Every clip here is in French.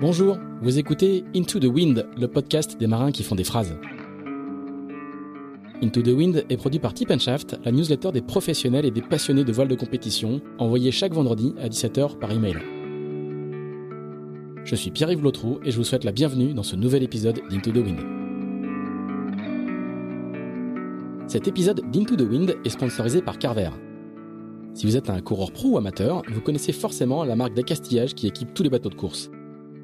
Bonjour, vous écoutez Into the Wind, le podcast des marins qui font des phrases. Into the Wind est produit par Tip Shaft, la newsletter des professionnels et des passionnés de voile de compétition, envoyée chaque vendredi à 17h par email. Je suis Pierre-Yves Lotrou et je vous souhaite la bienvenue dans ce nouvel épisode d'Into the Wind. Cet épisode d'Into the Wind est sponsorisé par Carver. Si vous êtes un coureur pro ou amateur, vous connaissez forcément la marque d'accastillage qui équipe tous les bateaux de course.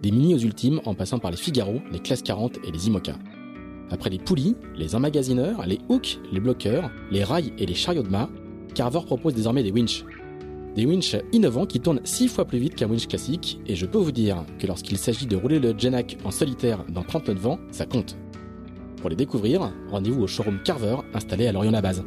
Des mini aux ultimes en passant par les Figaro, les Classe 40 et les IMOCA. Après les poulies, les emmagasineurs, les hooks, les bloqueurs, les rails et les chariots de mât, Carver propose désormais des winches. Des winches innovants qui tournent 6 fois plus vite qu'un winch classique, et je peux vous dire que lorsqu'il s'agit de rouler le Genac en solitaire dans 30 nœuds de vent, ça compte. Pour les découvrir, rendez-vous au showroom Carver installé à Lorient-la-Base.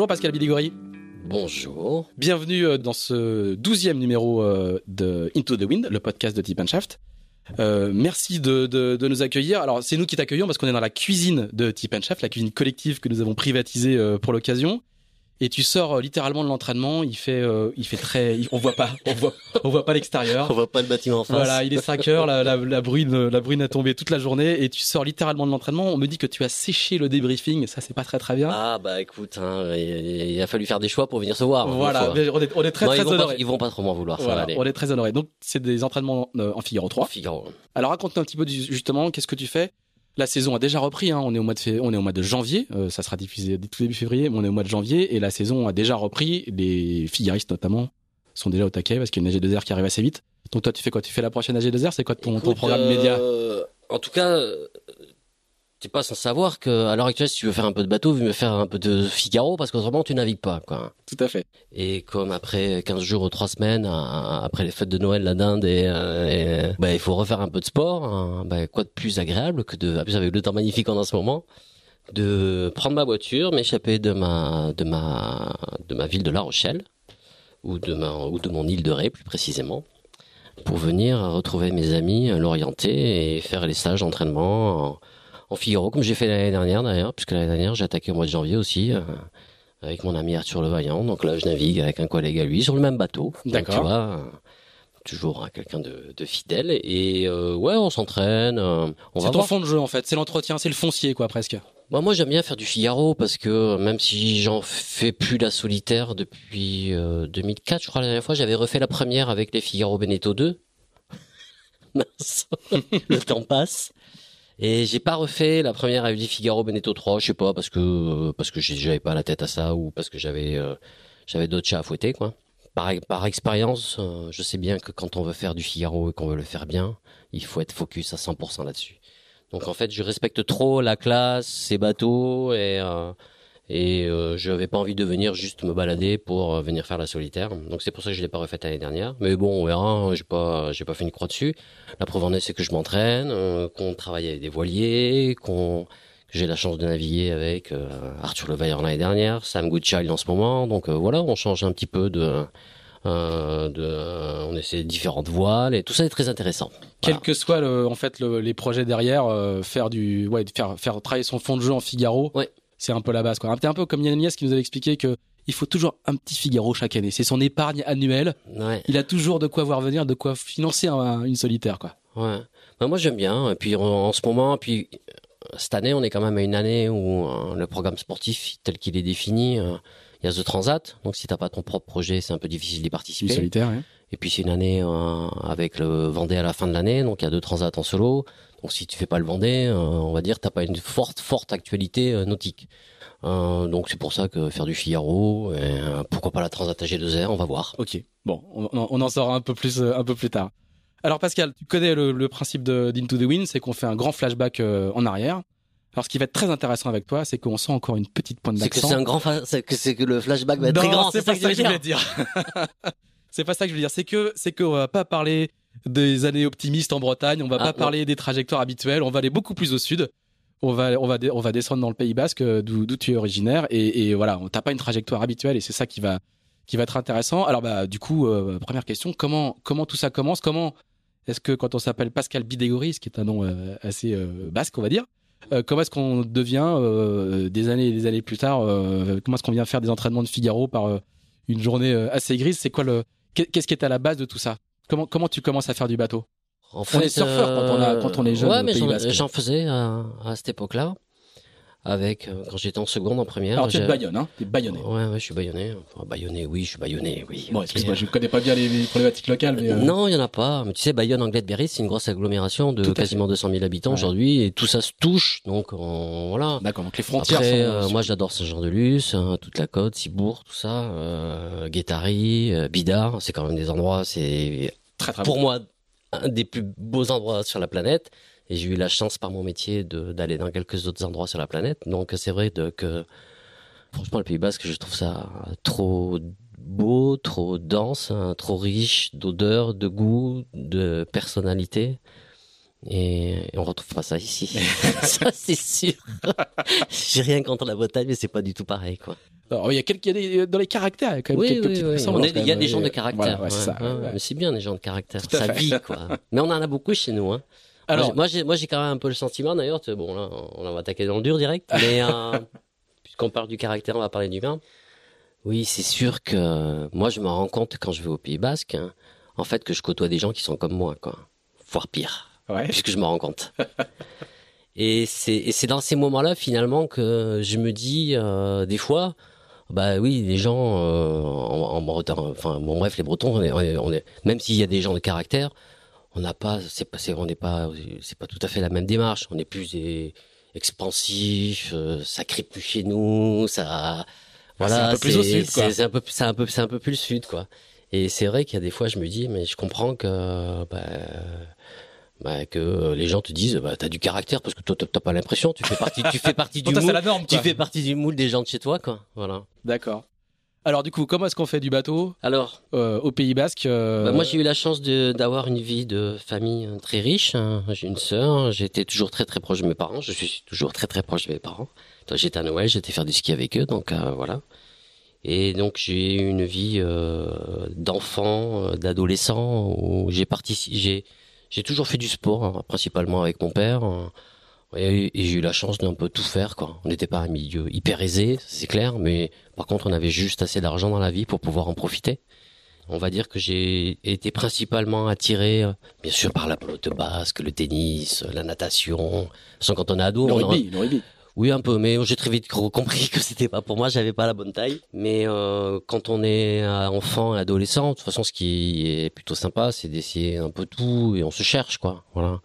Bonjour Pascal Biligori. Bonjour. Bienvenue euh, dans ce douzième numéro euh, de Into the Wind, le podcast de Tip Shaft. Euh, merci de, de, de, nous accueillir. Alors c'est nous qui t'accueillons parce qu'on est dans la cuisine de Tip Shaft, la cuisine collective que nous avons privatisée pour l'occasion et tu sors euh, littéralement de l'entraînement. Il fait, euh, il fait très, on voit pas, on voit, on voit pas l'extérieur. On voit pas le bâtiment en face. Voilà, il est 5 heures, la, la, la, bruine, la bruine a tombé toute la journée et tu sors littéralement de l'entraînement. On me dit que tu as séché le débriefing, ça c'est pas très très bien. Ah bah écoute, hein, il, il, a fallu faire des choix pour venir se voir. Voilà, on est, on est très non, très ils honorés. Pas, ils vont pas trop m'en vouloir. Voilà, ça va on est très honorés. Donc c'est des entraînements euh, en Figaro 3. Figaro. Alors raconte-nous un petit peu justement, qu'est-ce que tu fais? La saison a déjà repris, hein. on est au mois de on est au mois de janvier, euh, ça sera diffusé tout début février, mais on est au mois de janvier et la saison a déjà repris. Les figaristes notamment sont déjà au taquet parce qu'il y a une AG2R qui arrive assez vite. Donc toi tu fais quoi? Tu fais la prochaine AG2R C'est quoi ton, Écoute, ton programme euh, média En tout cas, t'es pas sans savoir que à l'heure actuelle, si tu veux faire un peu de bateau, veux me faire un peu de Figaro parce qu'autrement tu navigues pas, quoi. Tout à fait. Et comme après 15 jours ou 3 semaines, après les fêtes de Noël, la dinde, et, et bah, il faut refaire un peu de sport. Hein. Bah, quoi de plus agréable que de, en plus avec le temps magnifique en ce moment, de prendre ma voiture, m'échapper de ma, de ma, de ma ville de La Rochelle ou de ma, ou de mon île de Ré plus précisément pour venir retrouver mes amis, l'orienter et faire les stages d'entraînement en, Figaro, comme j'ai fait l'année dernière d'ailleurs, puisque l'année dernière j'ai attaqué au mois de janvier aussi, euh, avec mon ami Arthur Levaillant. Donc là je navigue avec un collègue à lui sur le même bateau. D'accord. Tu vois, euh, toujours hein, quelqu'un de, de, fidèle. Et euh, ouais, on s'entraîne. Euh, on c'est va ton voir. fond de jeu en fait, c'est l'entretien, c'est le foncier quoi presque. Bah, moi j'aime bien faire du Figaro parce que même si j'en fais plus la solitaire depuis 2004, je crois la dernière fois, j'avais refait la première avec les Figaro Beneteau 2. Mince. le temps passe. Et j'ai pas refait la première avec les Figaro Beneteau 3, je sais pas parce que euh, parce que j'avais pas la tête à ça ou parce que j'avais euh, j'avais d'autres chats à fouetter quoi. Par par expérience, euh, je sais bien que quand on veut faire du Figaro et qu'on veut le faire bien, il faut être focus à 100% là-dessus. Donc en fait, je respecte trop la classe, ces bateaux et et euh, je n'avais pas envie de venir juste me balader pour euh, venir faire la solitaire. Donc c'est pour ça que je l'ai pas refaite l'année dernière. Mais bon, on verra. J'ai pas, j'ai pas fait une croix dessus. La preuve en est, c'est que je m'entraîne, euh, qu'on travaille avec des voiliers, qu'on que j'ai la chance de naviguer avec euh, Arthur Levaillant l'année dernière, Sam Goodchild en ce moment. Donc euh, voilà, on change un petit peu de, euh, de, on essaie différentes voiles et tout ça est très intéressant. Quel que soit le, en fait le, les projets derrière, euh, faire du, ouais, faire faire travailler son fond de jeu en Figaro. Ouais. C'est un peu la base quoi. Un peu comme Yann Nias qui nous avait expliqué que il faut toujours un petit Figaro chaque année. C'est son épargne annuelle. Ouais. Il a toujours de quoi voir venir, de quoi financer un, une solitaire quoi. Ouais. Ben, moi j'aime bien. Et puis en, en, ce moment, puis cette année, on est quand même à une année où euh, le programme sportif tel qu'il est défini, euh, il y a The Transat. Donc si t'as pas ton propre projet, c'est un peu difficile d'y participer. Du solitaire. Ouais. Et puis c'est une année euh, avec le Vendée à la fin de l'année, donc il y a deux Transat en solo. Donc si tu fais pas le Vendée, euh, on va dire t'as pas une forte forte actualité euh, nautique. Donc c'est pour ça que faire du Figaro, et, pourquoi pas la Transat AG2R, on va voir. Ok, bon, on, on en saura un peu plus un peu plus tard. Alors Pascal, tu connais le, le principe d'Into the Wind, c'est qu'on fait un grand flashback en arrière. Alors ce qui va être très intéressant avec toi, c'est qu'on sent encore une petite pointe C'est d'accent. que c'est un grand, c'est que c'est que le flashback va être non, très grand. C'est pas ça que je voulais dire. c'est pas ça que je veux dire. C'est que c'est qu'on va pas parler des années optimistes en Bretagne. On va Ah, pas parler des trajectoires habituelles. On va aller beaucoup plus au sud. On va on va on va descendre dans le Pays Basque, euh, d'où tu es originaire. Et, et voilà, on t'as pas une trajectoire habituelle et c'est ça qui va qui va être intéressant. Alors bah du coup, euh, première question, comment comment tout ça commence? Comment est-ce que quand on s'appelle Pascal Bidégoris, qui est un nom euh, assez euh, basque, on va dire, euh, comment est-ce qu'on devient euh, des années et des années plus tard euh, Comment est-ce qu'on vient faire des entraînements de Figaro par une journée assez grise? C'est quoi le qu'est- Qu'est-ce qui est à la base de tout ça? Comment comment tu commences à faire du bateau? En On est surfeur quand on a- quand on est jeune Ouais, mais j'en- faisais à cette époque-là, avec euh, quand j'étais en seconde, en première. Alors tu es de Bayonne, hein Tu es bayonnais. Ouais, ouais, je suis bayonnais. Enfin, bayonnais, oui, je suis bayonnais, oui. Bon, excuse-moi, je connais pas bien les, les problématiques locales, mais euh, Non, il y en a pas. Mais tu sais, Bayonne, Anglette, Berry, c'est une grosse agglomération de à fait. quasiment 200 000 habitants Ouais. aujourd'hui, et tout ça se touche. Donc, on- voilà. d'accord. Donc les frontières Après, sont. euh, moi, j'adore Saint-Jean-de-Luz, hein, toute la côte, Cibourg, tout ça, euh, Bidart. C'est quand même des endroits. C'est très très pour moi un des plus beaux endroits sur la planète. Et j'ai eu la chance par mon métier d'aller dans quelques autres endroits sur la planète. Donc c'est vrai de, que franchement le Pays Basque, je trouve ça trop beau, trop dense, hein, trop riche d'odeurs, de goût, de personnalité. Et, on retrouve pas ça ici. ça c'est sûr. j'ai rien contre la Bretagne, mais c'est pas du tout pareil quoi. Alors, il y a quelques, il y a des- dans les caractères, il y a quand même Oui, quelques oui, petites oui. On est- Il y a des gens de Et- caractère. Voilà, ouais, c'est ouais, ouais, bien les gens de caractère. Ça vit quoi. Mais on en a beaucoup chez nous. Hein. Alors, moi, j'ai, moi, j'ai quand même un peu le sentiment, d'ailleurs, bon, là, on va attaquer dans le dur direct, mais euh, puisqu'on parle du caractère, on va parler du mien. Oui, c'est sûr que moi, je me rends compte quand je vais au Pays Basque, hein, en fait, que je côtoie des gens qui sont comme moi, quoi. Voire pire, ouais. puisque je me rends compte. et c'est, et c'est dans ces moments-là, finalement, que je me dis, euh, des fois, bah oui, les gens euh, en, en Bretagne, enfin, bon, bref, les Bretons, on est, on est- on est- même s'il y a des gens de caractère, on n'a pas, c'est pas, c'est, on n'est pas, c'est pas tout à fait la même démarche. On est plus des expansifs, euh, ça crie plus chez nous, ça, voilà, c'est un un peu, c'est un peu, c'est un peu plus le sud, quoi. Et c'est vrai qu'il y a des fois, je me dis, mais je comprends que, bah, bah, que les gens te disent, bah, t'as du caractère parce que toi, t'as pas l'impression, tu fais partie, tu fais partie du moule, norme, tu fais partie du moule des gens de chez toi, quoi. Voilà. D'accord. Alors, du coup, comment est-ce qu'on fait du bateau Alors, euh, au Pays Basque euh, Bah, moi, j'ai eu la chance d'avoir une vie de famille euh, très riche. hein. J'ai une sœur. J'étais toujours très très proche de mes parents. Je suis toujours très très proche de mes parents. J'étais à Noël, j'étais faire du ski avec eux, donc euh, voilà. Et donc j'ai eu une vie d'enfant, d'adolescent où j'ai participé. J'ai j'ai toujours fait du sport, hein, principalement avec mon père. hein. Et, et j'ai eu la chance d'un peu tout faire, quoi. On n'était pas un milieu hyper aisé, c'est clair, mais par contre, on avait juste assez d'argent dans la vie pour pouvoir en profiter. On va dire que j'ai été principalement attiré, euh, bien sûr, par la pelote basque, le tennis, la natation. Sans quand on est ado, le on en- rugby, le rugby. oui, un peu, mais j'ai très vite compris que c'était pas pour moi, j'avais pas la bonne taille. Mais euh, quand on est euh, enfant et adolescent, de toute façon, ce qui est plutôt sympa, c'est d'essayer un peu tout et on se cherche, quoi. Voilà.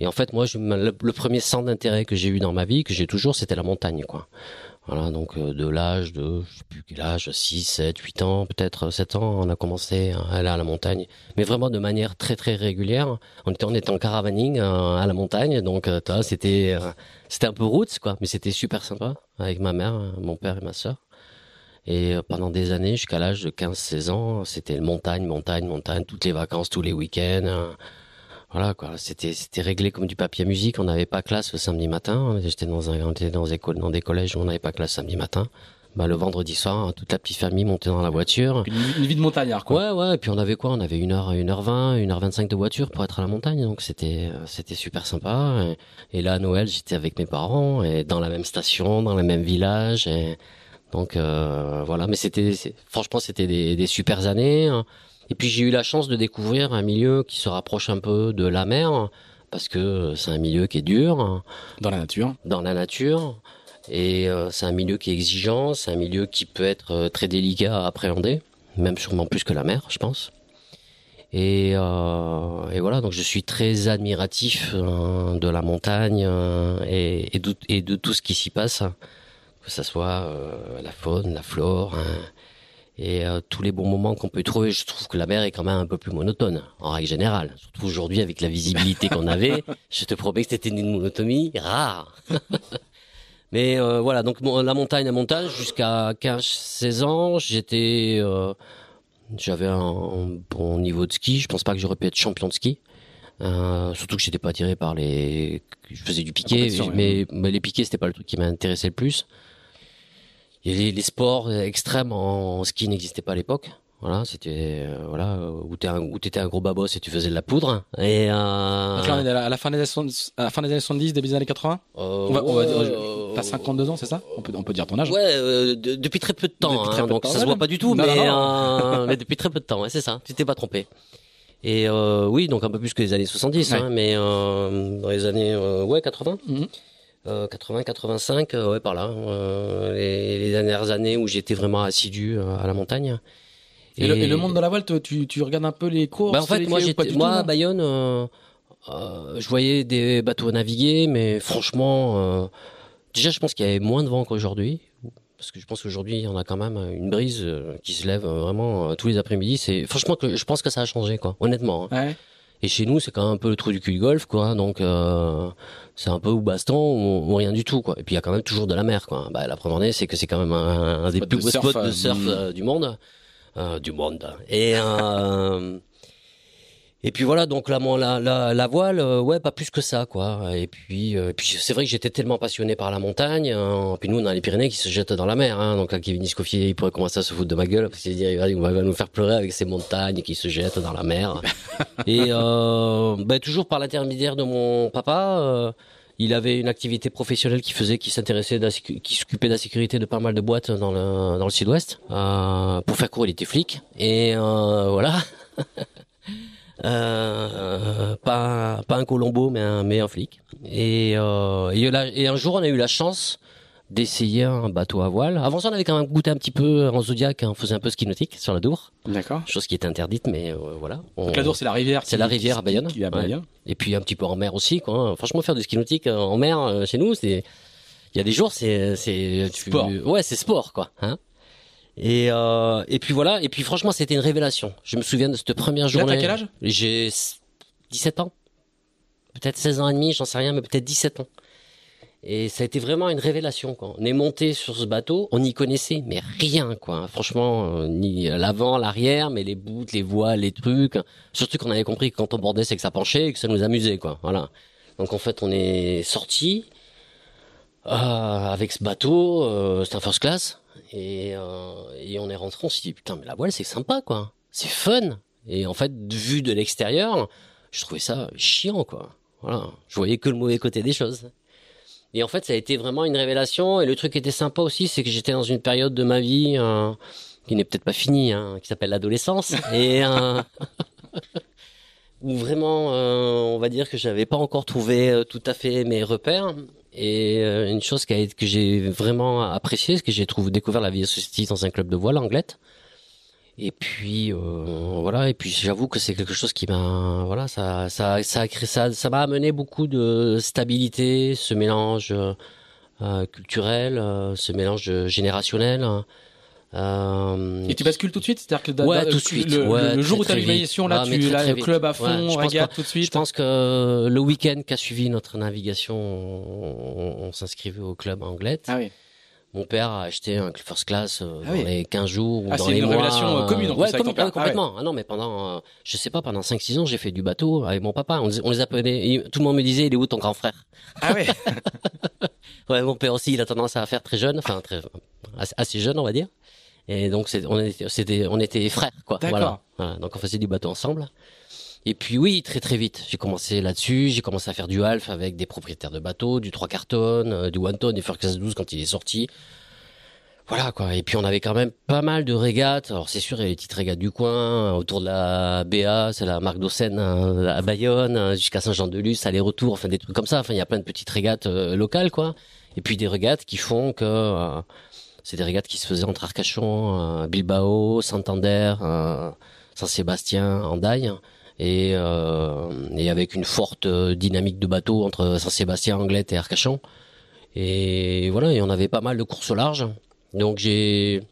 Et en fait, moi, je, le, le premier centre d'intérêt que j'ai eu dans ma vie, que j'ai toujours, c'était la montagne, quoi. Voilà, donc euh, de l'âge de, je sais plus quel âge, 6, 7, 8 ans, peut-être 7 ans, on a commencé à aller à la montagne. Mais vraiment de manière très très régulière. On était, en caravaning euh, à la montagne, donc euh, c'était euh, c'était un peu roots, quoi. Mais c'était super sympa avec ma mère, euh, mon père et ma sœur. Et euh, pendant des années, jusqu'à l'âge de 15-16 ans, c'était montagne, montagne, montagne, toutes les vacances, tous les week-ends. Voilà quoi, c'était c'était réglé comme du papier à musique. On n'avait pas classe le samedi matin. J'étais dans un, on était dans des, dans des collèges où on n'avait pas classe samedi matin. Bah le vendredi soir, toute la petite famille montait dans la voiture. Une, une vie de montagnard, quoi. Ouais ouais. Et puis on avait quoi? On avait une heure, une heure vingt, une heure vingt-cinq de voiture pour être à la montagne. Donc c'était euh, c'était super sympa. Et, et là à Noël, j'étais avec mes parents et dans la même station, dans le même village. Et donc euh, voilà. Mais c'était franchement c'était des, des super années. hein. Et puis j'ai eu la chance de découvrir un milieu qui se rapproche un peu de la mer parce que c'est un milieu qui est dur Dans la nature. dans la nature et euh, c'est un milieu qui est exigeant, c'est un milieu qui peut être euh, très délicat à appréhender, même sûrement plus que la mer, je pense. Et, euh, et voilà, donc je suis très admiratif de la montagne et, et, de, et de tout ce qui s'y passe, que ce soit la faune, la flore, hein, et euh, tous les bons moments qu'on peut y trouver. Je trouve que la mer est quand même un peu plus monotone, en règle générale. Surtout aujourd'hui avec la visibilité qu'on avait, je te promets que c'était une monotomie rare. Mais euh, voilà, donc bon, la montagne, la montagne, jusqu'à 15-16 ans, j'étais, euh, j'avais un, un bon niveau de ski. Je pense pas que j'aurais pu être champion de ski. Euh, surtout que j'étais pas attiré par les, je faisais du piqué, mais les piquets c'était pas le truc qui m'intéressait le plus. Les, les sports extrêmes en, ski n'existaient pas à l'époque. Voilà, c'était euh, voilà où t'es un, où t'étais un gros babos et tu faisais de la poudre. Et euh, à la fin des années à la fin des années 70, début des années 80. Euh, on va, on va, t'as 52 ans, c'est ça On peut on peut dire ton âge. Ouais, euh, depuis très peu de temps. Hein, donc ça se voit pas du tout, mais, mais depuis très peu de temps. Ouais, c'est ça. Tu t'es pas trompé. Et oui, donc un peu plus que les années 70, hein, mais dans les années ouais 80. 80, 85, ouais par là, les, les, dernières années où j'étais vraiment assidu à la montagne. Et, le, monde de la voile, tu, tu regardes un peu les courses bah En fait, moi, j'étais, moi à Bayonne, euh, euh, je voyais des bateaux naviguer, mais franchement, euh, déjà, je pense qu'il y avait moins de vent qu'aujourd'hui. Parce que je pense qu'aujourd'hui, on a quand même une brise euh, qui se lève euh, vraiment tous les après-midi. C'est franchement que je pense que ça a changé, quoi. Honnêtement. Hein. Ouais. Et chez nous, c'est quand même un peu le trou du cul du golf, quoi. Donc, euh, c'est un peu ou baston ou, rien du tout, quoi. Et puis, il y a quand même toujours de la mer, quoi. Bah, la preuve en est, c'est que c'est quand même un, un des plus beaux spots de surf du monde. Euh, du monde. Et euh, et puis voilà, donc la, la, la, voile, euh, ouais, pas plus que ça, quoi. Et puis, puis c'est vrai que j'étais tellement passionné par la montagne. Hein. Puis nous, on a les Pyrénées qui se jettent dans la mer. Hein. Donc là, Kevin Escoffier, il pourrait commencer à se foutre de ma gueule parce qu'il il va nous faire pleurer avec ces montagnes qui se jettent dans la mer. Et euh, ben, toujours par l'intermédiaire de mon papa. Il avait une activité professionnelle qui faisait, qui s'intéressait, qui s'occupait de la sécurité de pas mal de boîtes dans le dans le sud-ouest. Euh, pour faire court, il était flic et euh, voilà. euh, pas pas un Colombo, mais un mais un flic. Et, euh, et, et un jour, on a eu la chance d'essayer un bateau à voile. Avant ça, on avait quand même goûté un petit peu en Zodiac, hein, on faisait un peu ski nautique sur la Dour. D'accord. Chose qui est interdite, mais euh, voilà. Donc la Dour, c'est la rivière. C'est la rivière à Bayonne. Qui, à Bayonne. Et puis un petit peu en mer aussi, quoi. Franchement, faire du ski nautique euh, en mer euh, chez nous, c'est, il y a des jours, c'est, c'est sport. Ouais, c'est sport, quoi. Hein et euh, et puis voilà. Et puis franchement, c'était une révélation. Je me souviens de cette première journée. Là, quel âge? J'ai 17 ans. Peut-être 16 ans et demi, j'en sais rien, mais peut-être 17 ans. Et ça a été vraiment une révélation. Quoi. On est monté sur ce bateau, on n'y connaissait mais rien, quoi. Franchement, euh, ni l'avant, l'arrière, mais les bouts, les voiles, les trucs. Surtout qu'on avait compris que quand on bordait, c'est que ça penchait et que ça nous amusait, quoi. Voilà. Donc en fait, on est sorti euh, avec ce bateau, euh, c'est un first class, et, euh, et on est rentré. On s'est dit putain, mais la voile, c'est sympa, quoi. C'est fun. Et en fait, vu de l'extérieur, je trouvais ça chiant, quoi. Voilà. Je voyais que le mauvais côté des choses. Et en fait, ça a été vraiment une révélation. Et le truc qui était sympa aussi, c'est que j'étais dans une période de ma vie euh, qui n'est peut-être pas finie, hein, qui s'appelle l'adolescence, et euh, où vraiment, euh, on va dire que j'avais pas encore trouvé euh, tout à fait mes repères. Et euh, une chose qui a, que j'ai vraiment apprécié, c'est que j'ai trouvé découvert la vie associative dans un club de voile anglette. Et puis euh, voilà, et puis j'avoue que c'est quelque chose qui m'a voilà, ça ça ça a ça ça m'a amené beaucoup de stabilité, ce mélange euh, culturel, euh, ce mélange générationnel. Euh, et tu bascules tout de suite, c'est-à-dire que ouais, tout de suite. Le, ouais, le jour où tu as l'évaluation, là, ah, tu as le club à fond, ouais, regarde tout de suite. Je pense que le week-end qui a suivi notre navigation, on, on s'inscrivait au club anglais. Ah oui. Mon père a acheté un first class euh, ah dans les 15 jours ou ah, dans les mois. C'est une révélation euh, commune. En ouais, ah, complètement. Ah, non, mais pendant, euh, je sais pas, pendant 5-6 ans, j'ai fait du bateau avec mon papa. On, on les appelait, tout le monde me disait, il est où ton grand frère? Ah ouais. ouais, mon père aussi, il a tendance à faire très jeune, enfin très assez jeune, on va dire. Et donc, on était, c'était, on était frères, quoi. Voilà. voilà. Donc, on faisait du bateau ensemble. Et puis oui, très très vite, j'ai commencé là-dessus, j'ai commencé à faire du half avec des propriétaires de bateaux, du 3 carton, du one ton, du First Class 12 quand il est sorti voilà quoi. Et puis on avait quand même pas mal de régates. Alors c'est sûr, il y a les petites régates du coin autour de la BA, c'est la marque d'Ossène hein, à Bayonne, hein, jusqu'à Saint-Jean-de-Luz, aller-retour, enfin des trucs comme ça. Enfin, il y a plein de petites régates euh, locales quoi. Et puis des régates qui font que euh, c'est des régates qui se faisaient entre Arcachon, euh, Bilbao, Santander, Saint-Sébastien, Andaille. Et, et avec une forte dynamique de bateau entre Saint-Sébastien, Anglette et Arcachon. Et voilà, et on avait pas mal de courses au large. Donc j'ai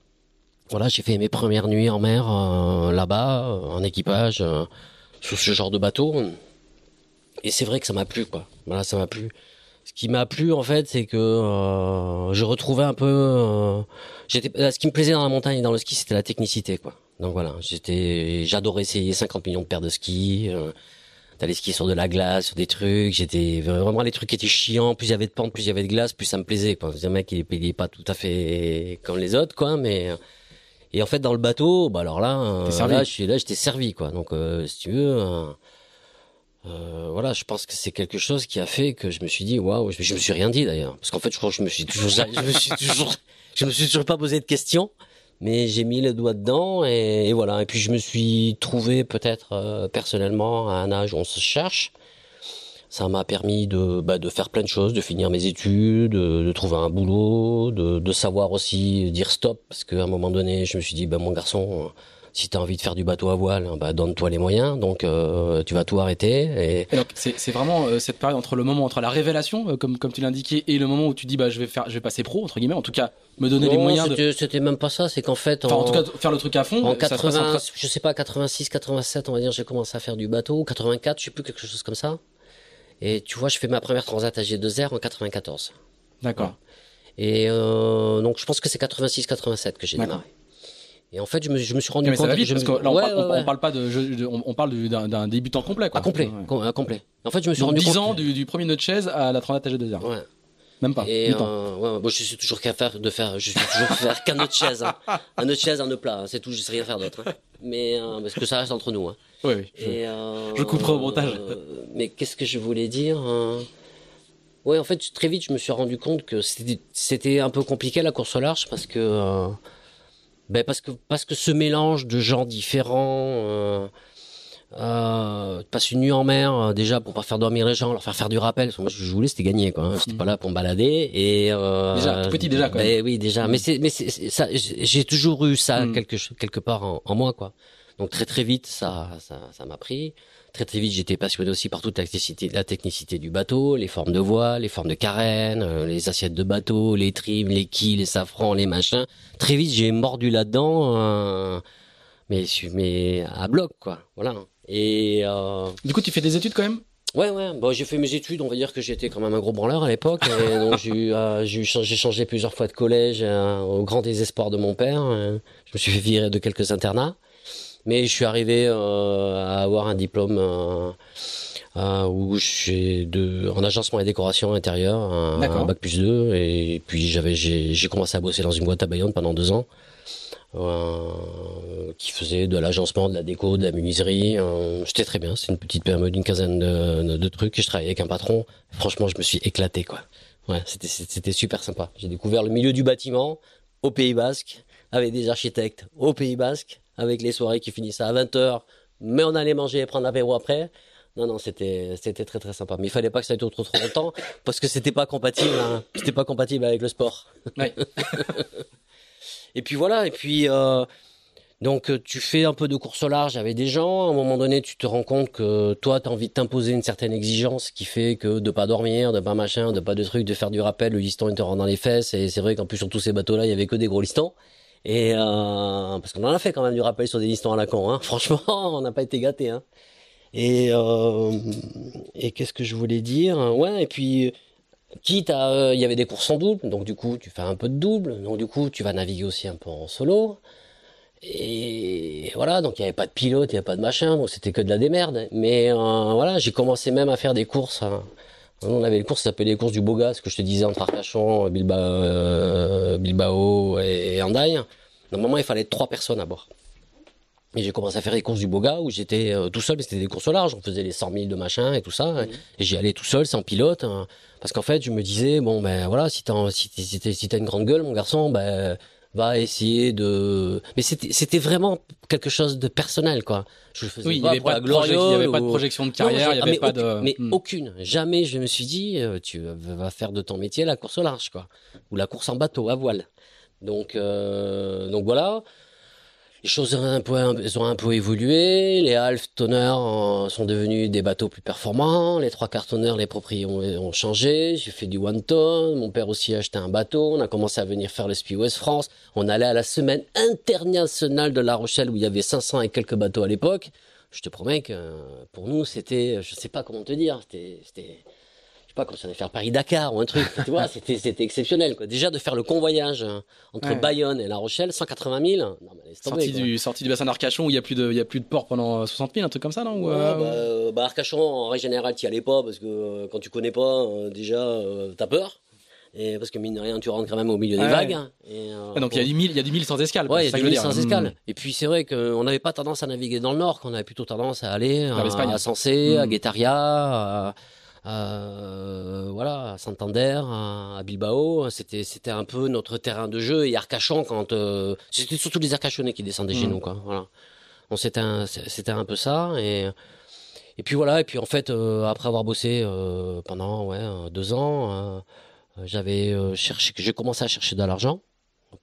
voilà, j'ai fait mes premières nuits en mer euh, là-bas, euh, en équipage, euh, sur ce genre de bateau. Et c'est vrai que ça m'a plu, quoi. Voilà, ça m'a plu. Ce qui m'a plu, en fait, c'est que je retrouvais un peu. j'étais, ce qui me plaisait dans la montagne et dans le ski, c'était la technicité, quoi. Donc voilà, j'étais, j'adorais essayer 50 millions de paires de ski d'aller skier sur de la glace, sur des trucs. J'étais vraiment les trucs qui étaient chiants. Plus il y avait de pente, plus il y avait de glace, plus ça me plaisait. Quoi. Un mec, il est pas tout à fait comme les autres, quoi. Mais et en fait, dans le bateau, bah alors là, euh, là, je suis là, j'étais servi, quoi. Donc, euh, si tu veux. Euh, voilà, je pense que c'est quelque chose qui a fait que je me suis dit waouh, je, je me suis rien dit d'ailleurs, parce qu'en fait, je crois que je me suis toujours, je me suis toujours, pas posé de questions mais j'ai mis le doigt dedans et, voilà. Et puis je me suis trouvé peut-être euh, personnellement à un âge où on se cherche. Ça m'a permis de, bah, de faire plein de choses, de finir mes études, de, trouver un boulot, de, de, savoir aussi dire stop, parce qu'à un moment donné, je me suis dit, bah, mon garçon, si tu as envie de faire du bateau à voile, bah, donne-toi les moyens. Donc, euh, tu vas tout arrêter. Et, c'est vraiment euh, cette période entre le moment entre la révélation, euh, comme comme tu l'indiquais, et le moment où tu dis bah je vais faire, je vais passer pro entre guillemets. En tout cas, me donner les moyens. de... C'était même pas ça. C'est qu'en fait, en... en... tout cas, faire le truc à fond. En 80, je sais pas, 86, 87, on va dire, j'ai commencé à faire du bateau. 84, je sais plus quelque chose comme ça. Et tu vois, je fais ma première transat à G2R en 94. D'accord. Et euh, donc, je pense que c'est 86-87 que j'ai démarré. Et en fait, je me, je me suis rendu compte. Vite, parce que là, on, parle, parle pas de, on, parle d'un débutant complet, quoi. Ah, complet, complet. En fait, je me suis rendu 10 compte. ans du, du, premier nœud de chaise à la Transat AG2R. Ouais. Même pas. Et euh, ouais, bon, je suis toujours qu'à faire de faire, je suis toujours faire qu'un nœud de chaise, hein. un nœud de chaise, un nœud plat. Hein. C'est tout, je sais rien faire d'autre. Hein. Mais euh, parce que ça reste entre nous. Hein. Oui. oui je, Et, euh, je couperai au montage. Euh, mais qu'est-ce que je voulais dire Ouais, en fait, très vite, je me suis rendu compte que c'était un peu compliqué la course au large parce que euh, ben parce que parce que ce mélange de gens différents euh, euh, passes une nuit en mer euh, déjà pour pas faire dormir les gens, leur faire faire du rappel. Moi, je voulais c'était gagner quoi. Hein. J'étais mmh. pas là pour me balader et euh, déjà tout petit déjà quand ben, Oui déjà, mais c'est mais c'est ça. J'ai toujours eu ça mmh. quelque quelque part en, en, moi quoi. Donc très très vite ça ça ça m'a pris. Très très vite, j'étais passionné aussi par toute la technicité, la technicité du bateau, les formes de voile, les formes de carène, euh, les assiettes de bateau, les trims, les quilles, les safrans, les machins. Très vite, j'ai mordu là-dedans, euh, mais mais à bloc quoi. Voilà. Et euh... du coup, tu fais des études quand même? Ouais, ouais. Bon, j'ai fait mes études. On va dire que j'étais quand même un gros branleur à l'époque. donc j'ai euh, changé plusieurs fois de collège euh, au grand désespoir de mon père. je me suis fait virer de quelques internats. Mais je suis arrivé euh, à avoir un diplôme euh, euh, où j'ai de en agencement et décoration intérieure, un, bac plus 2 et puis j'avais j'ai commencé à bosser dans une boîte à Bayonne pendant deux ans. Euh, qui faisait de l'agencement, de la déco, de la menuiserie. Euh, C'était très bien. C'est une petite période d'une quinzaine de, de, trucs. Et je travaillais avec un patron. Franchement, je me suis éclaté, quoi. Ouais, c'était c'était super sympa. J'ai découvert le milieu du bâtiment au Pays Basque avec des architectes au Pays Basque avec les soirées qui finissaient à 20h, mais on allait manger et prendre l'apéro après. Non, non, c'était, c'était très, très sympa. Mais il fallait pas que ça dure trop, trop longtemps, parce que c'était pas compatible, hein. c'était pas compatible avec le sport. et puis voilà, et puis, euh, donc, tu fais un peu de course au large avec des gens. À un moment donné, tu te rends compte que toi, tu as envie de t'imposer une certaine exigence qui fait que de pas dormir, de pas machin, de pas de trucs, de faire du rappel, le liston, il te rentre dans les fesses. Et c'est vrai qu'en plus, sur tous ces bateaux-là, il y avait que des gros listons. Et euh, parce qu'on en a fait quand même du rappel sur des listons à la con. Hein. Franchement, on n'a pas été gâtés. Hein. Et, euh, et qu'est-ce que je voulais dire? Ouais, et puis quitte à, euh, il y avait des courses en double, donc du coup tu fais un peu de double, donc du coup tu vas naviguer aussi un peu en solo. Et voilà, donc il n'y avait pas de pilote, il n'y avait pas de machin, donc c'était que de la démerde. Mais euh, voilà, j'ai commencé même à faire des courses. Hein. On avait les courses qui s'appelaient les courses du Boga, ce que je te disais entre Arcachon, Bilbao, euh, Bilbao et, Andaille. Normalement, il fallait trois personnes à bord. Et j'ai commencé à faire les courses du Boga où j'étais euh, tout seul, mais c'était des courses au large. On faisait les 100 000 de machin et tout ça. Mmh. Et j'y allais tout seul, sans pilote. Hein. parce qu'en fait, je me disais, bon, ben voilà, si t'as si, si une grande gueule, mon garçon, ben va essayer de. Mais c'était vraiment quelque chose de personnel, quoi. Je faisais oui, pas il n'y avait, avait, pas de projection de carrière, il y avait pas de. Mais hmm. aucune. Jamais je me suis dit, euh, tu vas faire de ton métier la course au large, quoi, ou la course en bateau à voile. Donc euh, donc voilà les choses ont un peu, ont un peu évolué. Les half toners sont devenus des bateaux plus performants. Les trois quarts les propriétaires ont, changé. J'ai fait du one ton. Mon père aussi a acheté un bateau. On a commencé à venir faire le Spi West France. On allait à la semaine internationale de La Rochelle où il y avait 500 et quelques bateaux à l'époque. Je te promets que pour nous, c'était, je sais pas comment te dire, c'était, pas, comme ça allait faire Paris-Dakar ou un truc. tu vois, c'était, c'était exceptionnel, quoi. Déjà, de faire le convoyage euh, entre Ouais. Bayonne et La Rochelle, 180 000. Non, mais Sorti du, sorti du bassin d'Arcachon où il y a plus de, y a plus de port pendant euh, 60 000, un truc comme ça, non Ou, Ouais, euh, bah, euh, bah, Arcachon, en règle générale, t'y allais pas parce que euh, quand tu connais pas, euh, déjà, euh, t'as peur. Et parce que mine de rien, tu rentres quand même au milieu des Ouais. vagues. Et, euh, ah, donc il y a du 1000, il y a du 1000 sans escale. Ouais, il y a du mille sans escale. Mm. Et puis c'est vrai qu'on n'avait pas tendance à naviguer dans le nord, qu'on avait plutôt tendance à aller à, à Sensé, à Mm. Guetaria, à, à- voilà, à Santander, à, à Bilbao. C'était c'était un peu notre terrain de jeu. Et Arcachon, quand euh, c'était surtout les Arcachonnais qui descendaient chez Mm. nous, quoi. Voilà. Bon, c'était un c'était un peu ça. Et et puis voilà. Et puis en fait, euh, après avoir bossé euh, pendant ouais euh, deux ans. euh, j'avais euh, cherché, j'ai commencé à chercher de l'argent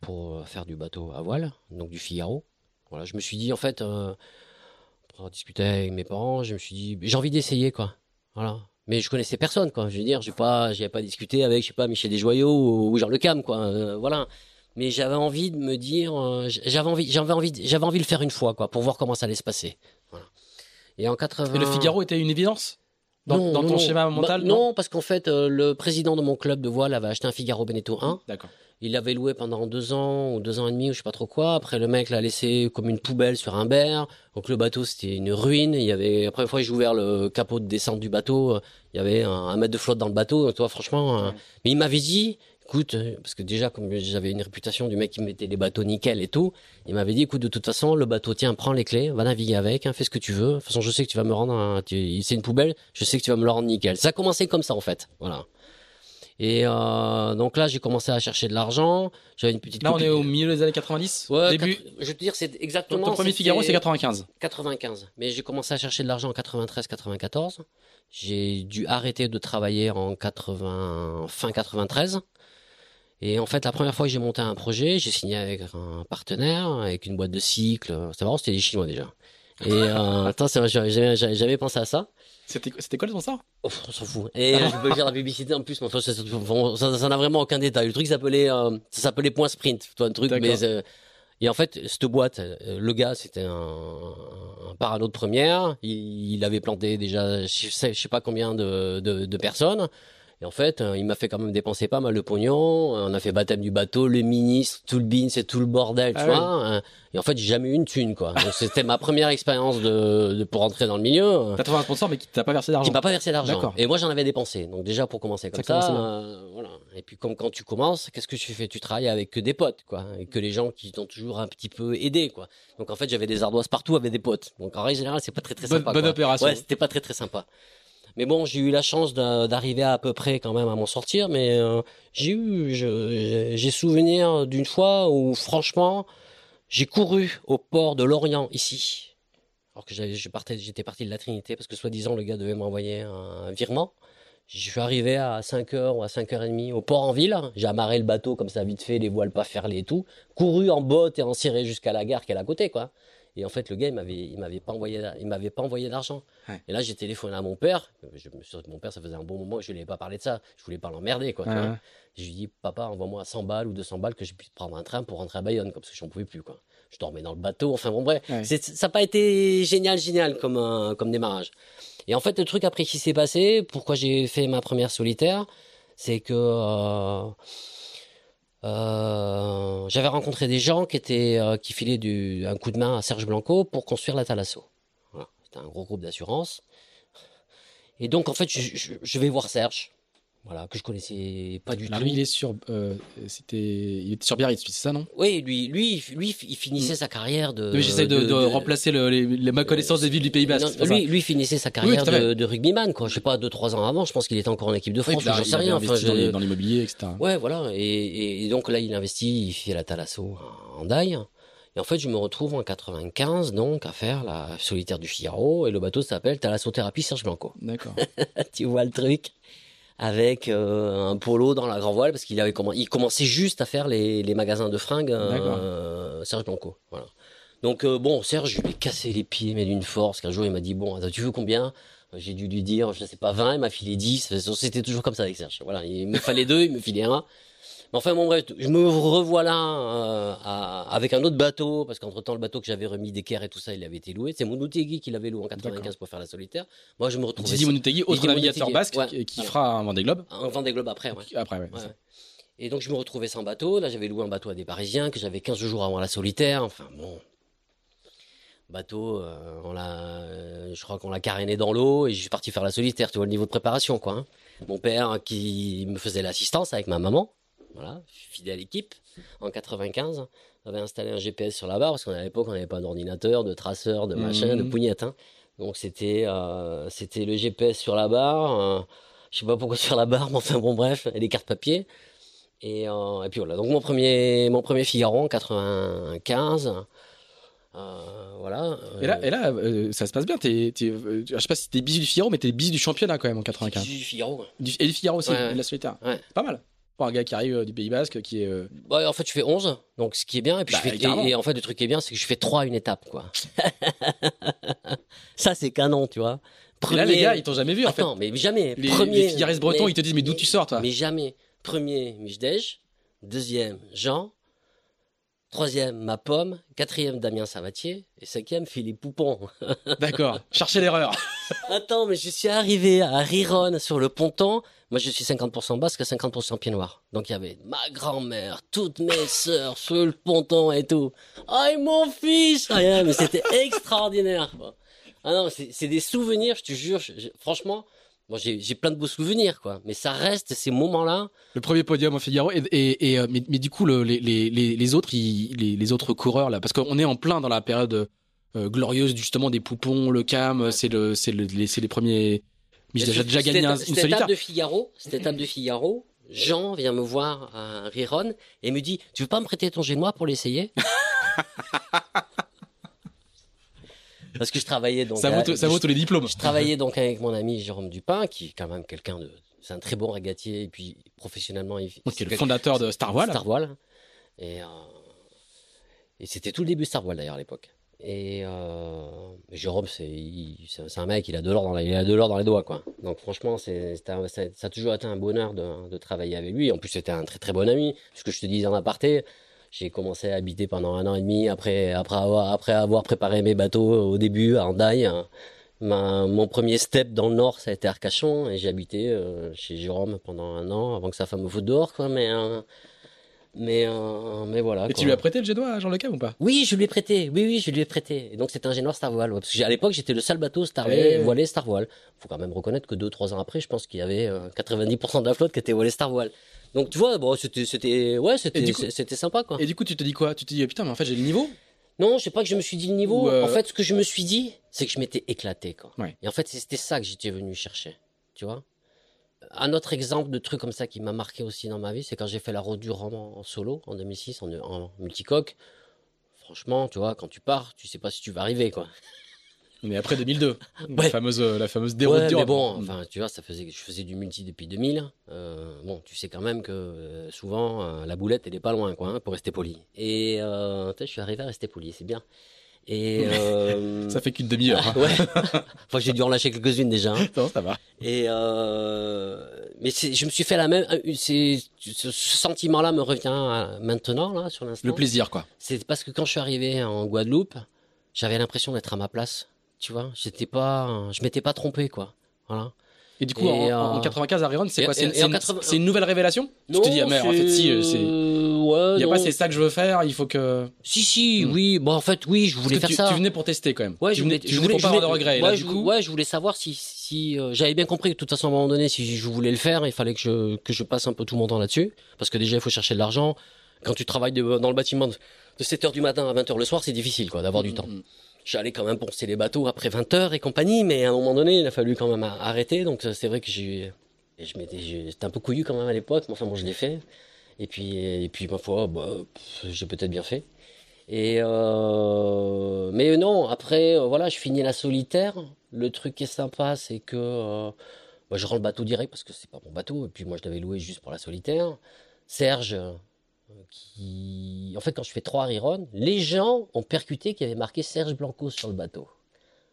pour euh, faire du bateau à voile, donc du Figaro. Voilà, je me suis dit en fait, euh, pour discuter avec mes parents, je me suis dit j'ai envie d'essayer quoi. Voilà. Mais je connaissais personne quoi. Je veux dire, j'ai pas, j'avais pas discuté avec, je sais pas, Michel Desjoyaux ou, ou Jean Le Cam quoi. Euh, voilà. Mais j'avais envie de me dire, euh, j'avais envie, j'avais envie, j'avais envie de le faire une fois quoi, pour voir comment ça allait se passer. Voilà. Et en 80. Et le Figaro était une évidence? Dans, Non, dans non, ton non. schéma Bah, mental non, parce qu'en fait, euh, le président de mon club de voile avait acheté un Figaro Beneteau 1. D'accord. Il l'avait loué pendant deux ans ou deux ans et demi ou je sais pas trop quoi. Après, le mec l'a laissé comme une poubelle sur un berre. Donc le bateau, c'était une ruine. Il y avait, après, une fois que j'ai ouvert le capot de descente du bateau, il y avait un, un mètre de flotte dans le bateau. Donc, toi, franchement, euh, Ouais. mais il m'avait dit, écoute, parce que déjà, comme j'avais une réputation du mec qui mettait les bateaux nickel et tout, il m'avait dit, écoute, de toute façon, le bateau, tiens, prends les clés, va naviguer avec, hein, fais ce que tu veux. De toute façon, je sais que tu vas me rendre, un- c'est une poubelle, je sais que tu vas me le rendre nickel. Ça a commencé comme ça, en fait. Voilà. Et euh, donc là, j'ai commencé à chercher de l'argent. J'avais une petite. Là, on est au milieu des années 90 Ouais, Début. quatre- Je veux te dire, c'est Donc, exactement. ton premier Figaro, c'est 95. 95. Mais j'ai commencé à chercher de l'argent en 93-94. J'ai dû arrêter de travailler en 80, fin 93. Et en fait, la première fois que j'ai monté un projet, j'ai signé avec un partenaire, avec une boîte de cycle. C'est marrant, c'était des Chinois déjà. Et euh, attends, j'avais jamais pensé à ça. C'était quoi le sponsor Oh, on s'en fout. Et je peux dire la publicité en plus, mais enfin, ça, n'a vraiment aucun détail. Le truc s'appelait, euh, ça s'appelait Point Sprint, toi, un truc. Mais euh, et en fait, cette boîte, euh, le gars, c'était un, un parano de première. Il, il avait planté déjà, je sais, je sais pas combien de, de, de personnes. Et en fait, euh, il m'a fait quand même dépenser pas mal de pognon. On a fait baptême du bateau, le ministre, tout le bin, c'est tout le bordel, tu Ah vois. Euh, Et en fait, j'ai jamais eu une thune, quoi. Donc, C'était ma première expérience de, de pour rentrer dans le milieu T'as trouvé un sponsor, mais qui t'a pas versé qui d'argent. m'a pas versé d'argent. Et moi, j'en avais dépensé. Donc déjà pour commencer comme Ça euh, voilà. Et puis comme quand tu commences, qu'est-ce que tu fais? Tu travailles avec que des potes, quoi, et que les gens qui t'ont toujours un petit peu aidé, quoi. Donc en fait, j'avais des ardoises partout avec des potes. Donc en règle générale, c'est pas très très Bonne, sympa. bonne quoi. opération. Ouais, c'était pas très très sympa. Mais bon, j'ai eu la chance d'a- d'arriver à, peu près quand même à m'en sortir. Mais euh, j'ai eu, j'ai souvenir d'une fois où franchement, j'ai couru au port de Lorient ici, alors que j'étais parti de la Trinité parce que soi-disant le gars devait m'envoyer un, virement. Je suis arrivé à 5h ou à 5h30 au port en ville. J'ai amarré le bateau comme ça vite fait, les voiles pas ferlées et tout. Couru en botte et en ciré jusqu'à la gare qui est à côté, quoi. Et en fait, le gars, il m'avait, il m'avait pas envoyé, il m'avait pas envoyé d'argent. Ouais. Et là, j'ai téléphoné à mon père. Je me suis dit, mon père, ça faisait un bon moment je lui ai pas parlé de ça. Je voulais pas l'emmerder, quoi. Ouais. Je lui ai dit, papa, envoie-moi 100 balles ou 200 balles que je puisse prendre un train pour rentrer à Bayonne, comme parce que j'en pouvais plus, quoi. Je dormais dans le bateau, enfin bon, bref. Ouais. Ça n'a pas été génial, génial comme, comme démarrage. Et en fait, le truc après qui s'est passé, pourquoi j'ai fait ma première solitaire, c'est que euh, euh, j'avais rencontré des gens qui étaient euh, qui filaient un coup de main à Serge Blanco pour construire la Thalasso. Voilà. C'était un gros groupe d'assurance. Et donc, en fait, je vais voir Serge, voilà, que je connaissais pas du Alors, tout. lui, il est sur, euh, c'était, il était sur Biarritz, c'est ça, non? Oui, lui, lui, lui, il finissait sa carrière de. Mais J'essaie de, de remplacer le- les, les- ma connaissance des villes du Pays Basque. Non, lui, lui finissait sa carrière de, de rugbyman, quoi. Je sais pas, deux, trois ans avant, je pense qu'il était encore en équipe de Oui, France, là, j'en sais rien. Enfin, dans je- les- dans l'immobilier, etc. Ouais, voilà. Et, donc là, il investit, il fait la Thalasso en Daille. Et en fait, je me retrouve en 95, donc, à faire la solitaire du Figaro. Et le bateau s'appelle Thalasso Thérapie Serge Blanco. D'accord. tu vois le truc? Avec euh, un polo dans la grand voile parce qu'il avait commen- il commençait juste à faire les, les magasins de fringues euh, Serge Blanco voilà. Donc euh, bon Serge je lui ai cassé les pieds mais d'une force qu'un jour il m'a dit bon attends, tu veux combien? J'ai dû lui dire je sais pas 20 il m'a filé 10 c'était toujours comme ça avec Serge. Voilà il me fallait deux il me filait un enfin, bon, bref, je me revois là euh, à- avec un autre bateau, parce qu'entre temps, le bateau que j'avais remis d'équerre et tout ça, il avait été loué. C'est mon Outegi qui l'avait loué en 95 pour faire la solitaire. Moi, je me retrouvais Didi Monutegi, autre navigateur basque, ouais. qui, Ouais. fera un Vendée Globe. en Vendée Globe après. Ouais. Après, ouais. Ouais. Et donc, je me retrouvais sans bateau. Là, j'avais loué un bateau à des Parisiens que j'avais 15 jours avant la solitaire. Enfin, bon. Bateau, euh, on l'a, euh, je crois qu'on l'a caréné dans l'eau et je suis parti faire la solitaire. Tu vois le niveau de préparation, quoi. hein. Mon père qui me faisait l'assistance avec ma maman. Voilà, fidèle à l'équipe. En 95, j'avais installé un GPS sur la barre parce qu'à l'époque, on n'avait pas d'ordinateur, de traceur, de machin, Mhm. de pougnette. hein. Donc, c'était, euh, c'était le GPS sur la barre. euh, je sais pas pourquoi sur la barre, mais enfin bon, bref, et les cartes papier. Et, euh, et puis voilà, donc mon premier, mon premier Figaro en 95. Euh, voilà. Et là, et là euh, ça se passe bien. T'es, t'es, je sais pas si t'es bis du Figaro, mais t'es bis du championnat quand même en 95. Du Figaro. ouais. Du- et du Figaro aussi, Ouais, ouais. et de la solitaire. Pas mal. Pour un gars qui arrive euh, du Pays Basque, qui est. euh, Ouais, en fait, je fais 11, donc ce qui est bien. Et puis Bah, je fais, carrément. et, et en fait, le truc qui est bien, c'est que je fais 3 à une étape, quoi. Ça, c'est canon, tu vois. Et là, les gars, ils t'ont jamais vu en fait. Mais jamais. Les, Premier, les bretons, mais- ils te disent, mais d'où tu sors toi Mais jamais. Premier, Michdej. Deuxième, Jean. Troisième, ma pomme. Quatrième, Damien Savatier. Et cinquième, Philippe Poupon. D'accord. Cherchez l'erreur. Attends, mais je suis arrivé à Riron sur le ponton. Moi, je suis 50% basque et 50% pied noir. Donc, il y avait ma grand-mère, toutes mes sœurs sur le ponton et tout. Aïe, mon fils! Rien, mais c'était extraordinaire, quoi. Ah non, c'est des souvenirs, je te jure. je- je- franchement, moi, j'ai j'ai plein de beaux souvenirs, quoi. Mais ça reste ces moments-là. Le premier podium au Figaro. Et, et, et, euh, mais, mais du coup, le- les, les, les, les autres, ils- les, les autres coureurs là, parce qu'on est en plein dans la période glorieuse justement des poupons, le cam. C'est le, c'est le, les, c'est les premiers. Mais j'ai déjà, gagné un, une solitaire. de Figaro, cette étape de Figaro, Jean vient me voir à Riron et me dit Tu veux pas me prêter ton génois pour l'essayer? Parce que je travaillais donc. Ça vaut, à- ça vaut je, tous les diplômes. je travaillais donc avec mon ami Jérôme Dupin, qui est quand même quelqu'un de. C'est un très bon régatier et puis professionnellement. Il, Donc, qui est le c'est fondateur de Star Voile. Star Voile. Et, euh, et c'était tout le début de Star Voile d'ailleurs à l'époque. Et euh, Jérôme, c'est un mec, il a de l'or dans, les doigts, quoi. Donc franchement, c'est ça, a toujours été un bonheur de, travailler avec lui. En plus, c'était un très très bon ami. Ce que je te disais en aparté, j'ai commencé à habiter pendant un an et demi après, après, avoir, après avoir préparé mes bateaux au début à Hendaye. Ma- mon premier step dans le nord, ça a été Arcachon et j'ai habité euh, chez Jérôme pendant un an avant que sa femme me foute dehors, quoi. Mais, euh, mais, euh, mais voilà. Et quoi. tu lui as prêté le génois à Jean Le Cam ou pas? Oui, je lui ai prêté. Oui, oui, je lui ai prêté. Et donc c'était un génois Star Voile. ouais. Parce que j'ai- à l'époque, j'étais le seul bateau Star Eh. voilé Star Voile. Faut quand même reconnaître que deux, trois ans après, je pense qu'il y avait euh, 90% de la flotte qui était voilée Star Voile. Donc tu vois, bon, c'était, c'était, ouais, c'était, coup- sympa, quoi. Et du coup, tu te dis quoi? Tu te dis, putain, mais en fait, j'ai le niveau Non, je sais pas que je me suis dit le niveau. Euh, En fait, ce que je me suis dit, c'est que je m'étais éclaté, quoi. Ouais. Et en fait, c'était ça que j'étais venu chercher. Tu vois Un autre exemple de truc comme ça qui m'a marqué aussi dans ma vie, c'est quand j'ai fait la route du Rhum en solo, en 2006, en, en multicoque. Franchement, tu vois, quand tu pars, tu sais pas si tu vas arriver, quoi. Mais après 2002, la fameuse, euh, la fameuse déroute Ouais, du mais bon, enfin, tu vois, ça faisait, je faisais du multi depuis 2000. Euh, bon, tu sais quand même que euh, souvent la boulette elle est pas loin, quoi, hein, pour rester poli. Et euh, je suis arrivé à rester poli, c'est bien. Et euh, Ça fait qu'une demi-heure. hein. ouais. enfin, j'ai dû en lâcher quelques-unes déjà. hein. Non, ça va. Et euh, mais je me suis fait la même. euh, C'est ce, sentiment-là me revient à- maintenant là sur l'instant. Le plaisir, quoi. C'est parce que quand je suis arrivé en Guadeloupe, j'avais l'impression d'être à ma place. Tu vois, j'étais pas, je m'étais pas trompé quoi. Voilà. Et du coup, Et, en, en euh, 95 à Riron, c'est et- quoi C'est une, et c'est en une- 80 c'est une nouvelle révélation Tu te dis, ah, mais en fait, si, euh, c'est. Ouais, Il n'y a non. pas c'est ça que je veux faire, il faut que. Si, si, Hmm. oui. Bon, en fait, oui, je voulais faire tu, ça. tu venais pour tester quand même. Ouais, tu je voulais, je venais voulais, pour pas de regrets. Et ouais, je, du coup, ouais, je voulais savoir si, si euh, j'avais bien compris que de toute façon à un moment donné, si je voulais le faire, il fallait que je que je passe un peu tout mon temps là-dessus, parce que déjà il faut chercher de l'argent. Quand tu travailles de- dans le bâtiment de, de 7 heures du matin à 20 heures le soir, c'est difficile quoi d'avoir du temps. J'allais quand même poncer les bateaux après 20 heures et compagnie, mais à un moment donné, il a fallu quand même arrêter. Donc euh, c'est vrai que j'ai, je m'étais, j'étais un peu couillu quand même à l'époque, mais enfin bon, je l'ai fait. Et puis, et puis ma foi, bah, j'ai peut-être bien fait. Et euh, mais non, après, euh, voilà, je finis la solitaire. Le truc qui est sympa, c'est que euh, bah, je rends le bateau direct parce que c'est pas mon bateau. Et puis moi, je l'avais loué juste pour la solitaire. Serge, qui, en fait, quand je fais trois Riron, les gens ont percuté qu'il y avait marqué Serge Blanco sur le bateau.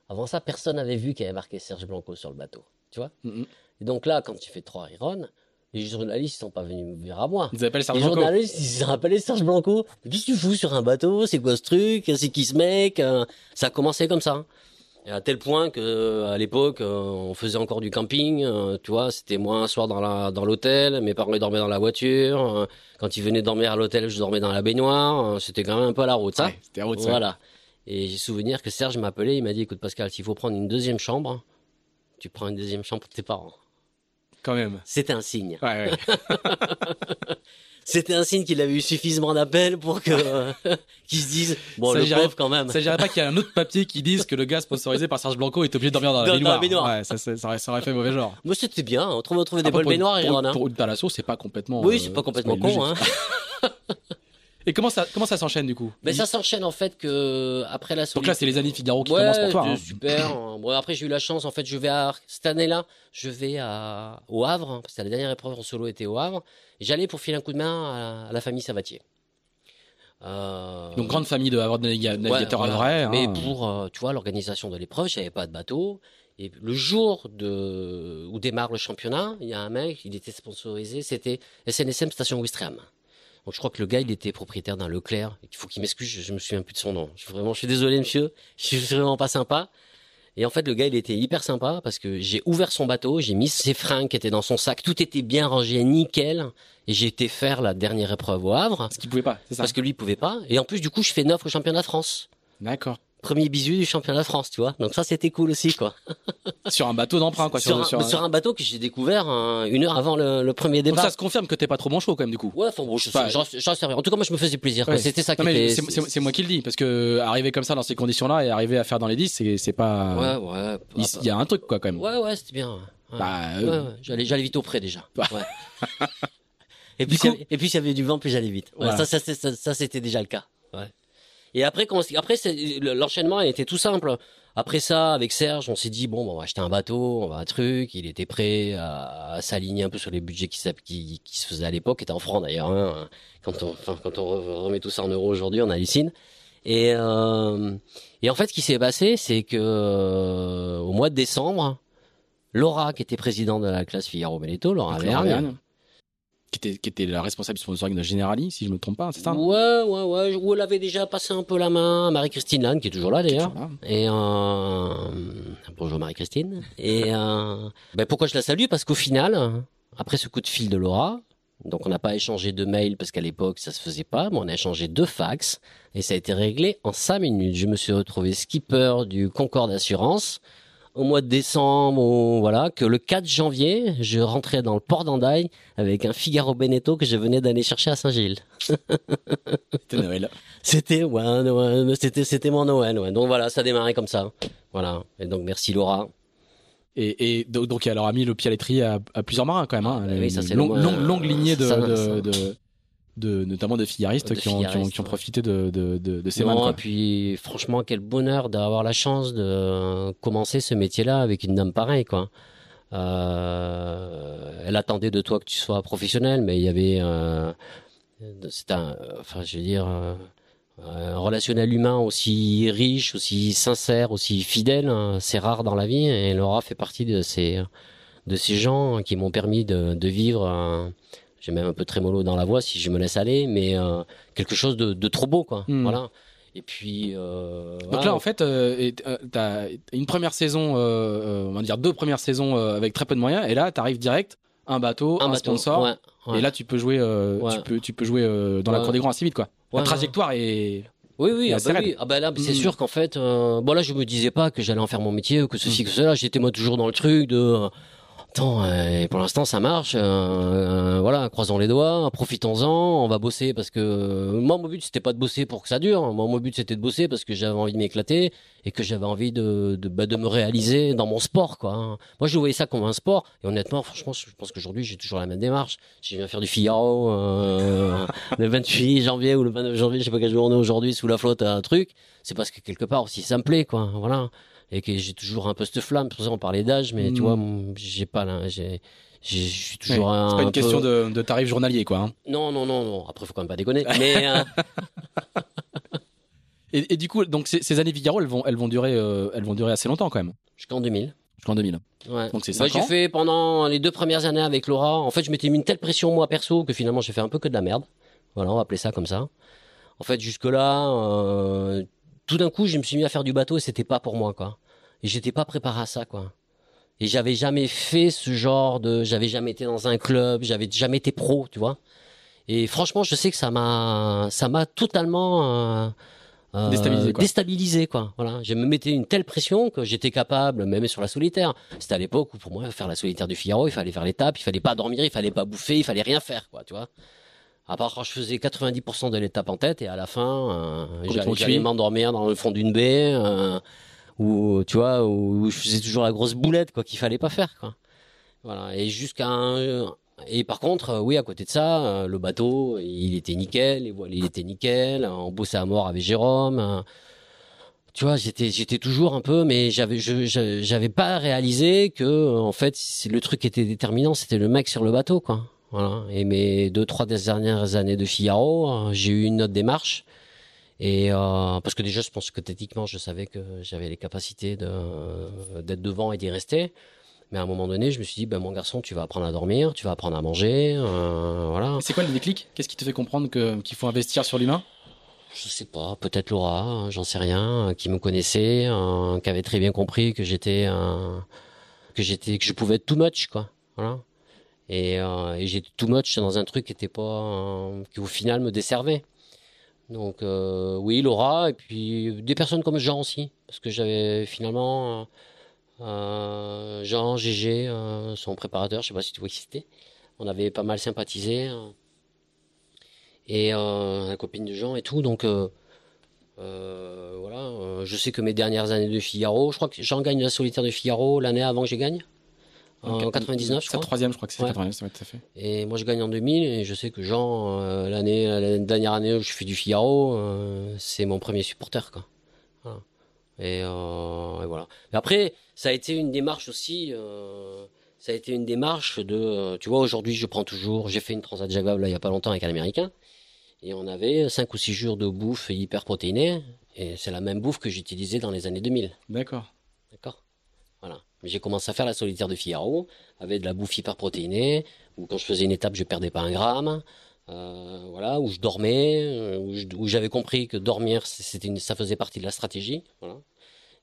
Avant ça, personne n'avait vu qu'il y avait marqué Serge Blanco sur le bateau. Tu vois Mm, mm. Et donc là, quand tu fais trois Riron, Les journalistes ils sont pas venus me voir à moi. Ils appellent Serge Les Blanco. journalistes, ils se rappelaient Serge Blanco. Qu'est-ce que tu fous sur un bateau? C'est quoi ce truc? C'est qui ce mec? Euh, Ça a commencé comme ça. Et à tel point que à l'époque, euh, on faisait encore du camping. euh, tu vois, c'était moi un soir dans la dans l'hôtel. Mes parents ils dormaient dans la voiture. euh, Quand ils venaient dormir à l'hôtel, je dormais dans la baignoire. euh, C'était quand même un peu à la route, ça. Ouais, C'était route, ça. Voilà. Et j'ai souvenir que Serge m'appelait, il m'a dit, écoute Pascal, s'il faut prendre une deuxième chambre, tu prends une deuxième chambre pour tes parents. Quand même. C'était un signe. Ouais, ouais. C'était un signe qu'il avait eu suffisamment d'appels pour que qu'ils se disent bon Ça, le pauvre quand même. Ça ne dirait pas qu'il y a un autre papier qui dise que le gars sponsorisé par Serge Blanco est obligé de dormir dans la baignoire. Ouais, ça, ça, ça aurait, fait mauvais genre. Moi c'était bien, on trouve, on trouve des Après, bonnes pour baignoires et pour, pour une thalasso, c'est pas complètement. Oui, euh, c'est pas complètement con. Hein. Et comment ça, comment ça s'enchaîne du coup? Mais ça s'enchaîne en fait que après la Donc là, c'est les années Figaro qui ouais, commencent pour toi. hein. super. Bon, après j'ai eu la chance en fait, je vais à cette année-là, je vais à au Havre hein, parce que la dernière épreuve en solo était au Havre. J'allais pour filer un coup de main à, à la famille Savatier. Euh, Donc grande famille de avoir de naviga- navigateurs Ouais, voilà. vrai. Mais hein. pour, euh, tu vois, l'organisation de l'épreuve, j'avais pas de bateau. Et le jour de, où démarre le championnat, il y a un mec, il était sponsorisé, c'était SNSM Station Ouistreham. Donc je crois que le gars, il était propriétaire d'un Leclerc. Il faut qu'il m'excuse, je, je me souviens plus de son nom. Je suis vraiment, je suis désolé, monsieur. Je suis vraiment pas sympa. Et en fait, le gars, il était hyper sympa parce que j'ai ouvert son bateau, j'ai mis ses fringues qui étaient dans son sac, tout était bien rangé, nickel. Et j'ai été faire la dernière épreuve au Havre Ce qu'il pouvait pas, c'est ça. parce que lui, il pouvait pas. Et en plus, du coup, je fais neuf au championnat de France D'accord. Premier bisu du championnat de France, tu vois. Donc ça, c'était cool aussi, quoi. Sur un bateau d'emprunt, quoi. sur, un, sur, sur un bateau que j'ai découvert hein, une heure avant le, le premier Donc départ. ça se confirme que t'es pas trop bon chaud quand même du coup. Ouais, enfin bon, Pas- j'en sais rien. En tout cas, moi, je me faisais plaisir. Ouais. C'était ça qui Non, mais était. c'est- moi qui le dis parce que arriver comme ça dans ces conditions-là et arriver à faire dans les 10, c'est pas. Ouais, ouais. Il il y a un truc quoi quand même. Ouais, ouais, c'était bien. Ouais. Bah, euh, ouais. J'allais, j'allais vite auprès déjà. Bah. Ouais. et puis, coup- s'il y avait- et puis s'il y avait du vent, plus j'allais vite. Ouais, Voilà. Ça, ça, ça, c'était déjà le cas. Ouais. Et après, quand, on- après, l'enchaînement était tout simple. Après ça, avec Serge, on s'est dit bon, bon, on va acheter un bateau, on va un truc. Il était prêt à, à s'aligner un peu sur les budgets qui, s'app- qui, qui se faisaient à l'époque, qui étaient en francs d'ailleurs. Hein. Quand on, enfin, quand on re- remet tout ça en euros aujourd'hui, on hallucine. Et, euh, et en fait, ce qui s'est passé, c'est que euh, au mois de décembre, Laura, qui était présidente de la classe Figaro Beneteau, Laura Vergne, qui était qui était la responsable du sponsoring de Generali, si je me trompe pas, c'est ça Ouais, ouais, ouais. Où elle avait déjà passé un peu la main à Marie-Christine Lannes, qui est toujours là d'ailleurs. Et euh... bonjour Marie-Christine. Et euh... ben pourquoi je la salue? Parce qu'au final, après ce coup de fil de Laura, donc on n'a pas échangé de mail parce qu'à l'époque ça se faisait pas, mais on a échangé deux fax et ça a été réglé en cinq minutes. Je me suis retrouvé skipper du Concorde Assurance au mois de décembre, voilà, que le 4 janvier, je rentrais dans le port d'Andaille avec un Figaro Beneteau que je venais d'aller chercher à Saint-Gilles. C'était Noël. C'était ouais, ouais, c'était c'était mon Noël ouais. Donc voilà, ça a démarré comme ça. Voilà. Et donc merci Laura. Et, et donc, donc elle leur a mis le pied à l'étrier à, à plusieurs marins quand même. Hein. Ah, oui, ça, c'est moins- longue, longue lignée de, ça, de, ça. de, de- notamment de fillaristes De qui, ont, qui, ont, qui profité de, de, de, de ces Non, quoi. et puis franchement quel bonheur d'avoir la chance de commencer ce métier-là avec une dame pareille quoi. Euh, elle attendait de toi que tu sois professionnel, mais il y avait euh, c'est un enfin je veux dire euh, un relationnel humain aussi riche, aussi sincère, aussi fidèle, hein, c'est rare dans la vie et Laura fait partie de ces de ces gens qui m'ont permis de, de vivre j'ai même un peu trémolo dans la voix si je me laisse aller mais euh, quelque chose de, de trop beau quoi Hmm. voilà et puis euh, Donc voilà. là, en fait, euh, euh, t'as une première saison, on va dire deux premières saisons avec très peu de moyens, et là, t'arrives direct, un bateau, un, bateau, sponsor, ouais, ouais. et là, tu peux jouer, Ouais. tu peux, tu peux jouer dans la cour des grands assez vite, quoi. la trajectoire est. Oui, oui, ah bah, oui. Ah bah là, c'est Mm. sûr qu'en fait, euh, bon là, je me disais pas que j'allais en faire mon métier, que ceci, Mm. que cela. J'étais moi toujours dans le truc de, attends, euh, pour l'instant ça marche, euh, euh, voilà, croisons les doigts, profitons-en, on va bosser parce que moi mon but c'était pas de bosser pour que ça dure, moi mon but c'était de bosser parce que j'avais envie de m'éclater et que j'avais envie de de, bah, de me réaliser dans mon sport quoi. hein. Moi je voyais ça comme un sport et honnêtement, franchement, je pense qu'aujourd'hui j'ai toujours la même démarche. Je viens faire du Figaro euh, le 28 janvier ou le 29 janvier, je sais pas quel jour on est aujourd'hui sous la flotte un truc, c'est parce que quelque part aussi ça me plaît quoi, voilà. Et que j'ai toujours un peu cette flamme, c'est pour ça on parlait d'âge, mais tu Mm. vois, j'ai pas là, j'ai j'ai- je suis toujours Ouais, un, c'est pas un une question peu- de, de tarif journalier, quoi. hein. Non, non, non, non. Après, faut quand même pas déconner. Mais euh, Et, et du coup, donc ces, ces années Figaro, elles vont, elles vont durer, euh, elles vont durer assez longtemps, quand même. jusqu'en 2000. Jusqu'en 2000. Ouais. Donc c'est 5 j'ai fait pendant les deux premières années avec Laura. En fait, je m'étais mis une telle pression moi perso que finalement j'ai fait un peu que de la merde. Voilà, on va appeler ça comme ça. En fait, jusque là, euh, tout d'un coup, je me suis mis à faire du bateau et c'était pas pour moi quoi. Et j'étais pas préparé à ça quoi. Et j'avais jamais fait ce genre de, j'avais jamais été dans un club, j'avais jamais été pro, tu vois. Et franchement, je sais que ça m'a, ça m'a totalement euh, euh, Déstabilisé, quoi. déstabilisé, quoi. Voilà, je me mettais une telle pression que j'étais capable, même sur la solitaire. C'était à l'époque où pour moi faire la solitaire du Figaro, il fallait faire l'étape, il fallait pas dormir, il fallait pas bouffer, il fallait rien faire, quoi, tu vois. À part quand je faisais 90% de l'étape en tête et à la fin, euh, j'allais, m'endormir dans le fond d'une baie, euh, où tu vois, où je faisais toujours la grosse boulette, quoi, qu'il fallait pas faire, quoi. Voilà. Et jusqu'à un, et par contre, euh, oui, à côté de ça, euh, le bateau, il était nickel, les voiles, il était nickel, on bossait à mort avec Jérôme. euh, tu vois, j'étais, j'étais toujours un peu, mais j'avais, je, j'avais pas réalisé que, euh, en fait, le truc qui était déterminant, c'était le mec sur le bateau, quoi. Voilà. Et mes deux, trois dernières années de Figaro, euh, j'ai eu une autre démarche. Et euh, parce que déjà, je pense que techniquement, je savais que j'avais les capacités de, d'être devant et d'y rester. Mais à un moment donné, je me suis dit, ben mon garçon, tu vas apprendre à dormir, tu vas apprendre à manger, euh, voilà. C'est quoi le déclic? Qu'est-ce qui te fait comprendre qu'il faut investir sur l'humain? Je sais pas, peut-être Laura, hein, j'en sais rien, euh, qui me connaissait, euh, qui avait très bien compris que j'étais, euh, que j'étais, que je pouvais être too much, quoi. Voilà. Et, euh, et j'étais much dans un truc qui était pas, euh, qui au final me desservait. Donc euh, oui, Laura, et puis des personnes comme Jean aussi, parce que j'avais finalement euh, Jean, GG, son préparateur, je sais pas si tu vois qui c'était. On avait pas mal sympathisé. et la copine de Jean et tout. Donc voilà, je sais que mes dernières années de Figaro, je crois que Jean gagne la solitaire de Figaro l'année avant que je gagne, en 99 je crois. troisième, je crois que c'est Ouais. 99, ouais, tout à fait. Et moi je gagne en 2000 et je sais que Jean, euh, l'année, la dernière année où je fais du Figaro, euh, c'est mon premier supporter quoi. Voilà. Et, euh, et voilà. Mais après, ça a été une démarche aussi. euh, ça a été une démarche de, euh, tu vois, aujourd'hui je prends toujours, j'ai fait une transat là il y a pas longtemps avec un Américain, et on avait 5 ou 6 jours de bouffe hyper protéinée, et c'est la même bouffe que j'utilisais dans les années 2000. D'accord. D'accord? J'ai commencé à faire la solitaire de Figaro avec de la bouffe hyper protéinée, où quand je faisais une étape, je perdais pas un gramme. euh, voilà, où je dormais, euh, où j'avais compris que dormir, c'était ça faisait partie de la stratégie. Voilà.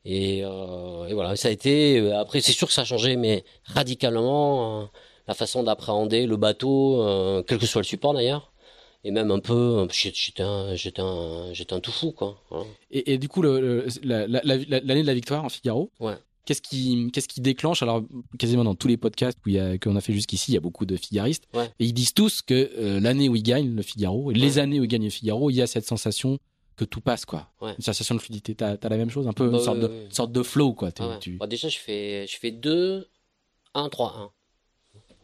Et, euh, et voilà, ça a été. euh, Après, c'est sûr que ça a changé, mais radicalement, euh, la façon d'appréhender le bateau, quel que soit le support d'ailleurs, et même un peu. J'étais un, un, un tout fou, quoi. Voilà. Et, et du coup, la- l'année de la victoire en Figaro, Ouais. Qu'est-ce qui, qu'est-ce qui déclenche? Alors, quasiment dans tous les podcasts où il y a- qu'on a fait jusqu'ici, il y a beaucoup de figaristes. Ouais. Et ils disent tous que euh, l'année où ils gagnent le Figaro, et les années où ils gagnent le Figaro, il y a cette sensation que tout passe, quoi. Ouais. Une sensation de fluidité. T'as as la même chose Un peu Bah une, sorte de, ouais, ouais. une sorte de flow, quoi. Ah tu- Bah, déjà, je fais, je fais 2, 1, 3, 1.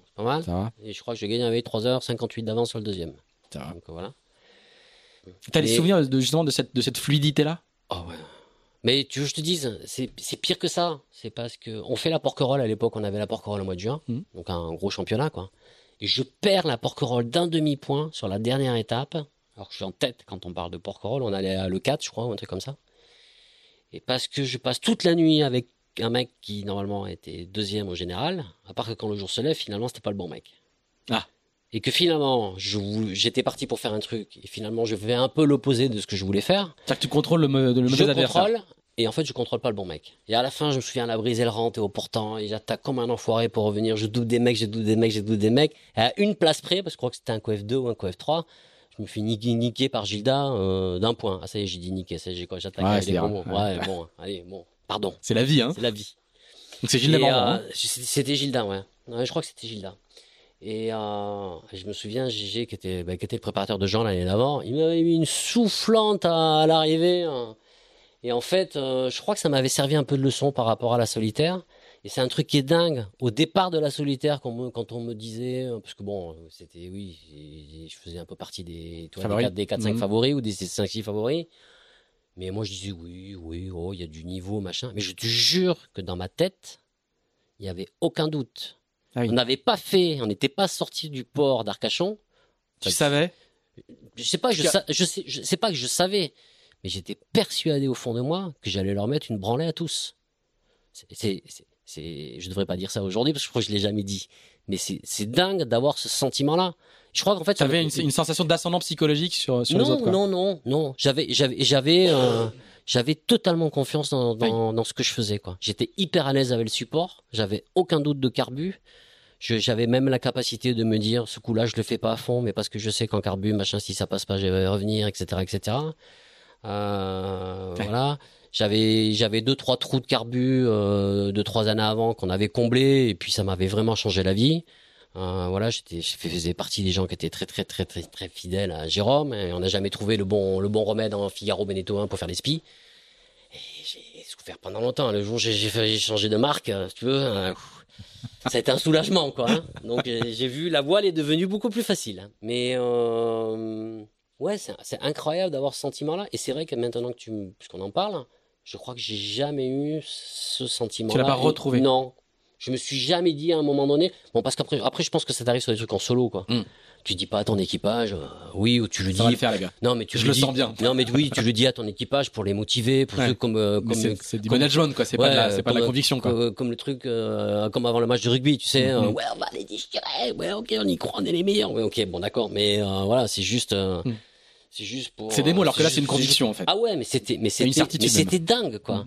C'est pas mal. Ça va Et je crois que je gagne avec 3h58 d'avance sur le deuxième. Ça va. Donc voilà. T'as des Et- souvenirs de, justement de cette, de cette fluidité-là? Ah ouais. Mais tu veux que je te dise, c'est pire que ça. C'est parce que on fait la porquerolles à l'époque, on avait la porquerolles au mois de juin, Mhm. donc un gros championnat quoi. Et je perds la porquerolle d'un demi-point sur la dernière étape. Alors que je suis en tête quand on parle de porquerolles, on allait à le 4 je crois, ou un truc comme ça. Et parce que je passe toute la nuit avec un mec qui normalement était deuxième au général, à part que quand le jour se lève, finalement c'était pas le bon mec. Ah. Et que finalement, je j'étais parti pour faire un truc, et finalement je fais un peu l'opposé de ce que je voulais faire C'est-à-dire que tu contrôles le, le je mauvais adversaire. contrôle et en fait je contrôle pas le bon mec. Et à la fin je me souviens la briser le rang et au portant et j'attaque comme un enfoiré pour revenir. Je doute des mecs, je doute des mecs, je doute des mecs. Et à une place près parce que je crois que c'était un coef 2 ou un coef 3 je me suis niqué, niqué par Gilda euh, d'un point. Ah ça y est j'ai dit niqué, ça y est j'ai quoi j'attaque Ouais, les mots. Ouais, bon allez bon pardon C'est la vie, hein c'est la vie. Donc c'est Lamorvan, euh, hein c'était c'était Gilda, ouais. Ouais, je crois que c'était Gilda. Et euh, je me souviens, Gégé, qui était, bah, qui était le préparateur de Jean l'année d'avant, il m'avait mis une soufflante à, à l'arrivée. hein. Et en fait, euh, je crois que ça m'avait servi un peu de leçon par rapport à la solitaire. Et c'est un truc qui est dingue. Au départ de la solitaire, quand, me- quand on me disait, euh, parce que bon, c'était, oui, je faisais un peu partie des, des 4-5 Mhm. favoris ou des 5-6 favoris. Mais moi, je disais, oui, oui, oh, il y a du niveau, machin. Mais je te jure que dans ma tête, il n'y avait aucun doute. Ah oui. On n'avait pas fait, on n'était pas sorti du port d'Arcachon. Tu savais? Je sais pas, je, sa- je sais, je sais pas que je savais, mais j'étais persuadé au fond de moi que j'allais leur mettre une branlée à tous. C'est- C'est je devrais pas dire ça aujourd'hui parce que je crois que je l'ai jamais dit. Mais c'est, c'est dingue d'avoir ce sentiment-là. Je crois qu'en fait, tu avais une, une, sensation d'ascendant psychologique sur, sur non, les autres. Quoi. Non, non, non. J'avais, j'avais, j'avais, euh, j'avais totalement confiance dans, dans, oui. dans, ce que je faisais. Quoi. J'étais hyper à l'aise avec le support. J'avais aucun doute de carbu. J'avais même la capacité de me dire, ce coup-là, je le fais pas à fond, mais parce que je sais qu'en carbu, machin, si ça passe pas, je vais revenir, etc., etc. Euh, ouais. Voilà. J'avais j'avais deux trois trous de carbu euh, deux trois années avant qu'on avait comblé et puis ça m'avait vraiment changé la vie. Euh, voilà, j'étais je faisais partie des gens qui étaient très très très très très fidèles à Jérôme et on n'a jamais trouvé le bon le bon remède en Figaro Beneteau 1 pour faire les spies. Et j'ai souffert pendant longtemps. Le jour où j'ai changé de marque, si tu veux, euh, ça a été un soulagement quoi. Hein. Donc j'ai vu la voile est devenue beaucoup plus facile. Hein. Mais euh, ouais, c'est incroyable d'avoir ce sentiment-là. Et c'est vrai que maintenant que tu puisqu'on en parle, je crois que j'ai jamais eu ce sentiment. Tu l'as pas retrouvé Non. Je me suis jamais dit à un moment donné. Bon, parce qu'après, après, je pense que ça t'arrive sur des trucs en solo, quoi. Mm. Tu dis pas à ton équipage, euh, oui, ou tu le ça dis. Va le faire, les gars. Non, mais tu je le, dis, sens bien. Non, mais oui, tu le dis à ton équipage pour les motiver, pour Ouais. comme, euh, comme, C'est du management, quoi. C'est Ouais, pas, de la, c'est pas de la comme- conviction, quoi. comme, comme le truc, euh, comme avant le match de rugby, tu sais. Mhm. euh, ouais, on va les déchirer. Ouais, ok, on y croit, on est les meilleurs. Ouais, ok, bon, d'accord. Mais euh, voilà, c'est juste. euh, Mhm. C'est juste pour. C'est des mots, alors que là, c'est une conviction, en fait. Ah ouais, mais c'était, mais c'était, certitude, mais c'était dingue, quoi.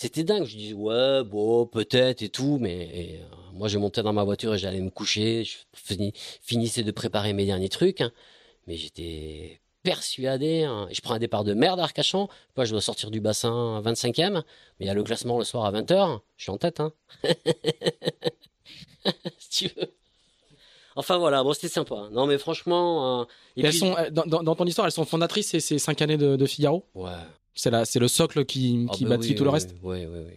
C'était dingue. Je disais, ouais, bon, peut-être et tout, mais et, euh, moi, je montais dans ma voiture et j'allais me coucher. Je finis- finissais de préparer mes derniers trucs, hein. mais j'étais persuadé. hein. Je prends un départ de merde à Arcachon. Moi, je dois sortir du bassin à 25e, mais il y a le classement le soir à 20h. Je suis en tête, hein. si tu veux. Enfin voilà, bon c'était sympa. Non mais franchement, euh, et Et elles puis- sont, dans, dans, dans ton histoire, elles sont fondatrices ces, ces cinq années de, de Figaro? ouais. C'est le socle qui, Ah qui bah bâtit oui, tout le reste. Oui, oui, oui.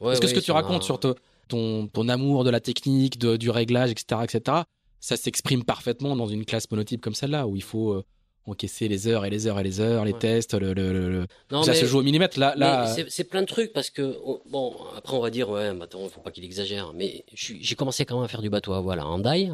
Ouais, Est-ce que ouais, ce que tu racontes sur te- ton, ton amour de la technique, de- du réglage, etc., etc., ça s'exprime parfaitement dans une classe monotype comme celle-là, où il faut euh, encaisser les heures et les heures et les heures, les Ouais. tests, le, le- le- le- Non, ça mais- se joue au millimètre. Là, là c'est- plein de trucs parce que on- bon après on va dire ouais mais attends faut pas qu'il exagère mais j'ai commencé quand même à faire du bateau à voile à Hendaye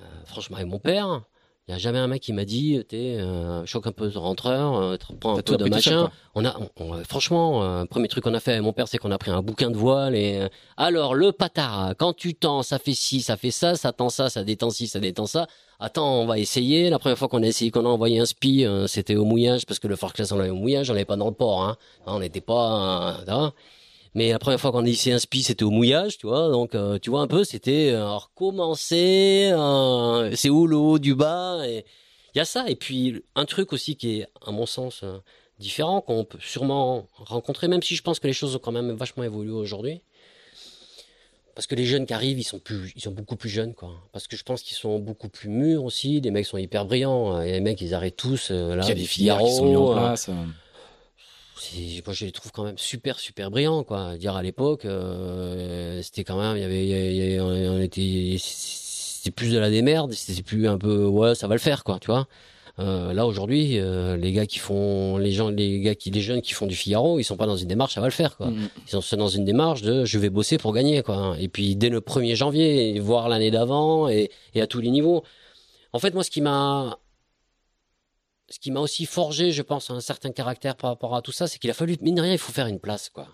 Euh, franchement avec mon père il y a jamais un mec qui m'a dit t'es euh, choque un peu de rentreur euh, prends un peu de seul, machin on a on- on- franchement euh, premier truc qu'on a fait avec mon père c'est qu'on a pris un bouquin de voile et euh, alors le patard quand tu tends ça fait ci ça fait ça ça tend ça ça détend ci ça détend ça Attends, on va essayer. La première fois qu'on a essayé, qu'on a envoyé un spi, euh, c'était au mouillage, parce que le fort class, on l'avait au mouillage, on l'avait pas dans le port. Hein. On n'était pas... euh, hein. Mais la première fois qu'on a essayé un spi, c'était au mouillage, tu vois. Donc, euh, tu vois un peu, c'était euh, recommencer, euh, c'est où le haut du bas. Et il y a ça. Et puis, un truc aussi qui est, à mon sens, euh, différent, qu'on peut sûrement rencontrer, même si je pense que les choses ont quand même vachement évolué aujourd'hui. Parce que les jeunes qui arrivent, ils sont plus, ils sont beaucoup plus jeunes, quoi. Parce que je pense qu'ils sont beaucoup plus mûrs aussi. Les mecs sont hyper brillants. Et les mecs, ils arrêtent tous. euh, là, il y a des filières qui sont mises en place. euh. Moi je les trouve quand même super super brillants quoi. Dire à l'époque euh, c'était quand même il y avait, y on était c'était plus de la démerde c'était plus un peu ouais ça va le faire quoi tu vois. Euh, là aujourd'hui euh, les gars qui font les gens les gars qui les jeunes qui font du Figaro ils sont pas dans une démarche ça va le faire quoi. Mm. ils sont dans une démarche de je vais bosser pour gagner quoi. Et puis dès le 1er janvier voir l'année d'avant et, et à tous les niveaux. En fait moi ce qui m'a ce qui m'a aussi forgé, je pense, un certain caractère par rapport à tout ça, c'est qu'il a fallu, mine de rien, il faut faire une place, quoi.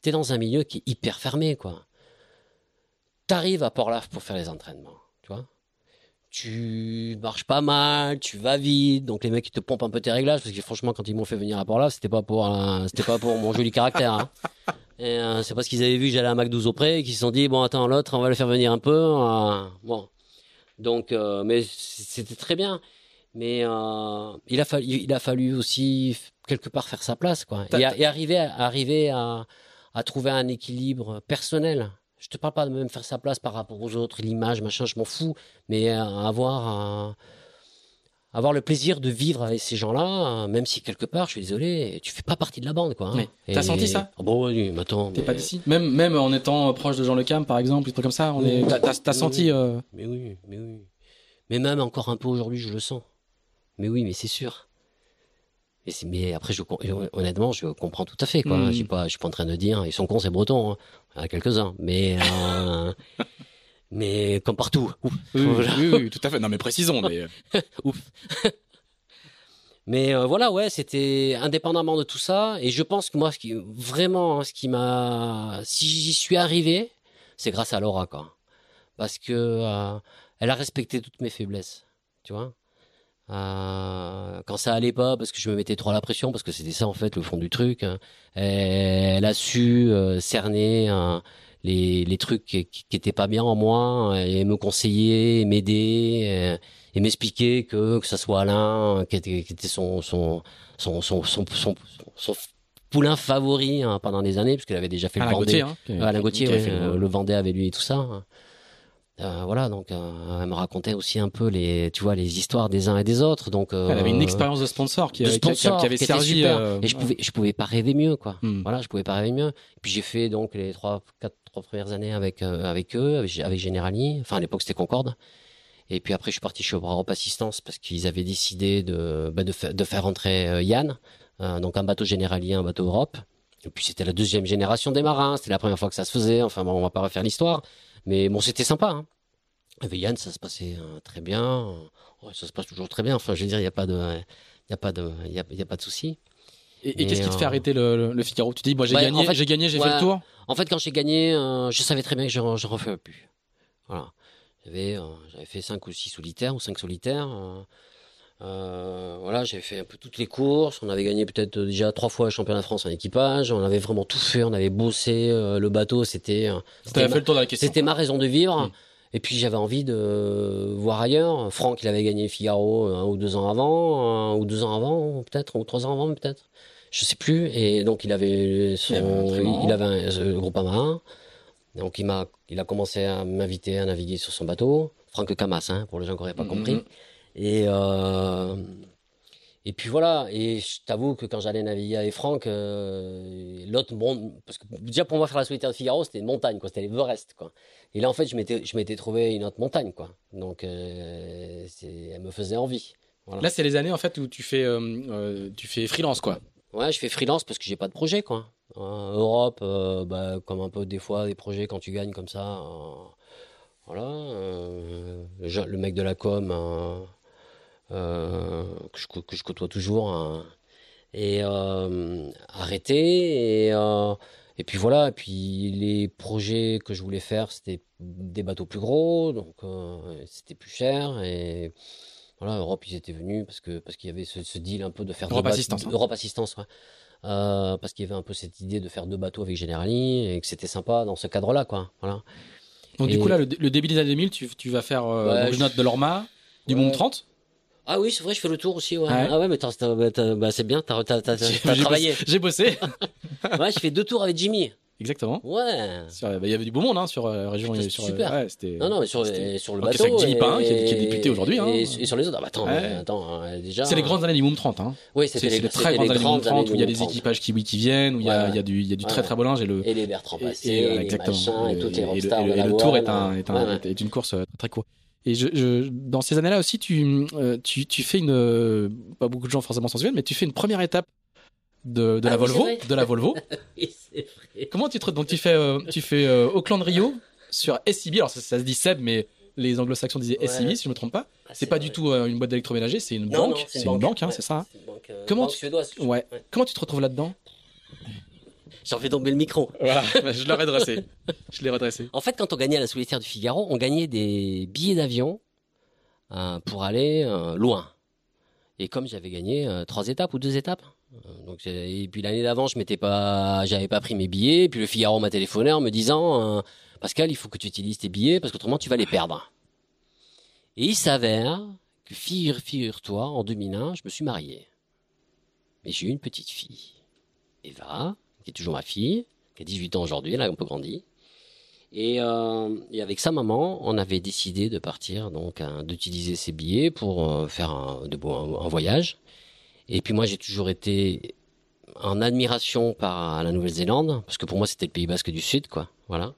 T'es dans un milieu qui est hyper fermé, quoi. T'arrives à Port-Laf pour faire les entraînements, tu vois. Tu marches pas mal, tu vas vite, donc les mecs ils te pompent un peu tes réglages, parce que franchement, quand ils m'ont fait venir à Port-Laf, c'était pas pour, c'était pas pour mon joli caractère, hein. Et euh, c'est parce qu'ils avaient vu que j'allais à Mac 12 auprès, et qu'ils se sont dit, bon, attends, l'autre, on va le faire venir un peu, euh, bon. Donc, euh, mais c'était très bien mais euh, il a fallu il a fallu aussi quelque part faire sa place quoi et, arriver à, arriver à, à trouver un équilibre personnel je te parle pas de même faire sa place par rapport aux autres l'image machin je m'en fous mais euh, avoir euh, avoir le plaisir de vivre avec ces gens-là, euh, même si quelque part, je suis désolé, tu fais pas partie de la bande, quoi. hein. T'as senti ça? Ah Bon, oui, mais attends. T'es mais- pas d'ici? Même, même en étant proche de Jean Le Cam, par exemple, des trucs comme ça, on est... t'as, Oui, senti... euh, Mais oui, mais oui. Mais même encore un peu aujourd'hui, je le sens. Mais oui, mais c'est sûr. Mais après, je, honnêtement, je comprends tout à fait. Quoi. Mm. Je suis pas, je suis pas en train de dire, ils sont cons, c'est breton. Hein. Il y en a quelques-uns, mais euh, mais comme partout. Ouf. Oui, oui, oui, tout à fait. Non, mais précisons. Mais... euh, Ouf. Mais euh, voilà, ouais, c'était indépendamment de tout ça. Et je pense que moi, ce qui vraiment, hein, ce qui m'a, si j'y suis arrivé, c'est grâce à Laura, quoi. Parce que euh, elle a respecté toutes mes faiblesses, tu vois. Euh, quand ça allait pas, parce que je me mettais trop à la pression, parce que c'était ça en fait le fond du truc. hein, Elle, a su euh, cerner hein, les, les trucs qui, qui étaient pas bien en moi hein, et me conseiller, m'aider et, et m'expliquer que que ça soit Alain qui était, qui était son son son son son, son, son poulain favori hein, pendant des années, parce qu'il avait déjà fait Alain le Vendée. Gauthier, hein, Alain Gauthier, ouais, fait euh, le Vendée avec lui et tout ça. Euh, voilà, donc euh, elle me racontait aussi un peu les, tu vois, les histoires des uns et des autres. Donc euh, Elle avait une expérience de sponsor qui, de sponsor qui avait qui servi. super. euh, et je pouvais, je pouvais pas rêver mieux, quoi. Hmm. Voilà, je pouvais pas rêver mieux. Et puis j'ai fait donc les trois, quatre, trois premières années avec avec eux, avec, avec Generali. Enfin à l'époque c'était Concorde. Et puis après je suis parti chez Europe Assistance parce qu'ils avaient décidé de bah, de, fa- de faire rentrer euh, Yann, donc un bateau Generali, un bateau Europe. Et puis c'était la deuxième génération des marins. C'était la première fois que ça se faisait. Enfin bon, on va pas refaire l'histoire, mais bon c'était sympa. Hein. Avec Yann ça se passait euh, très bien. Ouais, ça se passe toujours très bien. Enfin je veux dire il y a pas de il a pas de il y a, y a pas de souci. Et, qu'est-ce qui te fait euh, arrêter le, le- le Figaro? Tu dis, bon, j'ai Ouais, gagné, en fait, j'ai gagné, j'ai fait le tour. En fait, quand j'ai gagné, euh, je savais très bien que je ne refais plus. Voilà. J'avais, euh, j'avais fait 5 ou 6 solitaires, ou 5 solitaires. euh, euh, voilà, j'avais fait un peu toutes les courses. On avait gagné peut-être euh, déjà trois fois le championnat de France en équipage. On avait vraiment tout fait. On avait bossé. euh, le bateau, c'était, euh, c'était ma- le c'était ma raison de vivre. Mm. Et puis j'avais envie de voir ailleurs. Franck, il avait gagné Figaro un ou deux ans avant, un ou deux ans avant, peut-être, ou trois ans avant, peut-être. Je sais plus. Et donc il avait son, Il avait un un, ce Groupama. Donc il m'a, il a commencé à m'inviter à naviguer sur son bateau. Franck Camas, hein, pour les gens qui n'auraient pas Mhm. compris. Et euh, et puis voilà. Et je t'avoue que quand j'allais naviguer avec Franck, euh, l'autre monde, parce que déjà pour moi faire la solitaire de Figaro, c'était une montagne, quoi. C'était l'Everest, quoi. Et là en fait, je m'étais, je m'étais trouvé une autre montagne, quoi. Donc euh, elle me faisait envie. Voilà. Là, c'est les années en fait où tu fais, tu fais freelance, quoi. Ouais, je fais freelance parce que j'ai pas de projet, quoi. Europe, bah, comme un peu des fois des projets quand tu gagnes comme ça. voilà. euh, le, mec de la com euh, euh, que, je, que je côtoie toujours hein, et euh, arrêté et euh, et puis voilà. Et puis les projets que je voulais faire, c'était des bateaux plus gros, donc euh, c'était plus cher et voilà, Europe, ils étaient venus parce que parce qu'il y avait ce, ce deal un peu de faire Europe deux bateaux- Assistance, hein. Europe Assistance, ouais. Parce qu'il y avait un peu cette idée de faire deux bateaux avec Generali et que c'était sympa dans ce cadre-là, quoi. Voilà. Donc, du coup, là, le, le début des années 2000, tu, tu vas faire Ouais, je- note de l'Orma, du Ouais. Mont 30. Ah oui, c'est vrai, je fais le tour aussi, ouais. Ah ouais, mais bah, bah, c'est bien, t'as, travaillé. bossé- J'ai bossé. ouais, je fais deux tours avec Jimmy. Exactement. Ouais. Bah, Il y avait du beau monde hein, sur euh, région. C'était super. ouais, Non, non, mais sur, sur le c'est bateau. avec Jimmy Pain, qui est- qui est député aujourd'hui, hein. Et, et sur les autres. Ah, bah, attends, Ouais. euh, attends, euh, déjà. C'est les grandes années du Moom 30. Hein. Oui, C'est c'était les, très les grandes années du grandes 30 années où il y a des Moom 30. équipages qui viennent, où il y a, y a du, y a du très très beau linge et le. Et les Bertrand Passé, et, les machins, et toutes les le- rockstars et tour est, un, est, ouais. est une course euh, très courte. Et je, je, dans ces années-là aussi, tu, euh, tu, tu fais une. euh, Pas beaucoup de gens forcément s'en souviennent, mais tu fais une première étape de, de Ah la oui, Volvo. De la Volvo. Oui, vrai. Comment tu te. Donc tu fais, euh, tu fais euh, Auckland Rio sur SCB. Alors ça, ça se dit Seb, mais les anglo-saxons disaient Ouais. SCB, si je me trompe pas. Ah, C'est pas du tout euh, une boîte d'électroménager, c'est une banque. C'est une banque, hein, ouais. c'est ça. hein. C'est banque, euh, Comment tu- Ouais. Comment tu te retrouves là-dedans? J'en fais tomber le micro. Voilà, je l'ai redressé. Je l'ai redressé. En fait, quand on gagnait à la solitaire du Figaro, on gagnait des billets d'avion euh, pour aller euh, loin. Et comme j'avais gagné euh, trois étapes ou deux étapes, euh, donc et puis l'année d'avant, je m'étais pas, j'avais pas pris mes billets. Puis le Figaro m'a téléphoné en me disant, euh, Pascal, il faut que tu utilises tes billets parce qu'autrement tu vas les perdre. Et il s'avère que figure, figure-toi, en 2001, je me suis marié. Mais j'ai eu une petite fille, Eva, qui est toujours ma fille, qui a 18 ans aujourd'hui, elle a un peu grandi. Et, euh, et avec sa maman, on avait décidé de partir, donc hein, d'utiliser ses billets pour euh, faire un, de un, un voyage. Et puis moi, j'ai toujours été en admiration par la Nouvelle-Zélande, parce que pour moi, c'était le Pays Basque du Sud, quoi. Voilà.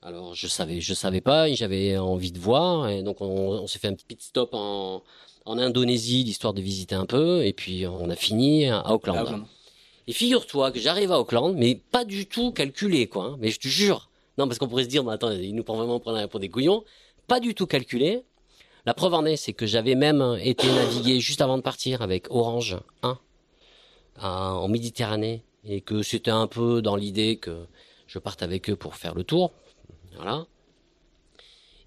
Alors je savais, je savais pas, j'avais envie de voir, et donc on, s'est fait un petit stop en, en Indonésie, l'histoire de visiter un peu, et puis on a fini à Auckland. Et figure-toi que j'arrive à Auckland, mais pas du tout calculé, quoi. hein. Mais je te jure. Non, parce qu'on pourrait se dire, mais attends, il nous prend vraiment pour, des couillons. Pas du tout calculé. La preuve en est, c'est que j'avais même été naviguer juste avant de partir avec Orange 1 à- en Méditerranée et que c'était un peu dans l'idée que je parte avec eux pour faire le tour. Voilà.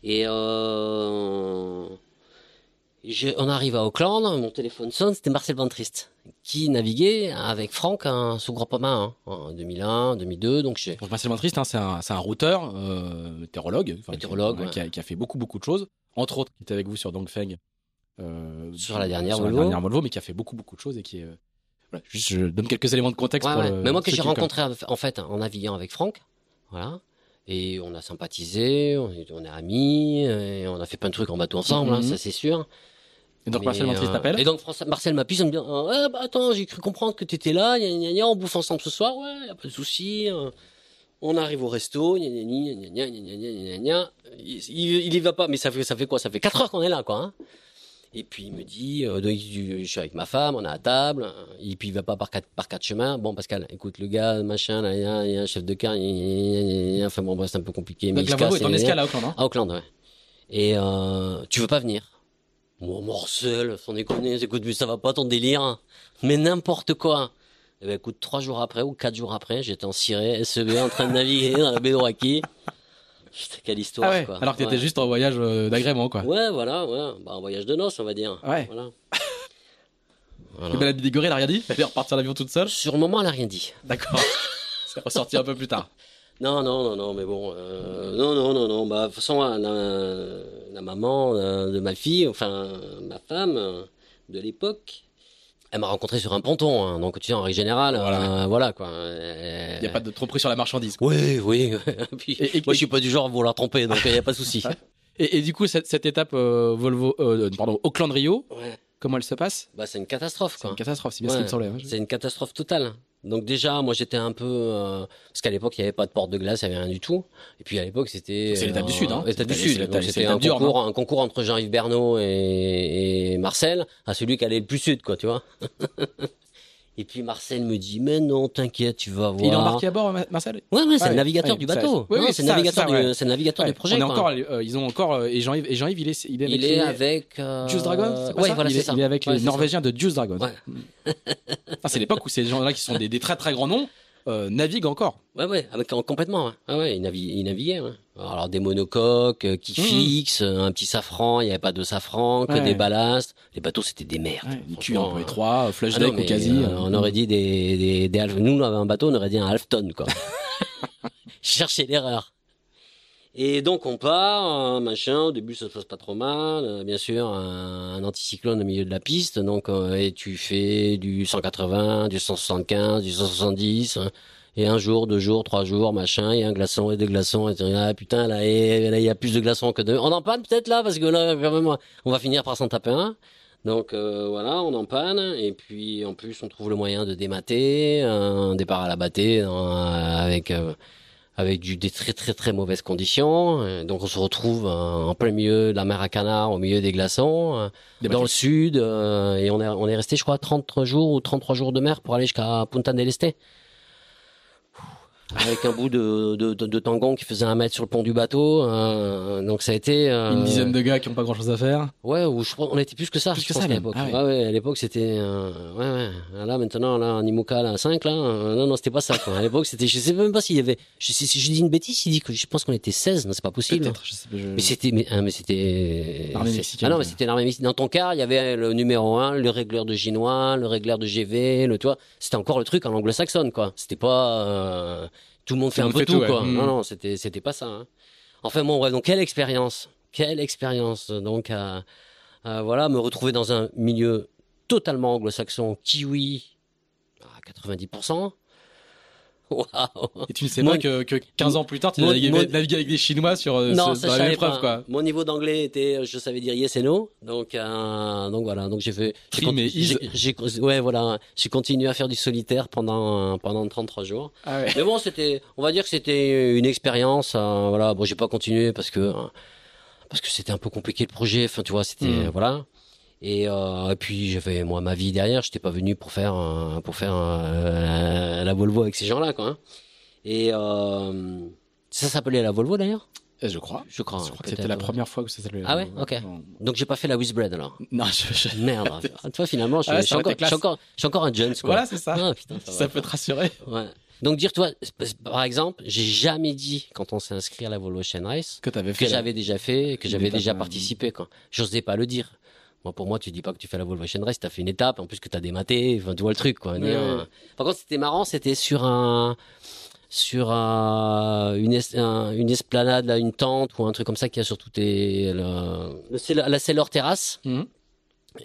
Et euh, je- on arrive à Auckland, mon téléphone sonne, c'était Marcel Ventrist qui naviguait avec Franck hein, sous Groupama hein, en 2001, 2002. Donc Marcel Triste, hein, c'est un, routeur, euh, météorologue, qui, ouais. qui a, qui a fait beaucoup beaucoup de choses. Entre autres, qui était avec vous sur Dongfeng. Euh, Sur la dernière sur Volvo. La dernière Volvo, mais qui a fait beaucoup beaucoup de choses et qui est. euh, voilà, juste, je donne quelques éléments de contexte Ouais, pour ouais. le. Mais moi que j'ai rencontré en fait en naviguant avec Franck, voilà. Et on a sympathisé, on est, on est amis, et on a fait plein de trucs en bateau ensemble, hein, Mhm. ça c'est sûr. Et donc Marcel Mantis t'appelle Et donc François, Marcel m'appuie, me dit Attends, j'ai cru comprendre que t'étais là, on bouffe ensemble ce soir, ouais, y a pas de souci. On arrive au resto, il, il, y va pas, mais ça fait, quoi Ça fait 4 heures qu'on est là, quoi. Et puis il me dit, je suis avec ma femme, on est à table, et puis il va pas par quatre, chemins. Bon, Pascal, écoute, le gars, machin, il y a un chef de car, enfin bon, bref, c'est un peu compliqué. Mais la il se casse, est en à Auckland, hein À Auckland, ouais. Et euh, tu veux pas venir Bon, morcel, sans déconner, écoute, mais ça va pas ton délire. Mais n'importe quoi. Eh ben, écoute, trois jours après ou quatre jours après, j'étais en Ciré, SEB, en train de naviguer dans la baie de Roaki. Putain, quelle histoire, Ah ouais. quoi. Alors que t'étais Ouais. juste en voyage euh, d'agrément quoi. Ouais, voilà, ouais. Bah, un voyage de noces, on va dire. Ouais. Voilà. Et Voilà. la Bigorée, elle a rien dit. Elle est repartie en avion toute seule. Sur le moment, elle a rien dit. D'accord. c'est ressorti un peu plus tard. Non, non, non, non, mais bon, euh, non, non, non, non, bah, de toute façon, la, la maman euh, de ma fille, enfin, ma femme euh, de l'époque, elle m'a rencontré sur un ponton, hein, donc tu sais, en règle générale, Voilà. euh, voilà, quoi. Il n'y a pas de trop pris sur la marchandise. quoi. Oui, oui, puis, Et- et- moi je suis pas du genre à vouloir tromper, donc il n'y a pas de souci. Et, et du coup, cette, cette étape Volvo, pardon, Auckland Rio, Ouais. comment elle se passe? Bah, c'est une catastrophe, C'est une catastrophe, c'est bien ce qui me semblait. hein. C'est une catastrophe totale. Donc déjà, moi j'étais un peu euh, parce qu'à l'époque il n'y avait pas de porte de glace, il n'y avait rien du tout. Et puis à l'époque c'était C'est l'étape du Sud, hein. L'étape du Sud. c'était un concours, un concours entre Jean-Yves Bernot et, et Marcel à celui qui allait le plus sud, quoi, tu vois. et puis Marcel me dit mais non, t'inquiète, tu vas voir. Il est embarqué à bord, Ma- Marcel? Ouais, ouais, c'est Ah le ouais, navigateur ouais, du bateau. Non, oui, c'est le navigateur, ça, ouais. du, c'est le navigateur Ouais, du projet. on est quoi. encore, euh, ils ont encore, euh, et Jean-Yves, et Jean-Yves, il est, il est avec il les, est avec. Euh... Juice Dragon, Ouais, ça? voilà, il, c'est est, ça. il est avec Ouais, les. Norvégiens de Juice Dragon. Ouais. Ah, c'est l'époque où ces gens-là qui sont des, des très très grands noms euh, naviguent encore. Ouais, ouais, avec, en- complètement. Ouais. Ah ouais, il, navi- il naviguait. ouais. Alors des monocoques euh, qui Mhm. fixent, euh, un petit safran, il n'y avait pas de safran, que Ouais. des ballasts. Les bateaux, c'était des merdes. Ouais, culs un peu hein. étroits, euh, flush Ah non, deck mais, quasi. euh, euh, on aurait dit des, des, des half- nous, on avait un bateau, on aurait dit un half tonne, quoi. Chercher l'erreur. Et donc on part, euh, machin. Au début, ça se passe pas trop mal. euh, bien sûr, un, un anticyclone au milieu de la piste. Donc, euh, et tu fais du 180, du 175, du 170. hein, et un jour, deux jours, trois jours, machin, et un glaçon et deux glaçons. Et tu ah putain, là, et, là, il y a plus de glaçons que de. On en panne peut-être là, parce que là, vraiment, on va finir par s'en taper un. Donc euh, voilà, on en panne et puis en plus on trouve le moyen de démater un départ à la battée euh, avec euh, avec du, des très très très mauvaises conditions. Euh, Donc on se retrouve euh, en plein milieu de la mer à Canard, au milieu des glaçons, euh, Des dans le sud et on est on est resté je crois 30 jours ou 33 jours de mer pour aller jusqu'à Punta del Este. Avec un bout de, de, de, de tangon qui faisait un mètre sur le pont du bateau. euh, donc ça a été... euh, Une dizaine de gars qui n'ont pas grand-chose à faire. Ouais, ou je crois on était plus que ça. Plus je que pense, ça, à l'époque. Ah ouais. ouais. ouais, à l'époque c'était euh, ouais ouais. Là maintenant là en Imoca là 5 là, euh, non non, c'était pas ça quoi. À l'époque c'était je sais même pas s'il y avait je si je dis une bêtise, il dit que je pense qu'on était 16, non, c'est pas possible. Peut-être, je sais pas. je- Mais c'était mais, ah, mais c'était L'armée mexicaine, Ah non, mais c'était l'armée mexicaine. Dans ton car, il y avait le numéro 1, le régleur de Ginois, le régleur de GV, le toi, c'était encore le truc en anglo-saxonne quoi. C'était pas euh, tout le monde fait un peu tout, quoi. Mm. Non non, c'était c'était pas ça. Hein. Enfin bon, bref, donc quelle expérience, quelle expérience donc à, à, voilà me retrouver dans un milieu totalement anglo-saxon, kiwi à 90%. Waouh. Et tu ne sais Mon- pas que, que 15 ans plus tard, tu mon- naviguais, mon- avec des Chinois sur, euh, Non, ce- ça épreuve, quoi. Mon niveau d'anglais était, je savais dire yes et no. Donc, euh, donc voilà. Donc j'ai fait. j'ai Trim et conti- is. j'ai- ouais, voilà. J'ai continué à faire du solitaire pendant pendant 33 jours. Ah ouais. Mais bon, c'était, on va dire que c'était une expérience. euh, voilà. Bon, j'ai pas continué parce que parce que c'était un peu compliqué le projet. Enfin, tu vois, c'était Mm. voilà. Et, euh, et puis j'avais moi ma vie derrière. J'étais pas venu pour faire pour faire euh, la Volvo avec ces gens-là, quoi. hein. Et euh, ça s'appelait la Volvo d'ailleurs? Je crois. Je crois. Je crois que c'était la première fois que ça s'appelait. Ah ouais Ok. Donc j'ai pas fait la Wizbread alors. Non, je, je- Merde. Ah, Toi finalement je, Ah ouais, je suis encore, été je, suis classe. encore, je suis encore un Jones quoi. Voilà, c'est ça. Ah, putain, ça, peut te rassurer. Ouais. Donc dire toi, par exemple, j'ai jamais dit quand on s'est inscrit à la Volvo Chain Race Que j'avais déjà fait, que j'avais déjà participé. Quoi. J'osais pas le dire. Moi, pour moi, tu dis pas que tu fais la Volvo Chain Race, t'as fait une étape, en plus que t'as dématé, enfin, tu vois le truc, quoi. Ouais, euh, Par contre, c'était marrant, c'était sur un, sur un, une, es- un- une esplanade, là, une tente ou un truc comme ça qui a sur toutes les, le, le Sailor- la Sailor Terrace. Mhm.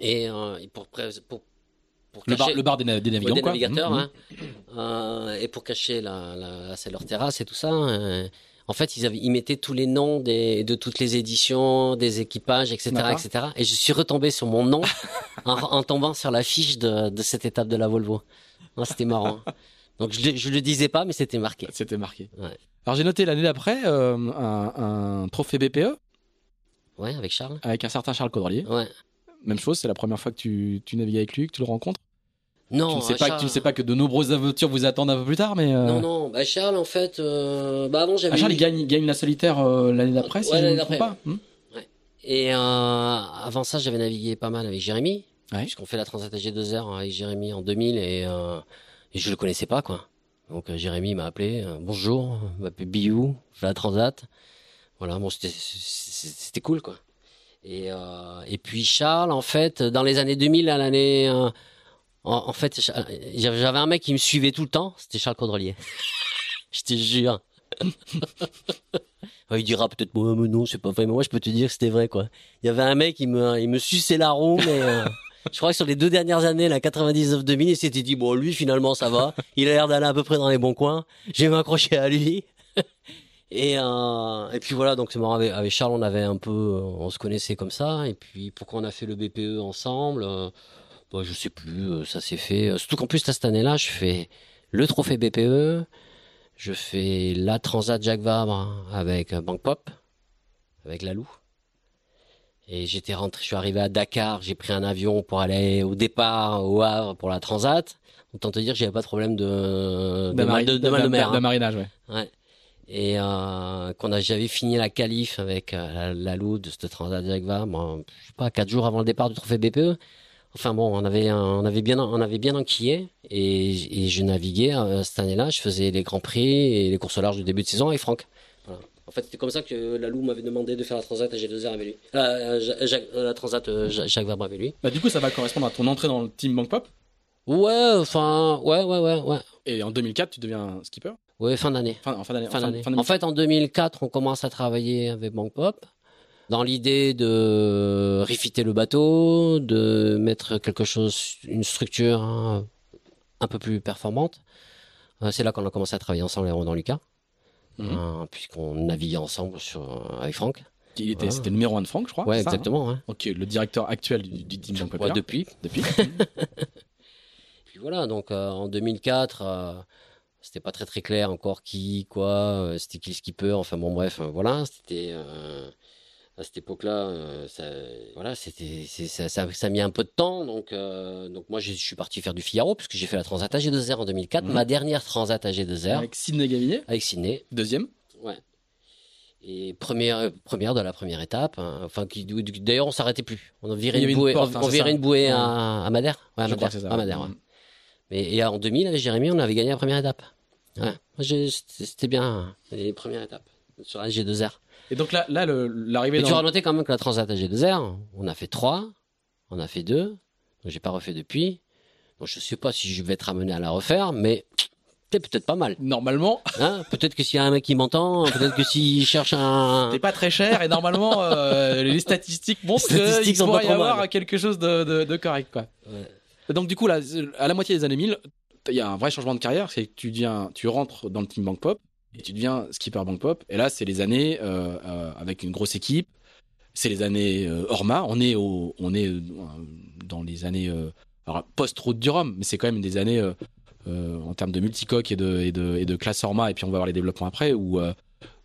Et, euh, et pour, Le bar, cacher- le bar des, na- des Ouais, navigants, des quoi. navigateurs, Mhm. hein. Euh, et pour cacher la, leur terrasse et tout ça. euh, en fait, ils avaient, ils mettaient tous les noms des, de toutes les éditions, des équipages, etc., etc. Et je suis retombé sur mon nom en, en tombant sur la fiche de, de cette étape de la Volvo. C'était marrant. Donc je, le- je le disais pas, mais c'était marqué. C'était marqué. Ouais. Alors j'ai noté l'année d'après euh, un, un trophée BPE Ouais, avec Charles. avec un certain Charles Caudrelier. Ouais. Même chose, c'est la première fois que tu, tu navigues avec lui, que tu le rencontres. Non, tu, ne sais pas, Charles- tu ne sais pas que de nombreuses aventures vous attendent un peu plus tard, mais. euh, Non, non. Bah, Charles, en fait, euh, bah avant j'avais. Ah, Charles, eu- il gagne, il gagne la solitaire euh, l'année d'après, si Ouais, je ne me trompe pas. Hmm Et euh, avant ça, j'avais navigué pas mal avec Jérémy. Ouais. Puisqu'on fait la Transat AG2R avec Jérémy en 2000 et, euh, et je le connaissais pas, quoi. Donc euh, Jérémy m'a appelé. Bonjour, m'appelle Biou, je fais la Transat. Voilà, bon, c'était- cool, quoi. Et, euh, et puis Charles, en fait, dans les années 2000, à l'année... en, fait, j'avais un mec qui me suivait tout le temps, c'était Charles Caudrelier. je te jure. Il dira peut-être moi mais non c'est pas vrai. Mais moi je peux te dire que c'était vrai quoi. Il y avait un mec il me il me suçait la roue mais euh, je crois que sur les deux dernières années la 99 2000 il s'était dit bon lui finalement ça va. Il a l'air d'aller à peu près dans les bons coins. Je vais m'accrocher à lui. Et euh, et puis voilà donc c'est marrant avec, Charles on avait un peu euh, on se connaissait comme ça. Et puis pourquoi on a fait le BPE ensemble bah, je sais plus euh, ça s'est fait Euh, surtout qu'en plus cette année-là je fais le trophée BPE je fais la Transat Jacques Vabre avec euh, Bank Pop, avec Lalou. Et j'étais rentré, je suis arrivé à Dakar, j'ai pris un avion pour aller au départ au Havre pour la Transat. Autant te dire que j'avais pas de problème de, de, mal, de, de mal de mer. d'un hein. marinage, ouais. Ouais. Et euh, qu'on a, j'avais fini la qualif avec euh, la, Lalou de cette Transat Jacques Vabre, bon, je sais pas, quatre jours avant le départ du trophée BPE. Enfin bon, on avait, un- on avait bien, on avait bien enquillé et, et je naviguais euh, cette année-là. Je faisais les grands prix et les courses au large du début de saison avec Franck. Voilà. En fait, c'était comme ça que Lalou m'avait demandé de faire la Transat AG2R avec lui. Euh, Ja- Jacques- euh, la Transat Ja- Jacques Vabre avec lui. Bah, du coup, ça va correspondre à ton entrée dans le team Bank Pop? Ouais, enfin, ouais, ouais, ouais, ouais. Et en 2004, tu deviens skipper? Ouais, fin d'année. Fin, en fin d'année. En En fait, en 2004, on commence à travailler avec Bank Pop dans l'idée de refiter le bateau, de mettre quelque chose, une structure hein, un peu plus performante. Euh, C'est là qu'on a commencé à travailler ensemble avec Ronan Lucas, Mhm. hein, puisqu'on naviguait ensemble sur, avec Franck. Il était, Voilà. C'était le numéro 1 de Franck, je crois. ouais, hein exactement. Ok, le directeur actuel du, du team. Ouais, depuis. depuis. Puis voilà, donc euh, en 2004, euh, c'était pas très très clair encore qui, quoi, euh, c'était qui le skipper, enfin bon bref, voilà, c'était à cette époque-là, euh, ça, voilà, c'était, ça, ça, ça a mis un peu de temps, donc euh, donc moi je, suis parti faire du Figaro puisque j'ai fait la Transat AG2R en 2004, Mhm. ma dernière Transat AG2R Avec Sidney Gavinet, avec Sydney, deuxième. ouais. Et première, première de la première étape, hein, enfin qui, d'ailleurs on s'arrêtait plus, on virait une une bouée, porte, on, hein, on c'est virait une bouée à, à Madère, ouais, à Madère, que c'est ça. à Madère, ouais. Mais et en 2000, avec Jérémy, on avait gagné la première étape. Ouais. C'était c'était bien, les premières étapes sur la G2R. Et donc là, là l'arrivée Mais dans. tu auras noté quand même que la Transat à G2R, on a fait trois, on a fait deux, donc j'ai pas refait depuis. Donc je sais pas si je vais être amené à la refaire, mais c'est peut-être pas mal. Normalement, Hein peut-être que s'il y a un mec qui m'entend, peut-être que s'il cherche un... t'es pas très cher et normalement, euh, les statistiques montrent qu'il pourrait y avoir mal. quelque chose de, de, de correct, quoi. Ouais. Donc du coup, là, à la moitié des années 1000, il y a un vrai changement de carrière, c'est que tu deviens, tu rentres dans le team Bank Pop et tu deviens skipper Bank Pop. Et là, c'est les années euh, euh, avec une grosse équipe. C'est les années euh, Orma. On est au, on est dans les années alors, post-route du Rhum, mais c'est quand même des années en termes de multicoque et de, et de et de classe Orma. Et puis on va voir les développements après où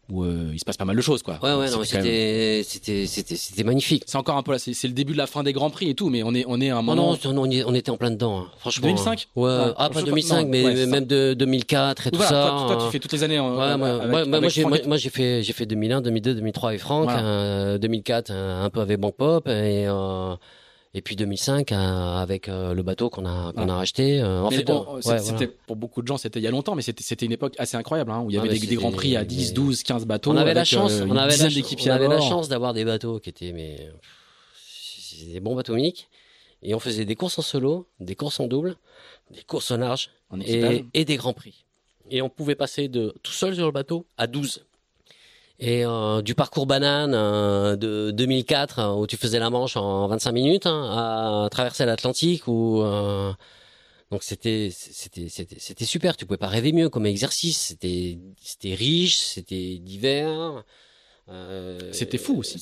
où euh, il se passe pas mal de choses, quoi. Ouais, ouais, non, même- c'était, c'était, c'était, c'était magnifique. C'est encore un peu là, c'est c'est le début de la fin des grands prix et tout, mais on est on est à un moment. non, non, on y- on était en plein dedans, hein. franchement. 2005? Ouais, Ah, ah, pas sais pas, 2005, non, mais ouais, même de 2004 et tout ça. toi, toi, tu hein. fais toutes les années. en- Ouais, moi, avec- moi, j'ai, moi, j'ai fait, j'ai fait 2001, 2002, 2003 avec Franck, Voilà. euh, 2004 euh, un peu avec Bank Pop et, euh, Et puis 2005 euh, avec euh, le bateau qu'on a qu'on a racheté. euh, en Mais fait, bon, euh, c'est- ouais, c'était voilà. pour beaucoup de gens, c'était il y a longtemps, mais c'était c'était une époque assez incroyable, hein, où il y Ah, avait mais des, des grands prix à 10, mais- 12, 15 bateaux. on avait la chance, on avait, la, on avait chance d'avoir des bateaux qui étaient mais des bons bateaux uniques. Et on faisait des courses en solo, des courses en double, des courses large En et, et des grands prix. Et on pouvait passer de tout seul sur le bateau à 12. Et euh, du parcours banane euh, de 2004 euh, où tu faisais la Manche en 25 minutes hein, à traverser l'Atlantique ou euh, donc c'était c'était c'était c'était super. Tu pouvais pas rêver mieux comme exercice. C'était c'était riche, c'était divers. Euh, C'était fou aussi.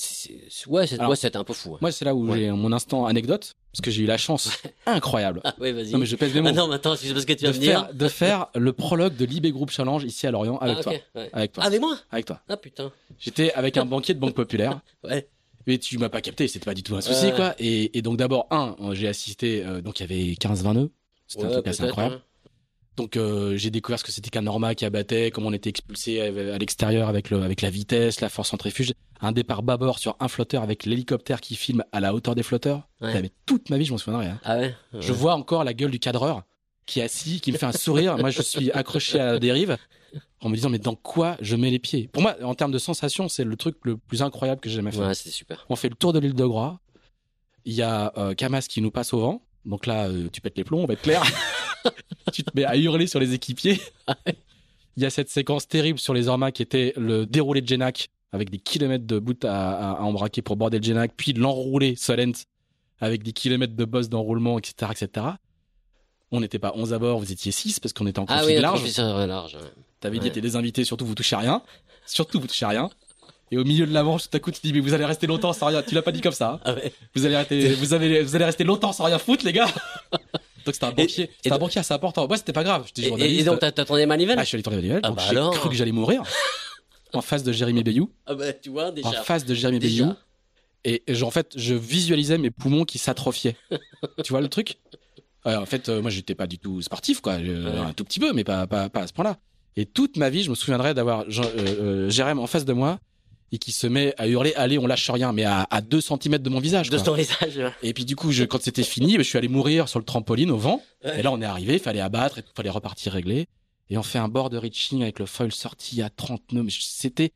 Ouais, c'était un peu fou. ouais. Moi, c'est là où Ouais. j'ai mon instant anecdote, parce que j'ai eu la chance incroyable. Ah ouais, vas-y. Non, mais je pèse mes mots. Ah non, mais attends, c'est parce que tu de, vas dire. faire, de faire le prologue de l'IB Group Challenge ici à Lorient avec Ah, toi. Avec toi. Ah, avec moi Avec toi. Ah putain. J'étais avec un banquier de Banque Populaire. Ouais. Mais tu m'as pas capté, c'était pas du tout un souci, quoi. Et, et donc d'abord, un, j'ai assisté, euh, donc il y avait 15-20 nœuds. C'était un truc assez incroyable. hein. Donc euh, j'ai découvert ce que c'était qu'un Norma qui abattait, comment on était expulsé à, à l'extérieur avec le avec la vitesse, la force centrifuge, un départ bâbord sur un flotteur avec l'hélicoptère qui filme à la hauteur des flotteurs. Ouais. Ça, mais toute ma vie, je m'en souviendrai. hein. Ah ouais. Je vois encore la gueule du cadreur qui est assis, qui me fait un sourire. moi, je suis accroché à la dérive en me disant mais dans quoi je mets les pieds? Pour moi, en termes de sensation, c'est le truc le plus incroyable que j'ai jamais fait. Ouais, c'était super. On fait le tour de l'île de Groix. Il y a euh, Camas qui nous passe au vent. Donc là, euh, tu pètes les plombs, on va être clair. tu te mets à hurler sur les équipiers. Il y a cette séquence terrible sur les Ormas qui était le déroulé de Genac avec des kilomètres de bout à, à, à embraquer pour border le Genac, puis l'enroulé Solent avec des kilomètres de boss d'enroulement, etc., etc. On n'était pas 11 à bord, vous étiez 6 parce qu'on était en Ah config oui, large. large. large. ouais. T'avais dit, Ouais. y a des invités, surtout vous touchez à rien. Surtout vous touchez à rien. Et au milieu de la manche, tout à coup, tu dis, mais vous allez rester longtemps sans rien. Tu l'as pas dit comme ça. hein. Ah ouais. Vous allez rester, vous avez, vous allez rester longtemps sans rien foutre, les gars. Donc c'était un banquier, c'était un banquier assez important. Moi, c'était pas grave. J'étais Et, journaliste. et donc, t'as t'as tourné ah, je suis allé tourner Manivelle, Ah donc bah j'ai cru que j'allais mourir. en face de Jérémy Bayou. Ah bah, tu vois, En déjà. face de Jérémy. Bayou. Et je- en fait, je visualisais mes poumons qui s'atrophiaient. tu vois le truc? En fait, euh, moi, j'étais pas du tout sportif, quoi. Ouais. Un tout petit peu, mais pas, pas, pas à ce point-là. Et toute ma vie, je me souviendrai d'avoir euh, euh, Jérémy en face de moi et qui se met à hurler Allez, on lâche rien, mais à, à 2 cm de mon visage. De quoi. ton visage. ouais. Et puis du coup, je, quand c'était fini, je suis allé mourir sur le trampoline au vent. Ouais. Et là, on est arrivé, il fallait abattre, il fallait repartir régler. Et on fait un bord de reaching avec le foil sorti à 30 nœuds. C'était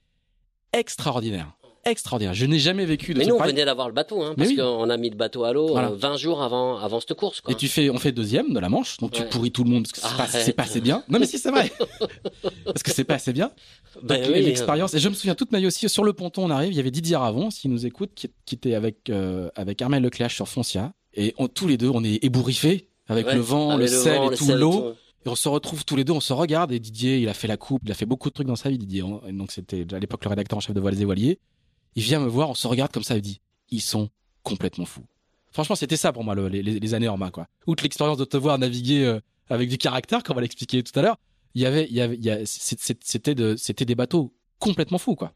extraordinaire. Extraordinaire. Je n'ai jamais vécu de Mais nous, on venait d'avoir le bateau, hein, parce oui. qu'on a mis le bateau à l'eau Voilà. euh, 20 jours avant, avant cette course. Quoi. Et tu fais, on fait deuxième de la manche, donc tu pourris tout le monde parce que c'est pas, pas assez bien. Non mais si c'est vrai, parce que c'est pas assez bien. Ben oui, l'expérience. Et je me souviens toute ma vie aussi sur le ponton, on arrive, il y avait Didier Ravon, s'il nous écoute, qui, qui était avec euh, avec Armel Lecléache sur Foncia, et on- tous les deux, on est ébouriffés avec ouais. le vent, Avec le sel vent, et le tout l'eau. Et on se retrouve tous les deux, on se regarde et Didier, il a fait la coupe, il a fait beaucoup de trucs dans sa vie, Didier. Et donc c'était à l'époque le rédacteur en chef de Voiles et Voiliers. Il vient me voir, on se regarde comme ça, il dit, ils sont complètement fous. Franchement, c'était ça pour moi, le- les, années Orma, quoi. Outre l'expérience de te voir naviguer euh, avec du caractère, comme on va l'expliquer tout à l'heure, il y avait, il y avait, c'était de, c'était des bateaux complètement fous, quoi.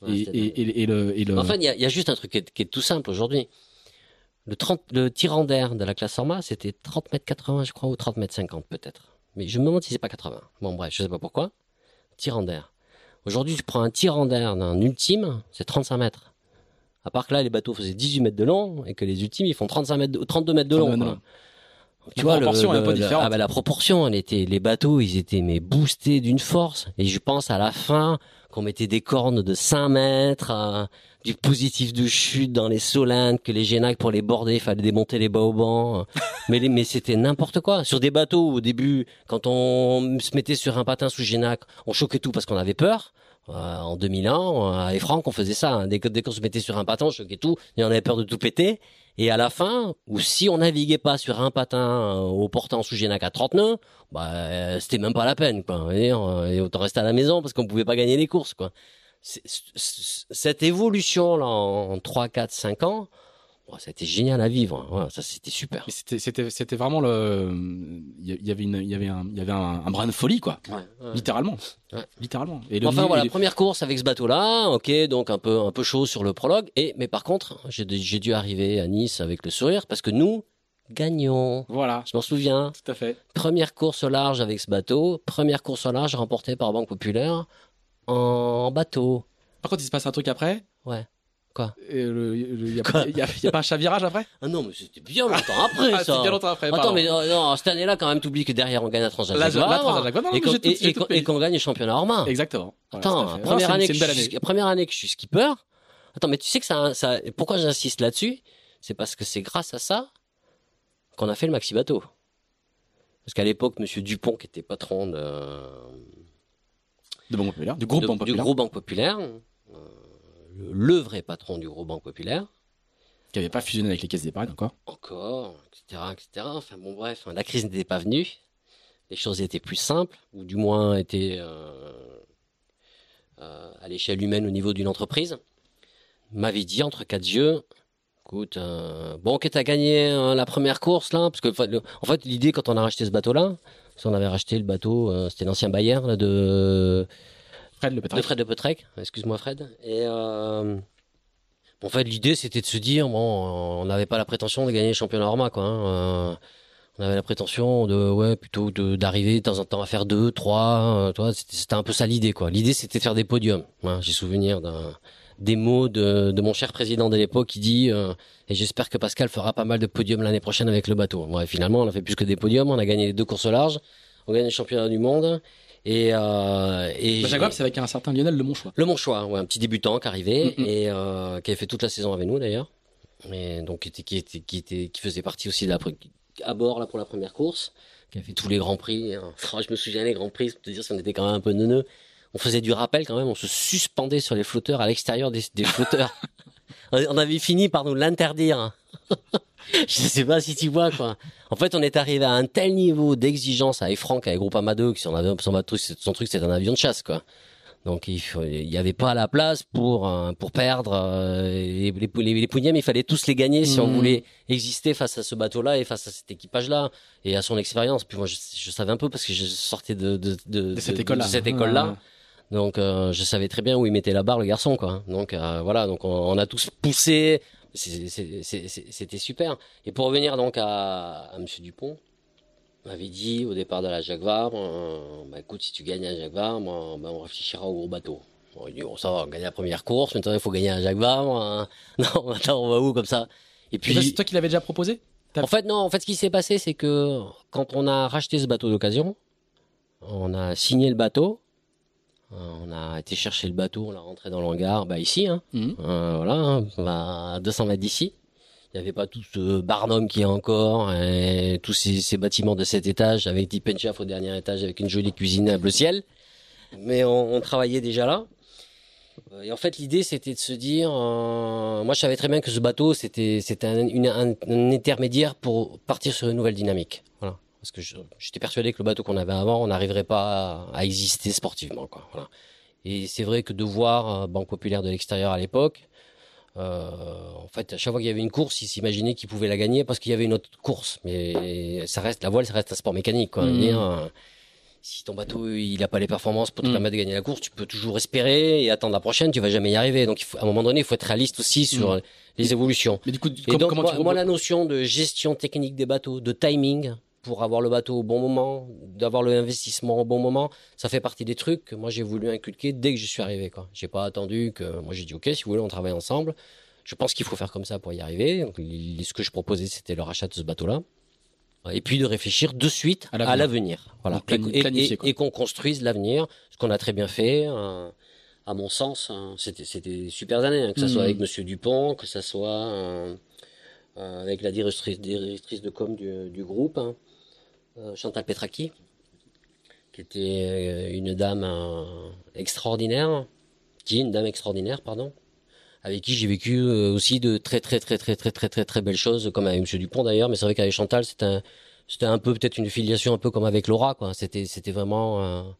Ouais, et, c'était et, dingue. et, et le, et le, Enfin, il y, a- il y a juste un truc qui est, qui est tout simple aujourd'hui. Le, 30, le tirant d'air de la classe Orma, c'était 30 mètres 80, je crois, ou 30 mètres 50 peut-être. Mais je me demande si c'est pas 80. Bon, bref, je sais pas pourquoi. Tirant d'air. Aujourd'hui, tu prends un tirant d'air d'un ultime, c'est 35 mètres. À part que là, les bateaux faisaient 18 mètres de long et que les ultimes, ils font 35 mètres de- 32 mètres de 32 long. quoi. Donc, La proportion est un peu le- différente. ah bah, la proportion, elle était, les bateaux, ils étaient mais boostés d'une force. Et je pense à la fin qu'on mettait des cornes de 5 mètres, du positif de chute dans les solines, que les génacs pour les border, il fallait démonter les baobans. mais les- mais c'était n'importe quoi. Sur des bateaux, au début, quand on se mettait sur un patin sous génac, on choquait tout parce qu'on avait peur. Euh, en 2001, euh, avec Franck, on faisait ça. hein. Dès que dès qu'on se mettait sur un patin, on choquait tout, et on avait peur de tout péter. Et à la fin, ou si on naviguait pas sur un patin euh, au portant sous génac à 30 nœuds, bah euh, c'était même pas la peine quoi. Et, et autant rester à la maison parce qu'on pouvait pas gagner les courses quoi. Cette évolution là en 3 4 5 ans, oh, ça a été génial à vivre. hein. Voilà, ça c'était super. c'était, c'était, c'était vraiment le, il y- il avait une, il y avait un, il y avait un, un brin de folie, quoi. Littéralement. Ouais. Littéralement. Et le Enfin voilà, le- première course avec ce bateau-là, ok, donc un peu un peu chaud sur le prologue. Et mais par contre, j'ai dû- j'ai dû arriver à Nice avec le sourire parce que nous gagnons. Voilà. Je m'en souviens. Tout à fait. Première course au large avec ce bateau. Première course au large remportée par Banque Populaire en bateau. Par contre, il se passe un truc après. Ouais. Quoi? Il n'y a, pas un chavirage après? Ah non, mais c'était bien longtemps après, Ah, ça. c'est bien longtemps après. Attends, pardon. mais euh, non, cette année-là, quand même, t'oublies que derrière, on gagne la Transat et qu'on gagne le championnat Orma. Exactement. Voilà, Attends, première, Non, année une je belle suis, année. première année que je suis skipper. Attends, mais tu sais que ça, ça pourquoi j'insiste là-dessus? C'est parce que c'est grâce à ça qu'on a fait le maxi bateau. Parce qu'à l'époque, Monsieur Dupont, qui était patron de, De Banque Populaire, du groupe de- Banque du Populaire, gros Banque Populaire, euh, le, le vrai patron du gros Banque Populaire, qui n'avait pas fusionné avec les caisses d'épargne encore. encore, etc., etc. Enfin bon, bref, hein, la crise n'était pas venue, les choses étaient plus simples, ou du moins étaient euh, euh, à l'échelle humaine au niveau d'une entreprise. M'avait dit entre quatre yeux, écoute, bon, ok, t'as gagné euh, la première course là, parce que le- en fait l'idée quand on a racheté ce bateau-là, on avait racheté le bateau, euh, c'était l'ancien Bayer là, de Fred le de. Fred de Petrec, excuse-moi Fred. Et euh, en fait, l'idée c'était de se dire, bon, on n'avait pas la prétention de gagner le championnat Orma, quoi. hein. Euh, on avait la prétention de, ouais, plutôt d'arriver de temps en temps à faire deux, trois. euh, c'était un peu ça l'idée, quoi. L'idée c'était de faire des podiums. hein. J'ai souvenir d'un des mots de, de mon cher président de l'époque qui dit euh, et j'espère que Pascal fera pas mal de podiums l'année prochaine avec le bateau. Ouais, finalement, on a fait plus que des podiums, on a gagné les deux courses au large, on a gagné le championnat du monde et euh, et Bah, c'est avec un certain Lionel Le Monchois. le Monchois, ouais, un petit débutant qui arrivait Mm, mm. et euh, qui avait fait toute la saison avec nous d'ailleurs. Et donc qui était, qui était, qui était, qui faisait partie aussi de la à bord là pour la première course, qui a fait tous les grands prix. hein. Oh, je me souviens les grands prix, pour te dire si on était quand même un peu neuneux. On faisait du rappel quand même, on se suspendait sur les flotteurs à l'extérieur des, des flotteurs. on avait fini par nous l'interdire. je sais pas si tu vois quoi. En fait, on est arrivé à un tel niveau d'exigence avec Franck, avec Groupama 2, qui son, avion- son, truc c'était un avion de chasse quoi. Donc il faut- il y avait pas la place pour euh, pour perdre euh, les, les, les, il fallait tous les gagner si on Mhm. voulait exister face à ce bateau-là et face à cet équipage-là et à son expérience. Puis moi je, je savais un peu parce que je sortais de de, de, De cette de- école-là. de cette école-là. Donc euh, je savais très bien où il mettait la barre le garçon quoi. Donc euh, voilà, donc on, on a tous poussé, c'était super. Et pour revenir donc à, à Monsieur Dupont, m'avait dit au départ de la Jacques Vabre, euh, bah écoute si tu gagnes à Jacques Vabre, moi, bah, on réfléchira au gros bateau. Bon, il dit bon ça va, on gagne la première course, maintenant il faut gagner à Jacques Vabre. hein. Non, maintenant on va où comme ça? Et Puis, c'est toi qui l'avais déjà proposé? En fait, non. En fait, ce qui s'est passé, c'est que quand on a racheté ce bateau d'occasion, on a signé le bateau, euh, on a été chercher le bateau, on l'a rentré dans l'hangar, bah ici, hein, Mhm. euh, voilà, hein, bah, à 200 mètres d'ici. Il n'y avait pas tout ce barnum qui est encore, et tous ces, ces bâtiments de cet étage avec des penchafs au dernier étage avec une jolie cuisine à bleu ciel. Mais on, on travaillait déjà là. Euh, Et en fait, l'idée, c'était de se dire, euh, moi, je savais très bien que ce bateau, c'était, c'était un, un- un intermédiaire pour partir sur une nouvelle dynamique. Parce que j'étais persuadé que le bateau qu'on avait avant, on n'arriverait pas à, à exister sportivement, quoi. Voilà. Et c'est vrai que de voir euh, Banque Populaire de l'extérieur à l'époque, euh, en fait, à chaque fois qu'il y avait une course, ils s'imaginaient qu'ils pouvaient la gagner parce qu'il y avait une autre course. Mais ça reste, la voile, ça reste un sport mécanique, quoi. Dire, euh, si ton bateau il a pas les performances pour te Mm. permettre de gagner la course, tu peux toujours espérer et attendre la prochaine, tu vas jamais y arriver. Donc il faut, à un moment donné, il faut être réaliste aussi sur Mm. les évolutions. Mais du coup, Et com- donc comment moi, tu moi, la notion de gestion technique des bateaux, de timing pour avoir le bateau au bon moment, d'avoir le investissement au bon moment, ça fait partie des trucs que moi j'ai voulu inculquer dès que je suis arrivé. Quoi. J'ai pas attendu que moi j'ai dit ok si vous voulez on travaille ensemble. Je pense qu'il faut faire comme ça pour y arriver. Donc, ce que je proposais c'était le rachat de ce bateau-là. Et puis de réfléchir de suite À à l'avenir. Voilà. Et- qu'on construise l'avenir, ce qu'on a très bien fait. euh, à mon sens, hein, c'était c'était super années, hein, que ça soit Mhm. avec Monsieur Dupont, que ça soit euh, euh, avec la directrice, directrice de com du, du groupe, hein, Chantal Petraki, qui était euh, une dame euh, extraordinaire, qui est une dame extraordinaire, pardon, avec qui j'ai vécu euh, aussi de très très très très très très très très belles choses, comme avec Monsieur Dupont d'ailleurs, mais c'est vrai qu'avec Chantal, c'était un, un peu peut-être une filiation un peu comme avec Laura, quoi. C'était c'était vraiment euh, euh,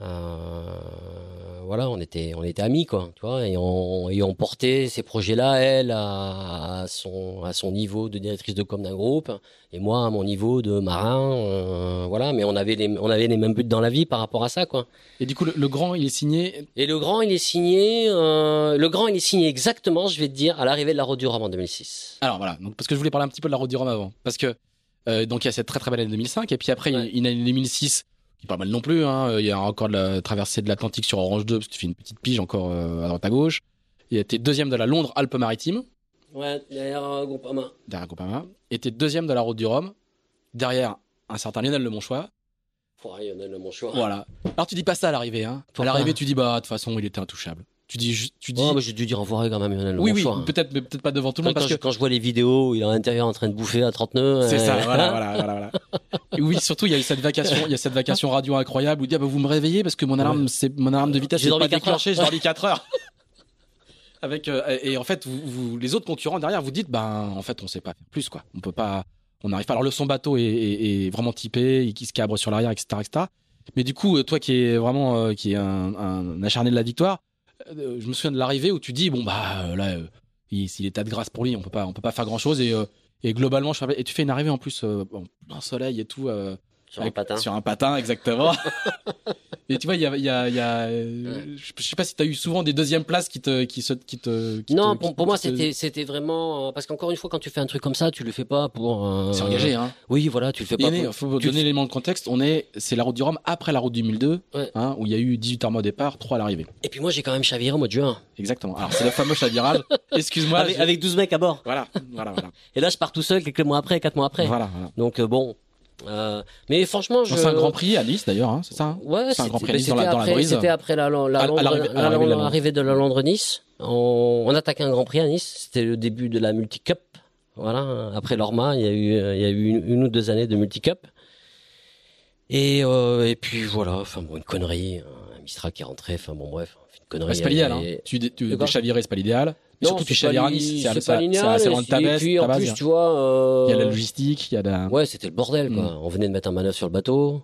voilà, on était on était amis quoi, tu vois, et on et on portait ces projets-là elle à, à son à son niveau de directrice de com d'un groupe et moi à mon niveau de marin, euh, voilà, mais on avait les on avait les mêmes buts dans la vie par rapport à ça quoi. Et du coup, le, le grand, il est signé. Et le grand il est signé euh, le grand il est signé exactement, je vais te dire, à l'arrivée de la Route du Rhum en 2006. Alors voilà, donc, parce que je voulais parler un petit peu de la route du Rhum avant. Parce que, euh, donc il y a cette très très belle année 2005, et puis après, il y a une année 2006 qui est pas mal non plus. Hein. Il y a encore de la traversée de l'Atlantique sur Orange 2, parce que tu fais une petite pige encore euh, à droite à gauche. Et t'es deuxième de la Londres-Alpes-Maritimes, Ouais, derrière euh, Groupama. derrière Groupama. Et t'es deuxième de la Route du Rhum, derrière un certain Lionel Le Monchois. Ouais, Lionel Le Monchois. Voilà. Alors tu dis pas ça à l'arrivée. Hein. À l'arrivée, tu dis bah de toute façon, il était intouchable. Tu dis, tu dis. Oh, mais j'ai dû dire enfoiré quand même, Lionel oui, oui, Monchois. peut-être, mais peut-être pas devant tout le Quand, monde parce quand je, que quand je vois les vidéos, il est à l'intérieur en train de bouffer à 30 nœuds. c'est euh, ça. Voilà, voilà, voilà, voilà. Et oui, surtout il y a eu cette vacation, il y a cette vacation radio incroyable où il dit ah bah, vous me réveillez parce que mon alarme, c'est mon alarme de vitesse J'ai dormi pas déclenchée, j'ai dormi 4 heures. Avec euh, et en fait, vous, vous- les autres concurrents derrière vous dites ben en fait on sait pas faire plus quoi. On peut pas, on n'arrive pas. Alors le son bateau est, est- est vraiment typé, il se cabre sur l'arrière, etc., etc. Mais du coup, euh, toi qui est vraiment euh, qui est un, un acharné de la victoire, je me souviens de l'arrivée où tu dis bon bah euh, là, euh, il- s'il est tas de grâce pour lui, on peut pas, on peut pas faire grand chose et euh, globalement, je et tu fais une arrivée en plus euh, en plein soleil et tout. Sur un patin. Sur un patin, exactement. et tu vois, il y a, il y a, il y a, je sais pas si tu as eu souvent des deuxièmes places qui te, qui se, qui te, qui Non, te- pour, qui- pour moi, c'était, c'était vraiment euh, parce qu'encore une fois, quand tu fais un truc comme ça, tu le fais pas pour. euh, C'est engagé, hein. Oui, voilà, tu le fais Et pas. est- pour- faut tu- donner l'élément de contexte. On est, c'est la route du Rhum après la route du 1002, Ouais. hein, où il y a eu 18 heures au départ, 3 à l'arrivée. Et puis moi, j'ai quand même chaviré au mois de juin, Exactement. Alors, c'est le fameux chavirage. Excuse-moi. avec, j'ai- avec 12 mecs à bord. Voilà, voilà, voilà. Et là, je pars tout seul quelques mois après, quatre mois après. voilà, voilà. Donc euh, bon. Euh, mais franchement, je. C'est un Grand Prix à Nice, d'ailleurs, hein, c'est ça hein Ouais, C'est un Grand Prix à Nice dans la- brise. C'était après la, la, la- l'arrivée de la Londres-Nice. On, on attaquait un Grand Prix à Nice. C'était le début de la Multicup. Voilà. Après l'Orma, il y a eu, euh, il y a eu une, une ou deux années de Multicup. Et, euh, et puis voilà. Enfin bon, une connerie. Un Mistral qui est rentré. Enfin bon, bref. Une connerie. C'est pas l'idéal. Hein. Tu, tu c'est pas l'idéal. Et Non, surtout, tu li- Nice. C'est pas linéaire. Et puis en plus, tu vois. euh, Il y a la logistique, il y a la. Ouais, c'était le bordel, quoi. Mm. On venait de mettre un manœuvre sur le bateau.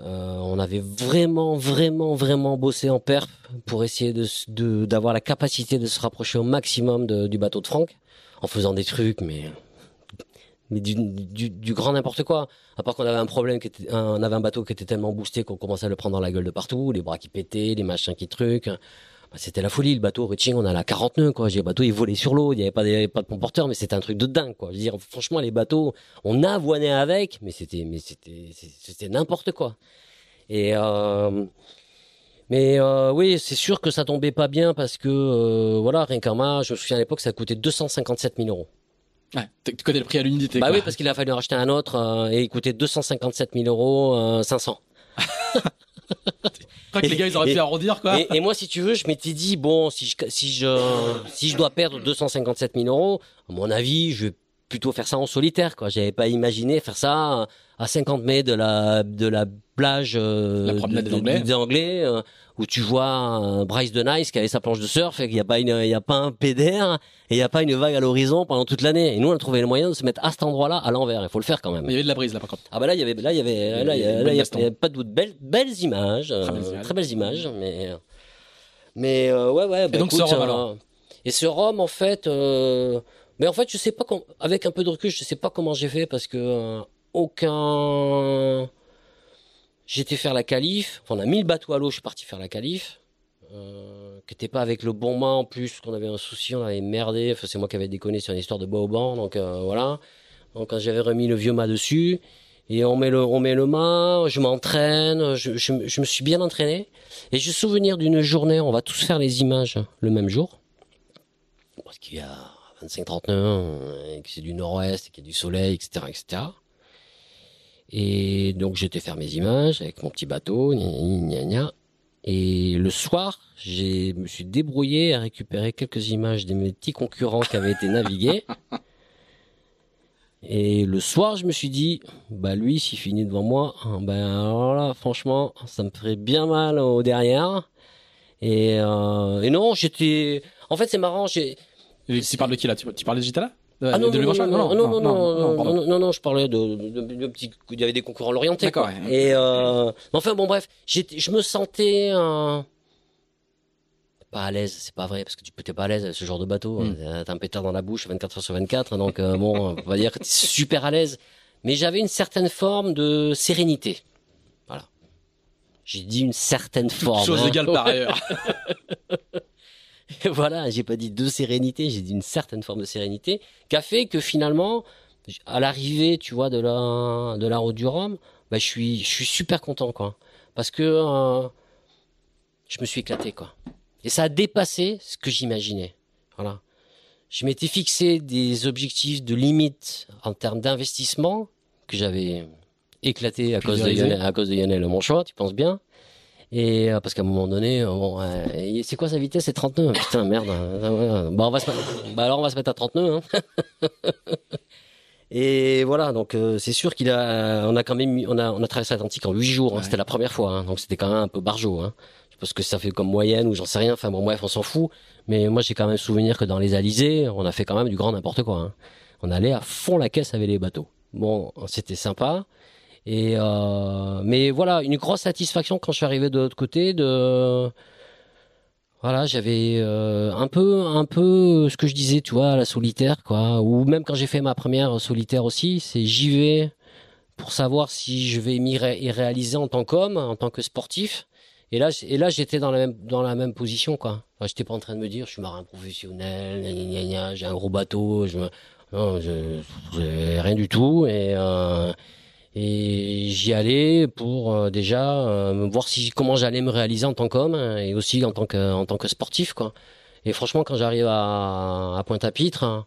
Euh, on avait vraiment, vraiment, vraiment bossé en perf pour essayer de, d'avoir la capacité de se rapprocher au maximum de- du bateau de Franck, en faisant des trucs, mais, mais du, du, du grand n'importe quoi. À part qu'on avait un problème, qui était, un- on avait un bateau qui était tellement boosté qu'on commençait à le prendre dans la gueule de partout, les bras qui pétaient, les machins qui trucs. Bah, C'était la folie, le bateau, Reaching, on a la 40 nœuds, quoi. Dis, Le bateau, il volait sur l'eau, il n'y avait pas, des- pas de comporteur, mais c'était un truc de dingue, quoi. Je veux dire, franchement, les bateaux, on a avoiné avec, mais c'était, mais c'était, c'était n'importe quoi. Et, euh, mais, euh, oui, c'est sûr que ça tombait pas bien parce que, euh, voilà, rien qu'un je me souviens à l'époque, ça coûtait 257 000 euros. Ouais, tu connais le prix à l'unité. Bah quoi. oui, parce qu'il a fallu en racheter un autre, euh, et il coûtait 257 000 euros, euh, 500. Que les gars, ils auraient Et- pu arrondir, quoi. Et, et moi, si tu veux, je m'étais dit bon, si je si je si je dois perdre 257 000 euros, à mon avis, je vais plutôt faire ça en solitaire. Quoi, j'avais pas imaginé faire ça à 50 mètres de la de la plage euh, La promenade de- des Anglais. euh, où tu vois Bryce de Nice qui avait sa planche de surf et qu'il n'y a pas une il y a pas un pédère et il n'y a pas une vague à l'horizon pendant toute l'année. Et nous, on a trouvé le moyen de se mettre à cet endroit-là à l'envers. Il faut le faire quand même. Il y avait de la brise, là, par contre. Ah bah là il y avait là il y avait là il y avait là, il y pas de doute belles belles images euh, Très belles images. très belles images mais mais ouais ouais bah, donc, ce écoute, euh, alors? et ce rhum en fait mais en fait je sais pas avec un peu de recul je sais pas comment j'ai fait parce que euh, aucun j'étais faire la qualif. Enfin, on a mis le bateau à l'eau je suis parti faire la qualif euh, qui était pas avec le bon mât en plus qu'on avait un souci on avait merdé. Enfin c'est moi qui avais déconné sur une histoire de banc donc euh, voilà. Donc j'avais remis le vieux mât dessus et on met le on met le mât je m'entraîne je, je, je me suis bien entraîné. Et j'ai souvenir d'une journée on va tous faire les images le même jour. Parce qu'il y a 25-30 nœuds et que c'est du nord-ouest et qu'il y a du soleil etc etc et donc j'étais faire mes images avec mon petit bateau gna gna gna. Et le soir, j'ai me suis débrouillé à récupérer quelques images de mes petits concurrents qui avaient été navigués. Et le soir, je me suis dit, bah lui, s'il finit devant moi, ben alors là, franchement, ça me ferait bien mal au derrière. Et, euh, et non, j'étais. En fait, c'est marrant. J'ai. Tu parles de qui, là? Tu, parlais de Gitala? Ah non, non, non, non, non, non, non, non, pardon. non, non, non, je parlais de, de, de, petits, il y avait des concurrents l'orienté, D'accord, ouais. Et, euh, enfin, bon, bref, je me sentais, euh, pas à l'aise, c'est pas vrai, parce que tu peux, t'es pas à l'aise avec ce genre de bateau. Mm. hein. T'as un pétard dans la bouche 24 heures sur 24, donc, euh, bon, on va dire que t'es super à l'aise. Mais j'avais une certaine forme de sérénité. Voilà. J'ai dit une certaine forme. Chose hein. égale par ailleurs. voilà, j'ai pas dit de sérénité, j'ai dit une certaine forme de sérénité, qui a fait que finalement, à l'arrivée, tu vois, de la de la route du Rhum, bah, je suis je suis super content, quoi, parce que euh, je me suis éclaté, quoi. Et ça a dépassé ce que j'imaginais. Voilà. Je m'étais fixé des objectifs de limite en termes d'investissement que j'avais éclaté à cause, de Lionel, à cause de Lionel Monchois, tu penses bien. Et euh, parce qu'à un moment donné, bon, euh, c'est quoi sa vitesse C'est 39. Putain, merde. Bah, on va se bah alors on va se mettre à 39. Hein. Et voilà, donc euh, c'est sûr qu'il a, on a quand même, on a, on a traversé l'Atlantique en huit jours. Hein, C'était la première fois, hein, donc c'était quand même un peu barjot. Hein. Je pense que ça fait comme moyenne ou j'en sais rien. Enfin bon, bref, on s'en fout. Mais moi, j'ai quand même souvenir que dans les Alizés, on a fait quand même du grand n'importe quoi. Hein. On allait à fond la caisse avec les bateaux. Bon, c'était sympa. Et euh, mais voilà, une grosse satisfaction quand je suis arrivé de l'autre côté de voilà, j'avais euh, un peu, un peu ce que je disais, tu vois, la solitaire, quoi. Ou même quand j'ai fait ma première solitaire aussi, c'est j'y vais pour savoir si je vais m'y réaliser en tant qu'homme, en tant que sportif. Et là, et là, j'étais dans la même, dans la même position, quoi. Enfin, j'étais pas en train de me dire, je suis marin professionnel, j'ai un gros bateau, je, non, je, rien du tout. Et euh, et j'y allais pour euh, déjà euh, voir si comment j'allais me réaliser en tant qu'homme hein, et aussi en tant que en tant que sportif quoi. Et franchement quand j'arrive à, à Pointe-à-Pitre hein,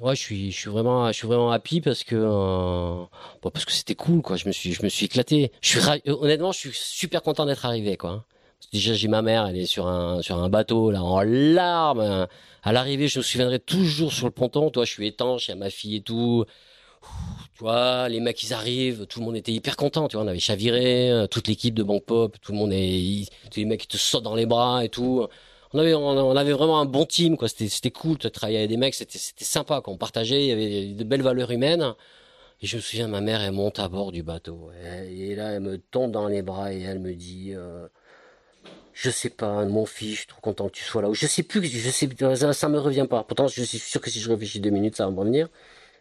ouais, je suis je suis vraiment je suis vraiment happy parce que euh, parce que c'était cool quoi, je me suis je me suis éclaté. Je suis honnêtement, je suis super content d'être arrivé quoi. Déjà j'ai ma mère, elle est sur un sur un bateau là en larmes. À l'arrivée, je me souviendrai toujours sur le ponton, toi je suis étanche, il y a ma fille et tout tu vois, les mecs ils arrivent, tout le monde était hyper content, tu vois, on avait chaviré, euh, toute l'équipe de Bank Pop, tout le monde est, tous les mecs qui te sautent dans les bras et tout. On avait, on, avait vraiment un bon team, quoi. C'était, c'était cool de travailler avec des mecs, c'était, c'était sympa, qu'on partageait, il y avait de belles valeurs humaines. Et je me souviens, ma mère, elle monte à bord du bateau. Et, là, elle me tombe dans les bras et elle me dit, euh, je sais pas, mon fils, je suis trop content que tu sois là. Je sais plus, je sais, ça, ça me revient pas. Pourtant, je suis sûr que si je réfléchis deux minutes, ça va me revenir.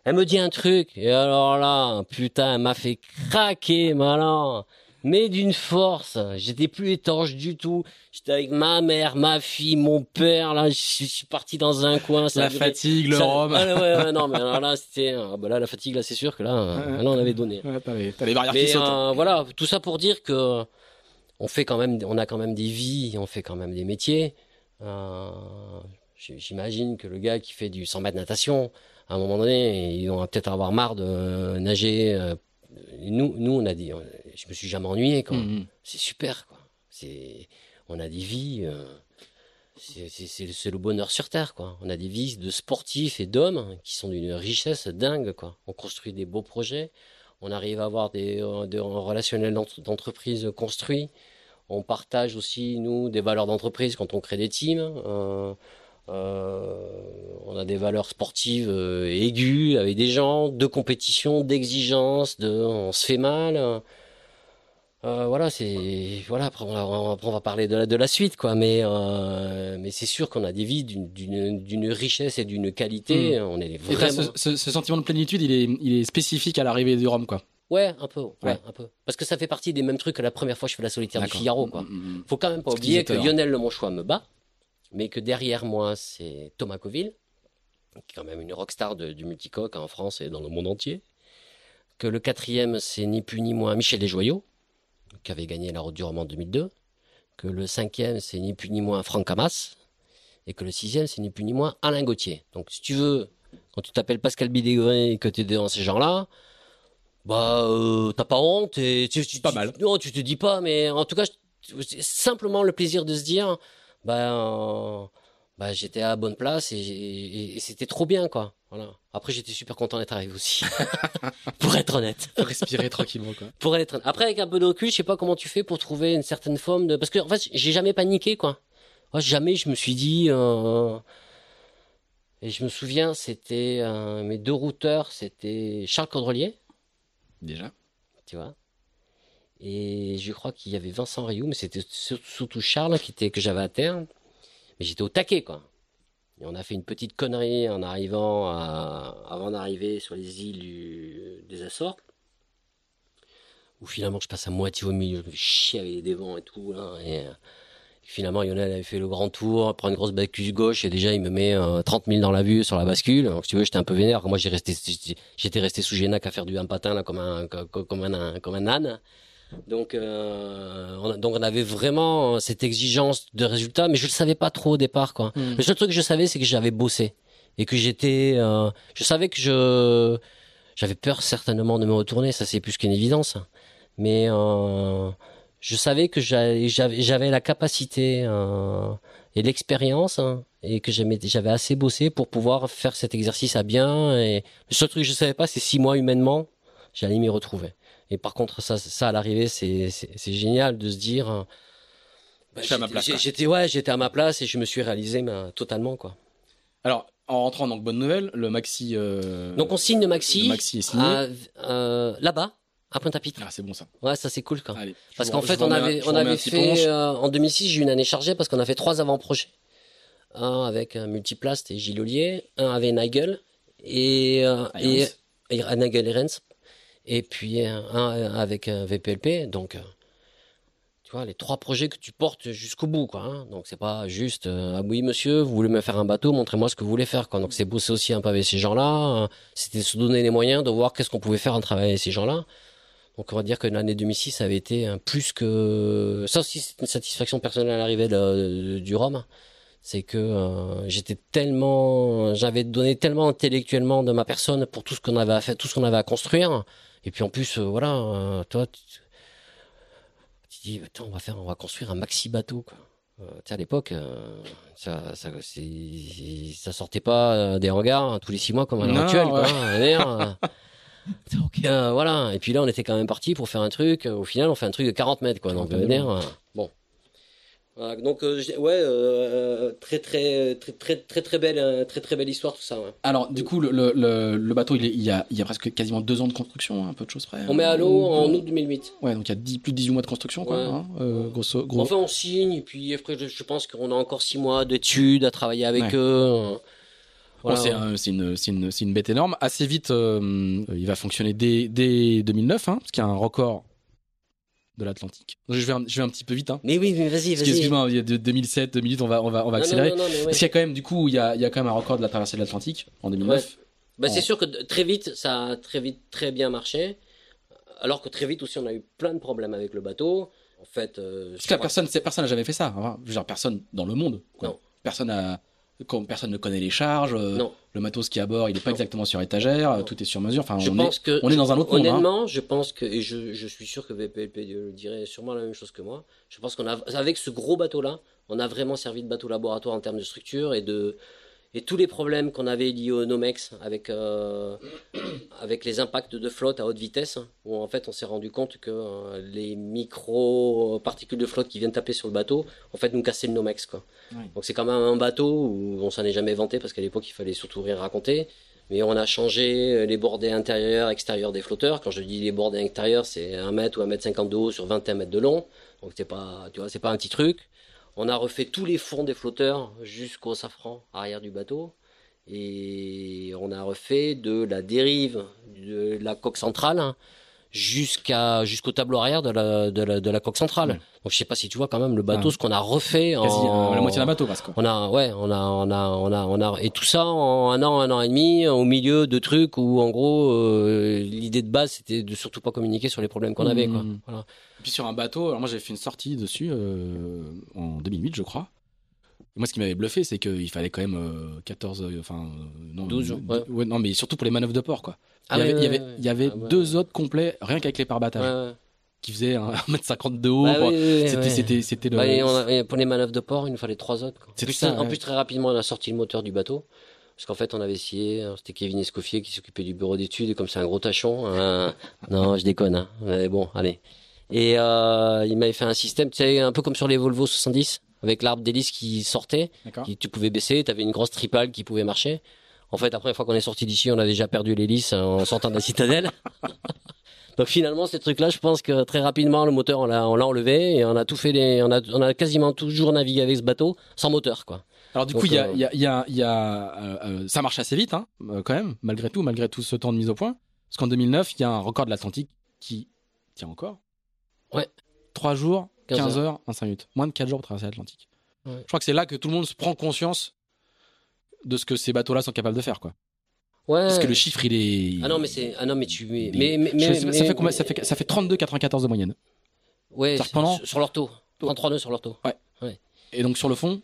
Elle me dit un truc, et alors là, putain, elle m'a fait craquer, malin. Mais d'une force, j'étais plus étanche du tout. J'étais avec ma mère, ma fille, mon père. Là, je suis parti dans un coin. Ça la fatigue, le rhum. ouais, ouais, non, mais alors là, c'était, ah, bah là, la fatigue, là, c'est sûr que là, là, on avait donné. Ouais, t'as les, les barrières mais, qui. Euh, voilà, tout ça pour dire que on fait quand même, on a quand même des vies, on fait quand même des métiers. Euh, J'imagine que le gars qui fait du 100 mètres natation, à un moment donné, ils vont peut-être avoir marre de nager. Euh, nous, nous, on a dit, je me suis jamais ennuyé, quoi. Mm-hmm. C'est super, quoi. C'est, on a des vies, euh, c'est le bonheur sur terre, quoi. On a des vies de sportifs et d'hommes qui sont d'une richesse dingue, quoi. On construit des beaux projets, on arrive à avoir des, euh, des relationnels d'entreprise construits. On partage aussi, nous, des valeurs d'entreprise quand on crée des teams. Euh, euh, on a des valeurs sportives euh, aiguës avec des gens, de compétition, d'exigence, de on se fait mal. Euh, voilà, c'est voilà. Après on, va, parler de la de la suite, quoi. Mais mais c'est sûr qu'on a des vies d'une richesse et d'une qualité. Hmm. On est vraiment... ce, ce, sentiment de plénitude, il est il est spécifique à l'arrivée du Rhum, quoi. Ouais, un peu, ouais, un peu. Parce que ça fait partie des mêmes trucs que la première fois que je fais la solitaire du Figaro, quoi. Hmm, hmm, Faut quand même pas oublier que Lionel Le Monchois me bat mais que derrière moi, c'est Thomas Coville, qui est quand même une rockstar du multicoque en France et dans le monde entier. Que le quatrième, c'est ni plus ni moins Michel Desjoyaux, qui avait gagné la Route du Roman en 2002. Que le cinquième, c'est ni plus ni moins Franck Hamas. Et que le sixième, c'est ni plus ni moins Alain Gauthier. Donc, si tu veux, quand tu t'appelles Pascal Bidégré et que tu es dans ces gens-là, bah, euh, t'as pas honte et tu, pas mal. Non, tu te dis pas, mais en tout cas, simplement le plaisir de se dire, ben, bah, j'étais à bonne place et, c'était trop bien, quoi. Voilà. Après, j'étais super content d'être arrivé aussi. pour être honnête. Pour respirer tranquillement, quoi. Pour être, après, avec un peu de recul, je sais pas comment tu fais pour trouver une certaine forme de, parce que, en fait, j'ai jamais paniqué, quoi. Moi, jamais je me suis dit, euh... et je me souviens, c'était, euh, mes deux routeurs, c'était Charles Caudrelier. Déjà. Tu vois. Et je crois qu'il y avait Vincent Rioux, mais c'était surtout Charles qui était, que j'avais à terre. Mais j'étais au taquet, quoi. Et on a fait une petite connerie en arrivant avant d'arriver sur les îles des Açores. Où finalement je passe à moitié au milieu, je me chier avec des vents et tout. Et, finalement, Lionel avait fait le grand tour, prend une grosse bascule gauche et déjà il me met 30 euh, 000 dans la vue sur la bascule. Donc, si tu veux, j'étais un peu vénère. Moi, j'ai resté, j'étais resté sous Génac à faire du un patin là comme un, comme un, comme un âne. Donc, euh, on, a- donc on avait vraiment cette exigence de résultat, mais je le savais pas trop au départ, quoi. Hmm. Le seul truc que je savais, c'est que j'avais bossé et que j'étais. euh, je savais que je j'avais peur certainement de me retourner, ça c'est plus qu'une évidence. Mais euh, je savais que j'avais la capacité euh, et l'expérience hein, et que j'avais assez bossé pour pouvoir faire cet exercice à bien. Et le seul truc que je savais pas, c'est six mois humainement, j'allais m'y retrouver. Et par contre, ça, ça à l'arrivée, c'est génial de se dire. euh, bah, J'étais à ma j'étais- place, quoi. J'étais ouais, j'étais à ma place et je me suis réalisé mais, totalement quoi. Alors, en rentrant, donc bonne nouvelle, le maxi. euh, Donc on signe le maxi, le maxi est signé. à- euh, là-bas, à Pointe-à-Pitre. Ah, c'est bon ça. Ouais, ça c'est cool quoi. Allez. Parce qu'en fait, on un- avait, on avait fait euh, en 2006, j'ai eu une année chargée parce qu'on a fait trois avant-projets. Un avec un Multiplast et Gilles Ollier, un avec et, euh, Ah, et, et Nigel et Rens, et puis un, avec un VPLP. Donc, euh, tu vois, les trois projets que tu portes jusqu'au bout, quoi. hein. Donc, c'est pas juste, euh, ah oui, monsieur, vous voulez me faire un bateau, montrez-moi ce que vous voulez faire, quoi. Donc, c'est bosser aussi un peu avec ces gens-là. euh, C'était se donner les moyens de voir qu'est-ce qu'on pouvait faire en travaillant avec ces gens-là. Donc on va dire que l'année 2006 avait été plus que ça aussi c'est une satisfaction personnelle à l'arrivée du Rhum, c'est que euh, j'étais tellement j'avais donné tellement intellectuellement de ma personne pour tout ce qu'on avait à faire, tout ce qu'on avait à construire et puis en plus euh, voilà euh, toi tu, tu dis on va faire on va construire un maxi bateau quoi. Euh, tu sais, à l'époque, euh, ça, ça, sortait pas euh, des hangars hein, tous les six mois comme à l'heure actuelle. ouais. hein. Donc voilà. Et puis là, on était quand même parti pour faire un truc. Au final, on fait un truc de 40 mètres, quoi. Donc, 40 je veux dire, bon. Voilà, donc euh, ouais, euh, très très très très très très belle euh, très très belle histoire tout ça. ouais. Alors, du coup, le, le, bateau, il, est, il, y a, il y a presque quasiment deux ans de construction, hein, un peu de choses près. On met à l'eau en août 2008. Ouais, donc il y a 10, plus de 18 mois de construction, quoi. Ouais. hein, euh, grosso, gros. Enfin, on signe et puis après, je, je pense qu'on a encore six mois d'études à travailler avec Ouais. eux. euh, Bon, Voilà, c'est un- une, une, une bête énorme. Assez vite, euh, il va fonctionner dès, dès 2009, hein, parce qu'il y a un record de l'Atlantique. Je vais, un, je vais un petit peu vite. Hein. Mais oui, mais vas-y, vas-y. Excuse-moi, il y a de 2007, 2008, on va, on va, on va accélérer. non, non, ouais. Parce qu'il y a quand même, du coup, il y a, il y a quand même un record de la traversée de l'Atlantique en 2009. Bah, Oh. c'est sûr que très vite, ça a très vite très bien marché. Alors que très vite aussi, on a eu plein de problèmes avec le bateau. En fait, euh, Parce que personne, personne n'a jamais fait ça. hein. Je veux dire, personne dans le monde. Quoi. Personne a, comme personne ne connaît les charges. euh, Non. Le matos qui est à bord, il n'est pas Non. exactement sur étagère. Non. Tout est sur mesure. Enfin, je on pense est, que on est dans un autre monde. hein. honnêtement, je pense que et je, je suis sûr que VPLP dirait sûrement la même chose que moi. Je pense qu'on a avec ce gros bateau là, on a vraiment servi de bateau laboratoire en termes de structure et de et tous les problèmes qu'on avait liés au Nomex avec euh, avec les impacts de flotte à haute vitesse où en fait on s'est rendu compte que euh, les micro particules de flotte qui viennent taper sur le bateau en fait nous cassaient le Nomex quoi. Donc c'est quand même un bateau où on s'en est jamais vanté parce qu'à l'époque il fallait surtout rien raconter. Mais on a changé euh, les bordées intérieures, extérieures des flotteurs. Quand je dis les bordées intérieures, c'est 1 mètre ou 1 mètre 50 de haut sur 21 mètres de long. Donc c'est pas, tu vois, c'est pas un petit truc. On a refait tous les fonds des flotteurs jusqu'au safran arrière du bateau. Et on a refait de la dérive de la coque centrale hein, jusqu'à jusqu'au tableau arrière de la, de la, de la coque centrale. Ouais. Donc je sais pas si tu vois quand même le bateau, Ah. ce qu'on a refait Quasi en euh, la moitié d'un bateau, parce que. on a, ouais, on a, on a, on a, on a, et tout ça en un an, un an et demi, au milieu de trucs où, en gros, euh, l'idée de base, c'était de surtout pas communiquer sur les problèmes qu'on avait, quoi. Mhm. Voilà. Et puis sur un bateau, alors moi j'avais fait une sortie dessus euh, en 2008, je crois. Moi, ce qui m'avait bluffé, c'est qu'il fallait quand même euh, 14, euh, enfin, euh, non, 12, euh, ouais. non, mais surtout pour les manœuvres de port, quoi. Ah il y avait, ouais, il y avait, ouais, ouais. il y avait Ah deux autres complets, rien qu'avec les ouais. qui faisaient un 1m50 de haut. Bah oui, oui, c'était, c'était, c'était le. Ouais, et on a- et pour les manœuvres de port, il nous fallait trois autres. quoi. En plus, ça, en plus, très rapidement, on a sorti le moteur du bateau. Parce qu'en fait, on avait essayé, hein, c'était Kevin Escoffier qui s'occupait du bureau d'études, et comme c'est un gros tachon, hein, non, je déconne, hein, mais bon, allez. Et euh, il m'avait fait un système, tu sais, un peu comme sur les Volvo 70, avec l'arbre d'hélice qui sortait, qui, tu pouvais baisser, tu avais une grosse tripale qui pouvait marcher. En fait, après, une fois qu'on est sorti d'ici, on a déjà perdu l'hélice en sortant de la citadelle. Donc finalement, ces trucs-là, je pense que très rapidement, le moteur, on l'a, on l'a enlevé et on a tout fait les, on a, on a quasiment toujours navigué avec ce bateau sans moteur, quoi. Alors du Donc, coup, il y a, euh, il y a, il y a, il y a, euh, euh, ça marche assez vite, hein, euh, quand même, malgré tout, malgré tout ce temps de mise au point. Parce qu'en 2009, il y a un record de l'Atlantique qui tient encore. Ouais. 3 jours, 15 15, heures, 25 minutes. Moins de 4 jours pour traverser l'Atlantique. Ouais. Je crois que c'est là que tout le monde se prend conscience de ce que ces bateaux-là sont capables de faire, quoi. Ouais. Parce que le chiffre, il est. Ah non, mais c'est, ah non, mais tu, mais, ça fait combien ça fait, ça fait 32,94 de moyenne. Ouais, C'est-à-dire pendant- sur, sur l'ortho. 33 nœuds sur l'ortho. Et donc sur le fond,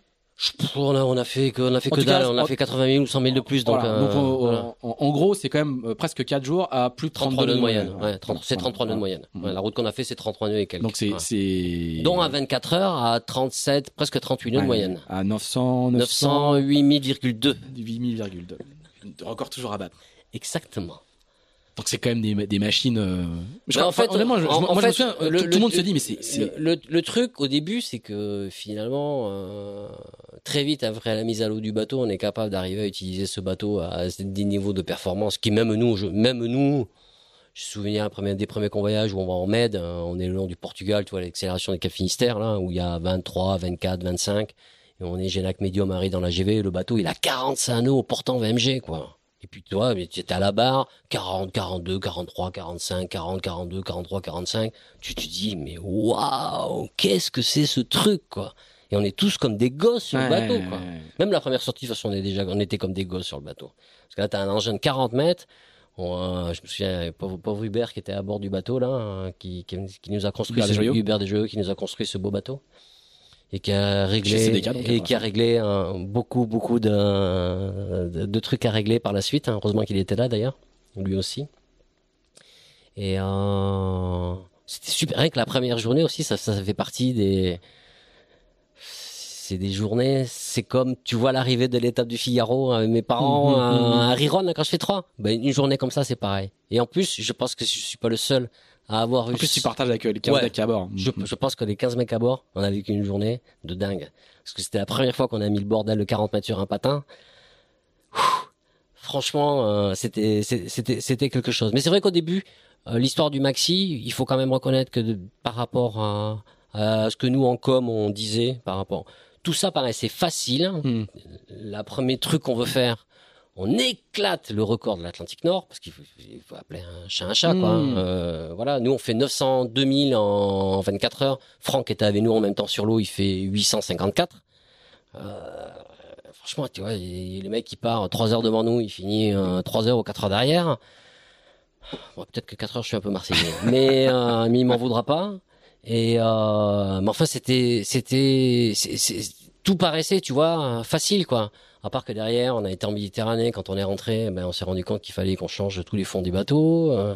On a, on a fait que, on a fait En que cas, dalle, on a en- fait 80 000 ou 100 000 de plus, donc, voilà. euh, Donc, en- voilà. en, en gros, c'est quand même euh, presque 4 jours à plus de 33 nœuds de moyenne. Ouais, 30 c'est Voilà. 33 nœuds de moyenne. Ouais, la route qu'on a fait, c'est 33 nœuds et quelques. Donc c'est Ouais. Dont à 24 heures à 37, presque 38 nœuds Ouais, de moyenne. à 900 900 908 000,2. 8000,2. Record toujours à battre. Exactement. Donc c'est quand même des, des machines. euh, Bah, en fait, enfin, honnêtement, je, en- moi, en je me fait, souviens, euh, le- tout, le- monde se dit, mais c'est, Le, le- le truc au début, c'est que finalement, euh, très vite après la mise à l'eau du bateau, on est capable d'arriver à utiliser ce bateau à des niveaux de performance qui même nous, je, même nous, je me souviens des premiers convoyages où on va en Med, on est le long du Portugal, tu vois l'accélération des Cap Finistère là, où il y a 23, 24, 25, et on est Génac Medium Harry dans la GV, le bateau il a 45 nœuds portant VMG quoi. Et puis mais tu étais à la barre, 40, 42, 43, 45, 40, 42, 43, 45. Tu te dis, mais waouh, qu'est-ce que c'est ce truc, quoi? Et on est tous comme des gosses sur le Ouais, bateau, ouais, quoi. ouais. Même la première sortie, de toute façon, on, est déjà, on était comme des gosses sur le bateau. Parce que là, t'as un engin de 40 mètres. On, euh, je me souviens, pauvre, pauvre Hubert qui était à bord du bateau, là, hein, qui, qui, qui nous a construit Hubert ce, Desjoyaux. Hubert qui nous a construit ce beau bateau. Et qui a réglé, donc, et qui a réglé euh, beaucoup, beaucoup de, de, de trucs à régler par la suite. hein. Heureusement qu'il était là, d'ailleurs. Lui aussi. Et, euh, c'était super. Rien que la première journée aussi, ça, ça fait partie des, c'est des journées, c'est comme tu vois l'arrivée de l'étape du Figaro avec mes parents Mhm, à, à Riron là, quand je fais trois. Ben, une journée comme ça, c'est pareil. Et en plus, je pense que je suis pas le seul à avoir eu. En plus, tu partages avec euh, les 15 Ouais. mecs à bord. je, je pense que les 15 mecs à bord, on a vécu une journée de dingue. Parce que c'était la première fois qu'on a mis le bordel de 40 mètres sur un patin. Ouh, franchement, euh, c'était c'était quelque chose. Mais c'est vrai qu'au début, euh, l'histoire du maxi, il faut quand même reconnaître que de- par rapport à, à ce que nous en com on disait par rapport, tout ça paraissait facile. Hmm. La premier truc qu'on veut faire, on éclate le record de l'Atlantique Nord parce qu'il faut, appeler un chat un chat quoi. Mm. Euh, voilà, nous on fait 900 2000 en 24 heures. Franck était avec nous en même temps sur l'eau, il fait 854. Euh, franchement, tu vois, le mec qui part 3 heures devant nous, il finit euh, 3 heures ou 4 heures derrière. Bon, peut-être que 4 heures, je suis un peu marseillais, mais, euh, mais il m'en voudra pas. Et euh, mais enfin, c'était, tout paraissait, tu vois, facile quoi. À part que derrière, on a été en Méditerranée. Quand on est rentré, ben, on s'est rendu compte qu'il fallait qu'on change tous les fonds des bateaux. euh,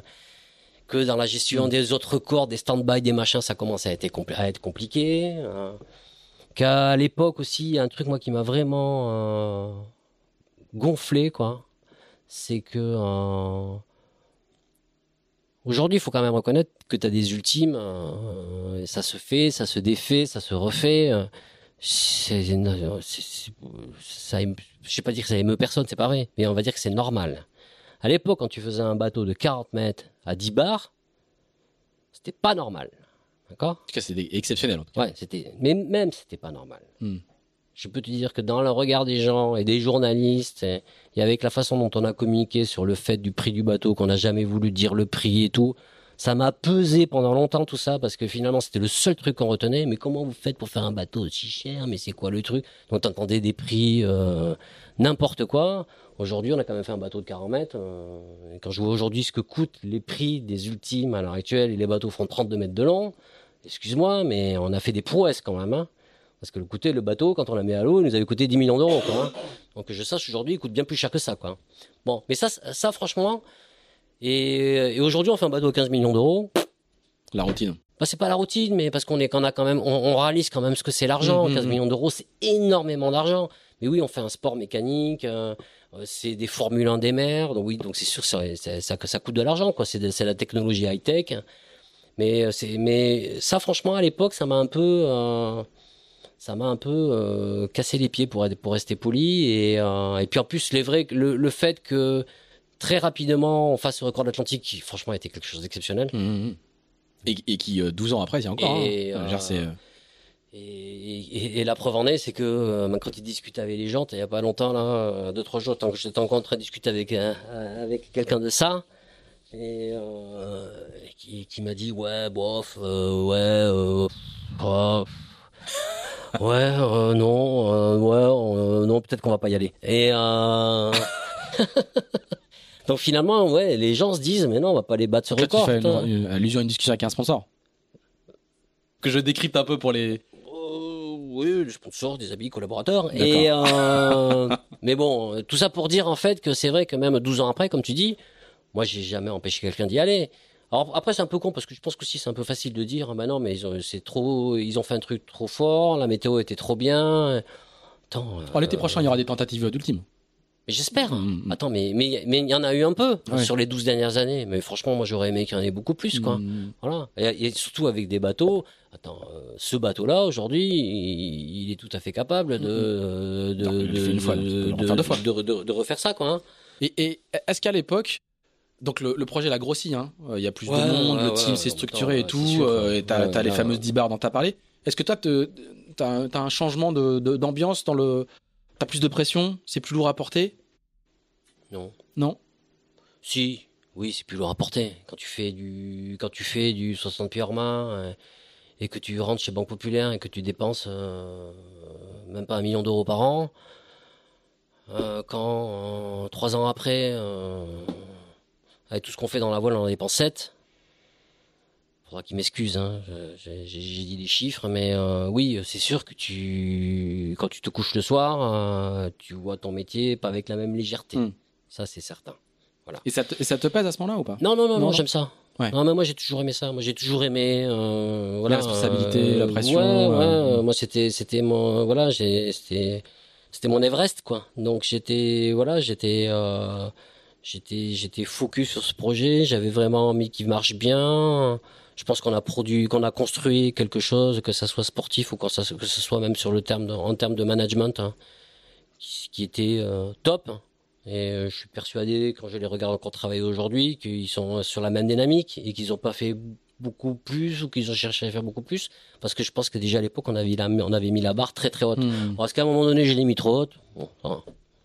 que dans la gestion des autres corps, des stand-by, des machins, ça commençait à être, compli- à être compliqué. euh, Qu'à l'époque aussi, il y a un truc moi qui m'a vraiment euh, gonflé, quoi. C'est que aujourd'hui, il faut quand même reconnaître que tu as des ultimes. euh, ça se fait, ça se défait, ça se refait. euh, c'est, c'est- c'est- ça, je sais pas dire que ça émeut personne, c'est pas vrai, mais on va dire que c'est normal. À l'époque, quand tu faisais un bateau de 40 mètres à 10 bars, c'était pas normal. D'accord? En tout cas, c'est des- exceptionnel. Ouais, c'était. Mais même, c'était pas normal. Hmm. Je peux te dire que dans le regard des gens et des journalistes, et, et avec la façon dont on a communiqué sur le fait du prix du bateau, qu'on n'a jamais voulu dire le prix et tout, ça m'a pesé pendant longtemps tout ça parce que finalement c'était le seul truc qu'on retenait. Mais comment vous faites pour faire un bateau aussi cher? Mais c'est quoi le truc? Donc t'entendais des prix euh, n'importe quoi. Aujourd'hui, on a quand même fait un bateau de 40 mètres. euh, quand je vois aujourd'hui ce que coûtent les prix des ultimes à l'heure actuelle, et les bateaux font 32 mètres de long, excuse-moi, mais on a fait des prouesses quand même. Hein. Parce que le coûter le bateau, quand on l'a mis à l'eau, il nous avait coûté 10 millions d'euros. Hein. Donc que je sache, aujourd'hui, il coûte bien plus cher que ça. Quoi. Bon, mais ça, ça franchement, et, et aujourd'hui, on fait un bateau à 15 millions d'euros. La routine. Bah, c'est pas la routine, mais parce qu'on est, qu'on a quand même, on, on réalise quand même ce que c'est l'argent. Mhm, 15 mhm. millions d'euros, c'est énormément d'argent. Mais oui, on fait un sport mécanique, euh, euh, c'est des Formule 1 des mers, donc oui, donc c'est sûr, ça, que ça coûte de l'argent, quoi. C'est, de- c'est la technologie high tech. Mais euh, c'est, mais ça, franchement, à l'époque, ça m'a un peu, euh, ça m'a un peu euh, cassé les pieds pour pour rester poli. Et, euh, et puis en plus, les vrais, le, le fait que très rapidement on fasse ce record d'Atlantique, qui franchement a été quelque chose d'exceptionnel. Mhm. Et, et qui, euh, 12 ans après, c'est encore. Et, hein. Euh, dire, c'est, euh, Et, et- et la preuve en est, c'est que euh, quand il discute avec les gens, il y a pas longtemps, là, euh, deux trois jours, tant que j'étais encore en train de discuter avec un- avec quelqu'un de ça, et, euh, et qui, qui m'a dit ouais, bof, euh, ouais, euh, oh, ouais, euh, non, euh, ouais, euh, non, peut-être qu'on va pas y aller. Et euh, donc finalement, ouais, les gens se disent mais non, on va pas les battre sur Là, tu record. fais une- une- allusion à une discussion avec un sponsor. que je décrypte un peu pour les. Euh, oui, les sponsors, des amis, collaborateurs. Et euh, mais bon, tout ça pour dire en fait que c'est vrai que même 12 ans après, comme tu dis, moi j'ai jamais empêché quelqu'un d'y aller. Alors après c'est un peu con parce que je pense que si c'est un peu facile de dire, bah non mais c'est trop, ils ont fait un truc trop fort, la météo était trop bien. Attends. Oh, l'été prochain il y aura des tentatives d'ultime. Mais j'espère. Mm. Attends, mais mais mais il y en a eu un peu sur les 12 dernières années. Mais franchement, moi j'aurais aimé qu'il y en ait beaucoup plus, quoi. Mm. Voilà. Et, surtout avec des bateaux. Attends, euh, ce bateau-là aujourd'hui, il, est tout à fait capable de de de, de, refaire ça, quoi. Hein. Et, et est-ce qu'à l'époque, donc le, le, projet l'a grossi, hein. Euh, il y a plus de monde, le team s'est structuré et tout. Euh, et t'as as les fameuses 10 bars dont t'as parlé. Est-ce que toi, t'as as un changement d'ambiance dans le T'as plus de pression C'est plus lourd à porter? Non. Non? Si, oui, c'est plus lourd à porter. Quand tu fais du, quand tu fais du 60 pieds hors main euh, et que tu rentres chez Banque Populaire et que tu dépenses euh, même pas un million d'euros par an, euh, quand trois ans après, avec tout ce qu'on fait dans la voile, on en dépense 7, faudra qu'il m'excuse. Hein. J'ai dit des chiffres, mais euh, oui, c'est sûr que tu, quand tu te couches le soir, euh, tu vois ton métier pas avec la même légèreté. Hmm. Ça, c'est certain. Voilà. Et ça, te, ça te pèse à ce moment-là ou pas? Non, non, non, non, j'aime ça. Non, mais moi j'ai toujours aimé ça. Moi j'ai toujours aimé euh, voilà, la responsabilité, la pression. Ouais, ouais, moi c'était c'était mon voilà, c'était c'était mon Everest quoi. Donc j'étais voilà, j'étais j'étais j'étais focus sur ce projet. J'avais vraiment envie qu'il marche bien je pense qu'on a produit, qu'on a construit quelque chose, que ça soit sportif ou que ça, que ce soit même sur le terme, en termes de management, hein, qui, était euh, top. Et euh, je suis persuadé, quand je les regarde encore travailler aujourd'hui, qu'ils sont sur la même dynamique et qu'ils n'ont pas fait beaucoup plus ou qu'ils ont cherché à faire beaucoup plus. Parce que je pense que déjà à l'époque, on avait, on avait mis la barre très très haute. Hmm. Parce qu'à un moment donné, je l'ai mis trop haute. Bon,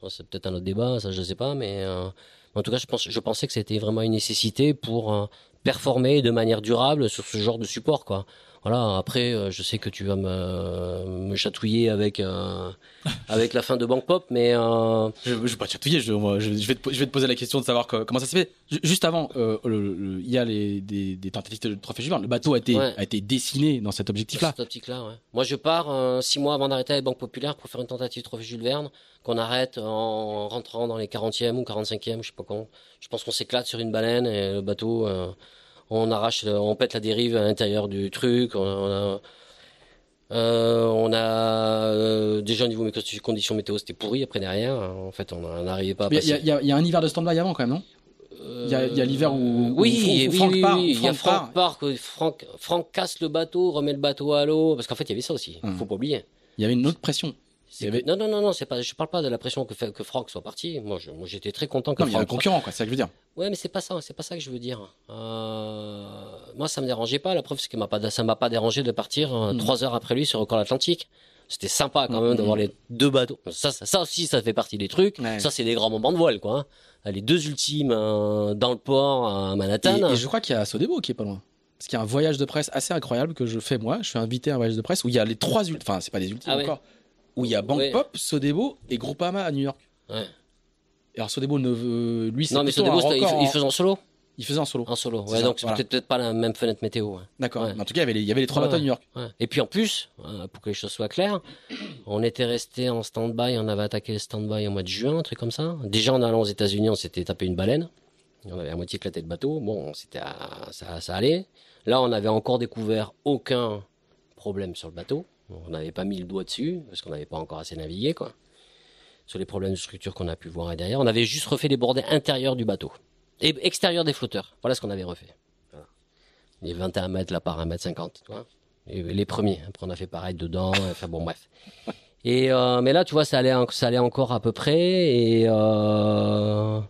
c'est peut-être un autre débat, ça je sais pas, mais euh, en tout cas, je, pense, je pensais que c'était vraiment une nécessité pour performer de manière durable sur ce genre de support quoi. Voilà, après euh, je sais que tu vas me, me chatouiller avec euh, avec la fin de Bank Pop mais euh... je, je vais pas te chatouiller, je, je, vais te, je vais te poser la question de savoir comment ça se fait. Juste avant, il y a les, des, des tentatives de trophée Jules Le bateau a été a été dessiné dans cet objectif-là. Cet objectif-là, ouais. Moi, je pars six mois avant d'arrêter avec Banque Populaire pour faire une tentative de trophée Jules Verne qu'on arrête en rentrant dans les 40e ou 45e, je sais pas quand. Je pense qu'on s'éclate sur une baleine et le bateau, euh, on arrache, on pète la dérive à l'intérieur du truc. On, a, euh, on a euh, déjà au niveau des conditions météo, c'était pourri. Après derrière, en fait, on n'arrivait pas. à Il y, y, a un hiver de stand-by avant quand même, non? Il y a, y a l'hiver où, oui, où, Franck part. il y a Franck part. Franck, Franck casse le bateau, remet le bateau à l'eau, parce qu'en fait il y avait ça aussi. Hum. Faut pas oublier. Il y avait une autre pression. Non, non, non, non, c'est pas. Je parle pas de la pression que, que Franck soit parti. Moi, moi, j'étais très content que. Non, il y a un concurrent, quoi. C'est ça que je veux dire. Ouais, mais c'est pas ça. C'est pas ça que je veux dire. Euh... Moi, ça me dérangeait pas. La preuve, c'est que m'a pas, ça m'a pas dérangé de partir euh, hmm. trois heures après lui sur le Atlantique. C'était sympa quand même d'avoir hmm. les deux bateaux. Ça, ça, aussi, ça fait partie des trucs. Ça, c'est des grands moments de voile, quoi. Hein. Les deux ultimes euh, dans le port à Manhattan. Et, je crois qu'il y a Sodebo qui est pas loin. Parce qu'il y a un voyage de presse assez incroyable que je fais moi. Je suis invité à un voyage de presse où il y a les trois ultimes. Enfin, c'est pas des ultimes ah encore où il y a Bank Pop, Sodebo et Groupama à New York. Ouais. Et alors Sodebo, ne, lui, c'est Non, mais Sodebo, il, il, faisait en solo il faisait en solo. En solo, ouais, donc c'est peut-être pas la même fenêtre météo. D'accord. En tout cas, il y avait les, il y avait les trois bateaux à New York. Et puis en plus, euh, pour que les choses soient claires, on était resté en stand-by, on avait attaqué le stand-by au mois de juin, un truc comme ça. Déjà en allant aux États-Unis, on s'était tapé une baleine. On avait à moitié éclaté le bateau. Bon, c'était ça, ça allait. Là, on n'avait encore découvert aucun problème sur le bateau. On n'avait pas mis le doigt dessus parce qu'on n'avait pas encore assez navigué, quoi. Sur les problèmes de structure qu'on a pu voir derrière, on avait juste refait les bordées intérieurs du bateau et extérieurs des flotteurs. Voilà ce qu'on avait refait. Les 21 mètres là par 1 mètre 50, tu vois. les premiers. Après, on a fait pareil dedans. enfin bon, bref. Et euh, mais là, tu vois, ça allait, encore à peu près. Et euh,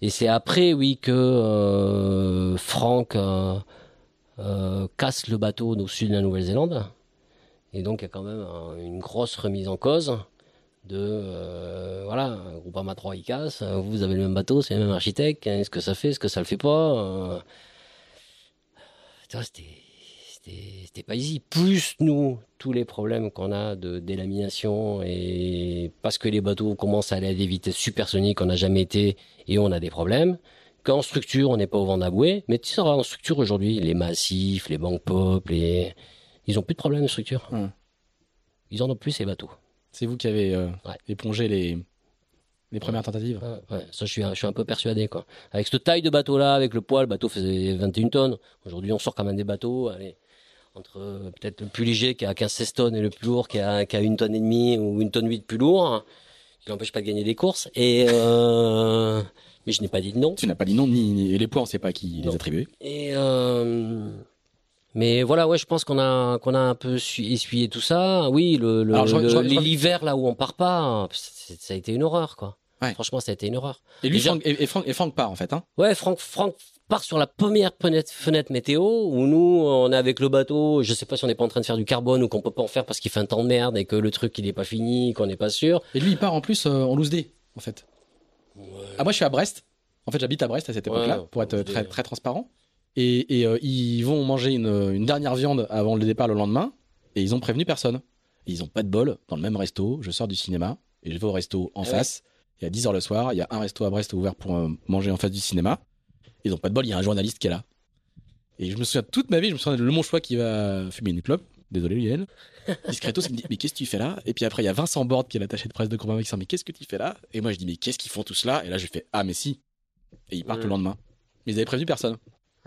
et c'est après, oui, que euh, Franck casse le bateau au sud de la Nouvelle-Zélande. Et donc, il y a quand même une grosse remise en cause de euh, voilà, Groupama 3 il casse, vous avez le même bateau, c'est le même architecte, hein, est-ce que ça fait, est-ce que ça le fait pas euh... C'était pas easy. Plus nous, tous les problèmes qu'on a de délamination et parce que les bateaux commencent à aller à des vitesses supersoniques, on n'a jamais été et on a des problèmes. Qu'en structure, on n'est pas au vent d'abouer, mais tu sauras en structure aujourd'hui, les massifs, les banques pop, les Ils ont plus de problème de structure. Hum. Ils en ont plus ces bateaux. C'est vous qui avez euh, Ouais. épongé les, les premières tentatives? Ouais, ouais, ça je suis, un- je suis un peu persuadé quoi. Avec cette taille de bateau là, avec le poids, le bateau faisait 21 tonnes. Aujourd'hui on sort quand même des bateaux, allez, entre euh, peut-être le plus léger qui a 15-16 tonnes et le plus lourd qui a, qui a une tonne et demie ou une tonne 8 plus lourd, qui n'empêche pas de gagner des courses. Et euh, mais je n'ai pas dit de non. Tu n'as pas dit non, ni, ni- les poids, on sait pas qui Non. les attribuer. Et euh, mais voilà, ouais, je pense qu'on a qu'on a un peu su- essuyé tout ça. Oui, le l'hiver là où on part pas, ça a été une horreur quoi. Ouais. Franchement, ça a été une horreur. Et lui, Déjà- Franck, et, et Franck, et Franck part, en fait. Hein. Ouais, Franck, Franck part sur la première fenêtre, fenêtre météo où nous, on est avec le bateau. Je sais pas si on n'est pas en train de faire du carbone ou qu'on peut pas en faire parce qu'il fait un temps de merde et que le truc il est pas fini, qu'on n'est pas sûr. Et lui, il part en plus euh, en loose day, en fait. Ah, moi, je suis à Brest. En fait, j'habite à Brest à cette Ouais, époque-là, pour être très transparent. Et, et, euh, ils vont manger une, une dernière viande avant le départ le lendemain. Et ils ont prévenu personne. Et ils ont pas de bol. Dans le même resto, je sors du cinéma et je vais au resto en Ah ouais. face. Et à 10h le soir, il y a un resto à Brest ouvert pour euh, manger en face du cinéma. Ils ont pas de bol, il y a un journaliste qui est là. Et je me souviens toute ma vie, je me souviens de le mon choix qui va fumer une clope. Désolé, Lionel. Discretos, il me dit Mais qu'est-ce que tu fais là? Et puis après, il y a Vincent Borde qui est l'attaché de presse de qui dit Mais qu'est-ce que tu fais là? Et moi, je dis Mais qu'est-ce qu'ils font tous là Et là, je fais Ah, mais si. Et ils partent Mm. le lendemain. Mais ils avaient prévenu personne.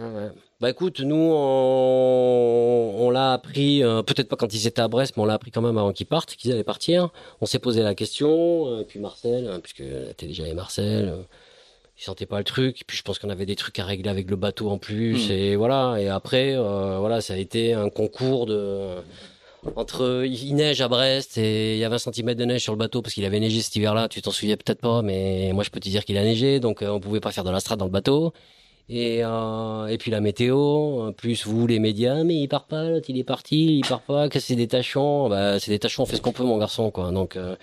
Ouais. Bah écoute, nous on, on l'a appris, euh, peut-être pas quand ils étaient à Brest, mais on l'a appris quand même avant qu'ils partent, qu'ils allaient partir. On s'est posé la question, euh, puis Marcel, euh, puisque était déjà avec Marcel, il sentait pas le truc, puis je pense qu'on avait des trucs à régler avec le bateau en plus, Mm. et voilà. Et après, voilà, ça a été un concours de entre il neige à Brest et il y avait un centimètre de neige sur le bateau parce qu'il avait neigé cet hiver-là. Tu t'en souviens peut-être pas, mais moi je peux te dire qu'il a neigé, donc on pouvait pas faire de la strade dans le bateau. Et, euh, et puis la météo, euh, plus vous les médias, mais il part pas, l'autre il est parti, il part pas, que c'est des tachons. Bah, c'est des tachons, on fait ce qu'on peut, mon garçon, quoi. Donc, euh,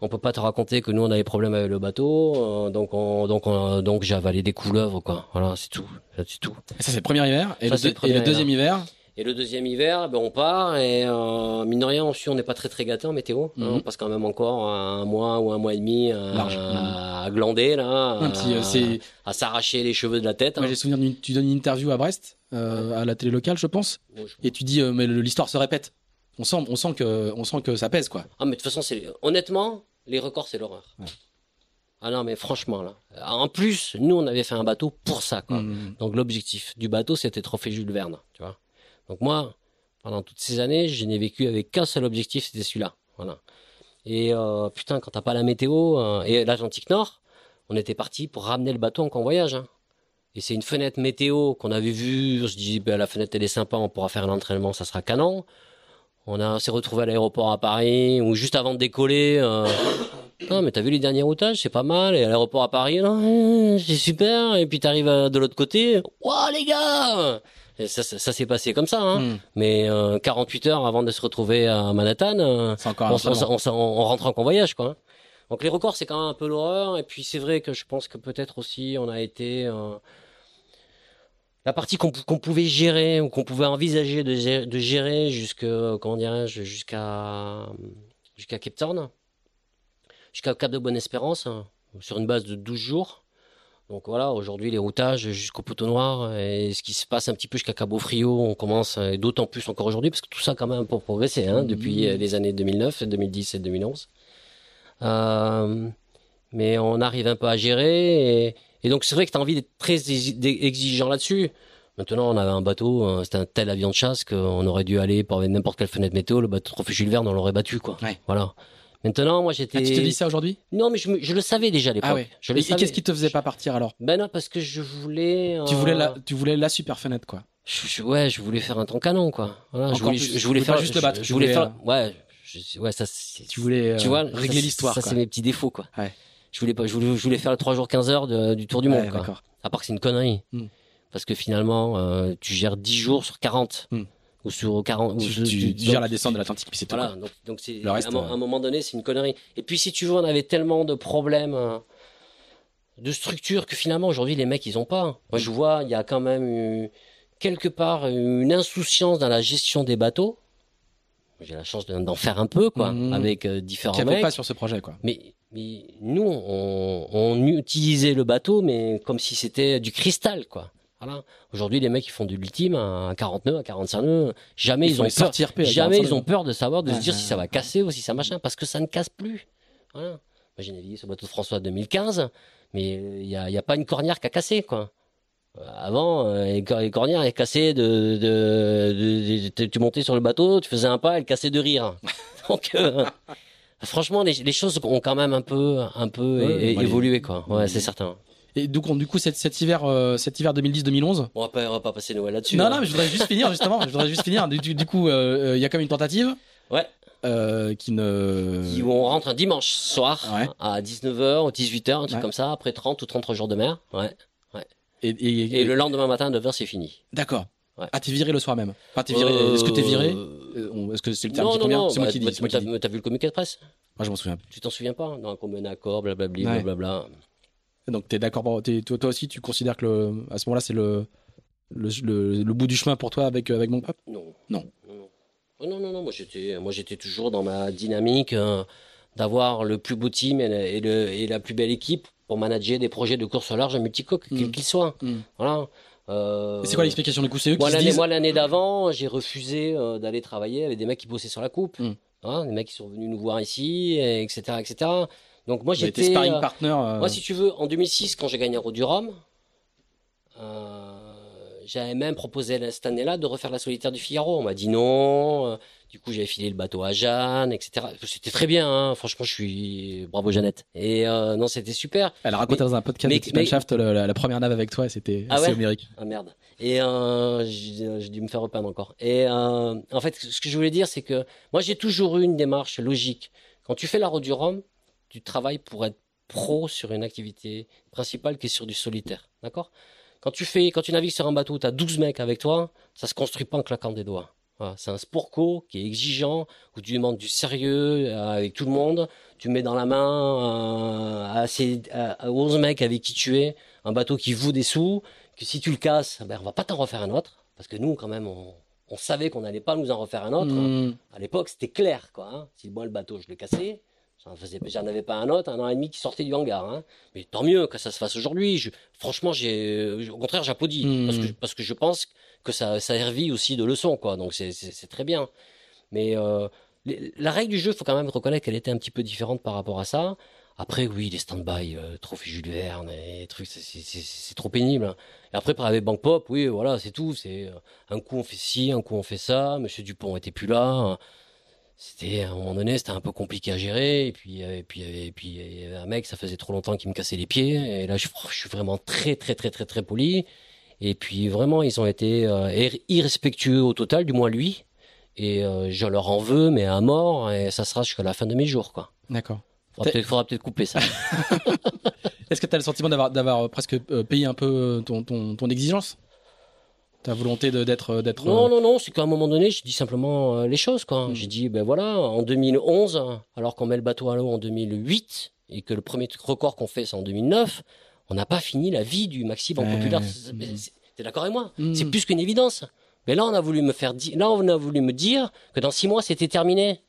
on peut pas te raconter que nous on a des problèmes avec le bateau, euh, donc on, donc on, donc j'ai avalé des couleuvres, quoi. Voilà, c'est tout, c'est tout. Et ça, c'est le premier hiver. Et, Ça, le, c'est le deux- premier et le deuxième hiver, Et le deuxième hiver, ben on part et euh, mine de rien, on on n'est pas très très gâté en météo. hein, Mhm. on passe quand même encore un mois ou un mois et demi à, Large. à glander là, euh, à, s'arracher les cheveux de la tête. Moi, hein. j'ai souvenir d'une. Tu donnes une interview à Brest, euh, à la télé locale, je pense. Je- Et tu dis euh, Mais l'histoire se répète. On sent, on sent que, on sent que ça pèse, quoi. Ah mais de toute façon, c'est honnêtement, les records c'est l'horreur. Ouais. Ah non mais franchement là. En plus, nous on avait fait un bateau pour ça quoi. Mm. Donc l'objectif du bateau c'était trophée Jules Verne, tu vois. Donc moi, pendant toutes ces années, je n'ai vécu avec qu'un seul objectif, c'était celui-là. Voilà. Et euh, putain, quand t'as pas la météo euh, et l'Atlantique Nord, on était parti pour ramener le bateau en convoyage. Hein. Et c'est une fenêtre météo qu'on avait vue. Se dit, ben, la fenêtre elle est sympa, on pourra faire l'entraînement, ça sera canon. On s'est retrouvé à l'aéroport à Paris, ou juste avant de décoller. Euh, non, mais t'as vu les derniers routages, c'est pas mal. Et à l'aéroport à Paris, euh, c'est super. Et puis t'arrives euh, de l'autre côté, waouh les gars Et ça, ça, ça s'est passé comme ça. Hein. Mm. Mais euh, 48 heures avant de se retrouver à Manhattan, euh, on, on, on on rentre en convoyage, quoi. hein. Donc les records, c'est quand même un peu l'horreur. Et puis c'est vrai que je pense que peut-être aussi on a été euh, la partie qu'on pou- qu'on pouvait gérer ou qu'on pouvait envisager de gérer, de gérer jusque comment dirais-je jusqu'à jusqu'à Cape Town, jusqu'à Cap de Bonne-Espérance, hein, sur une base de 12 jours. Donc voilà, aujourd'hui les routages jusqu'au Poteau Noir et ce qui se passe un petit peu jusqu'à Cabo Frio, on commence et d'autant plus encore aujourd'hui parce que tout ça quand même pour progresser hein, depuis euh, les années 2009, 2010 et 2011. Euh, mais on arrive un peu à gérer et, et donc c'est vrai que tu as envie d'être très exi- exigeant là-dessus. Maintenant, on avait un bateau, euh, c'était un tel avion de chasse qu'on aurait dû aller pour n'importe quelle fenêtre météo, le bateau Trophée Jules Verne, on l'aurait battu, quoi. Ouais. Voilà. Maintenant, moi, j'étais. Ah, tu te dis ça aujourd'hui? Non, mais je, me- je le savais déjà à l'époque. Ah ouais. Je le Et, et qu'est-ce qui te faisait pas partir alors? Ben non, parce que je voulais. Tu euh, voulais la, tu voulais la super fenêtre, quoi. je- je- ouais, je voulais faire un ton canon, quoi. Voilà, je voulais, plus. je, Tu voulais faire juste le battre, Je, tu voulais faire. Ouais, je- ouais, ça. c'est- Tu voulais tu euh, vois, régler l'histoire, Ça, quoi. c'est mes petits défauts, quoi. Ouais. Je voulais pas, je voulais, je voulais faire le 3 jours 15 heures de- du tour du Ouais, monde, quoi. d'accord. À part que c'est une connerie. Hmm. Parce que finalement, euh, tu gères 10 jours sur 40. Hmm. Ou sur 40. ou Tu, sur- tu- tu- tu gères la descente de l'Atlantique, puis c'est tout. Voilà, quoi. donc, donc c'est, Le reste, à, un mo- euh, à un moment donné, c'est une connerie. Et puis, si tu veux, on avait tellement de problèmes euh, de structure que finalement, aujourd'hui, les mecs, ils ont pas. Moi, je vois, il y a quand même eu, quelque part une insouciance dans la gestion des bateaux. J'ai la chance d'en faire un peu, quoi, Mhm. avec euh, différents mecs. pas sur ce projet, quoi. Mais, mais nous, on, on utilisait le bateau, mais comme si c'était du cristal, quoi. Voilà. Aujourd'hui, les mecs, ils font de l'ultime à 40 nœuds, à 45 nœuds. Jamais ils, ont peur. Jamais 45 ils ont peur de savoir, de se dire ouais, si ça va casser ou si ça machin, parce que ça ne casse plus. Voilà. Moi, j'ai navigué sur le bateau de François 2015, mais il n'y a, y a pas une cornière qui a cassé, quoi. Euh, Avant, euh, les les cornières, elles cassaient de, de, de- de- tu montais sur le bateau, tu faisais un pas, elles cassaient de rire. Donc, euh, franchement, les, les choses ont quand même un peu, un peu Ouais, évolué, quoi. Ouais, c'est certain. Et du coup, du coup cet, cet hiver, euh, cet hiver 2010-2011. On va pas, on va pas passer Noël là-dessus. Non, hein. non, mais je voudrais juste finir justement. Je voudrais juste finir. Du, coup, euh, euh, il y a quand même une tentative Ouais. euh, qui ne. Qui- où on rentre un dimanche soir Ouais. à 19h ou 18h, un truc Ouais. comme ça, après 30 ou 33 jours de mer. Ouais. Et, et- Et le lendemain matin, 9h, c'est fini. D'accord. Ouais. Ah, t'es viré le soir même. Enfin, t'es viré. Euh, Est-ce que t'es viré Est-ce que c'est le terme Non, qui convient non. C'est moi bah, qui dis. bah, C'est moi qui T'as dis. t'as vu le communiqué de presse Moi, je m'en souviens. Tu t'en souviens pas Dans un commun accord, blablabli, Ouais. blablabla. Donc, t'es d'accord. pour- t'es- toi, toi aussi, tu considères que le, à ce moment-là, c'est le, le, le, le bout du chemin pour toi avec, avec mon peuple? Non. Non. Non, Oh, non, non, non. Moi, j'étais, moi, j'étais toujours dans ma dynamique euh, d'avoir le plus beau team et, le, et la plus belle équipe pour manager des projets de course large multicoque, Mm. quels qu'ils soient. Mm. Voilà. Euh, c'est quoi l'explication du coup? C'est eux Moi qui se disent. moi, l'année d'avant, j'ai refusé euh, d'aller travailler avec des mecs qui bossaient sur la coupe. Mm. Hein, des mecs qui sont venus nous voir ici, et etc., etc. Donc moi j'étais, sparring euh, partner. euh, moi si tu veux, en 2006 quand j'ai gagné Roue du Rhum, euh, j'avais même proposé cette année-là de refaire la solitaire du Figaro. On m'a dit non. euh, Du coup j'avais filé le bateau à Jeanne, etc. C'était très bien. Hein. Franchement je suis bravo Jeannette. Et euh, non c'était super. Elle a raconté dans un podcast mais- de mais- Shaft la, la première nave avec toi, et c'était Ah assez ouais homérique. Ah merde. Et euh, j'ai dû me faire repeindre encore. Et euh, en fait, ce que je voulais dire, c'est que moi, j'ai toujours eu une démarche logique. Quand tu fais la route du Rhum, tu travailles pour être pro sur une activité principale qui est sur du solitaire. D'accord? Quand tu fais, quand tu navigues sur un bateau, tu as 12 mecs avec toi, ça se construit pas en claquant des doigts. Voilà, c'est un sport qui est exigeant, où tu demandes du sérieux euh, avec tout le monde. Tu mets dans la main euh, à, ces, à, à 11 mecs avec qui tu es un bateau qui vaut des sous, que si tu le casses, ben, on va pas t'en refaire un autre. Parce que nous, quand même, on, on savait qu'on n'allait pas nous en refaire un autre. Mm. À l'époque, c'était clair, quoi. Hein. Si moi, le bateau, je le cassais, j'en faisais, j'en avais pas un autre, un an et demi qui sortait du hangar. Hein. Mais tant mieux que ça se fasse aujourd'hui. Je, franchement, j'ai, au contraire, j'applaudis. Mm. Parce, que, parce que je pense que ça, ça a servi aussi de leçon, quoi. Donc, c'est, c'est, c'est très bien. Mais euh, les- la règle du jeu, faut quand même reconnaître qu'elle était un petit peu différente par rapport à ça. Après, oui, les stand-by, euh, trophée Jules Verne, et les trucs, c'est, c'est, c'est, trop pénible. hein. Et après, par avec Bank Pop, oui, voilà, c'est tout. C'est euh, un coup on fait ci, un coup on fait ça. Monsieur Dupont était plus là. C'était à un moment donné, c'était un peu compliqué à gérer. Et puis, euh, et puis, et puis, il y avait un mec, ça faisait trop longtemps qu'il me cassait les pieds. Et là, je, je suis vraiment très, très, très, très, très poli. Et puis, vraiment, ils ont été euh, ir- irrespectueux au total, du moins lui. Et euh, je leur en veux, mais à mort. Et ça sera jusqu'à la fin de mes jours, quoi. D'accord. Faudra peut-être, faudra peut-être couper ça. Est-ce que tu as le sentiment d'avoir, d'avoir presque euh, payé un peu ton, ton, ton exigence? Ta volonté d'être. d'être Non, euh, non, non, c'est qu'à un moment donné, j'ai dit simplement euh, les choses, quoi. Mm. J'ai dit, ben voilà, en 2011, alors qu'on met le bateau à l'eau en 2008, et que le premier record qu'on fait, c'est en 2009, on n'a pas fini la vie du maxi banque Ouais. populaire. T'es d'accord avec moi? Mm. C'est plus qu'une évidence. Mais là, on a voulu me faire dire, là, on a voulu me dire que dans six mois, c'était terminé.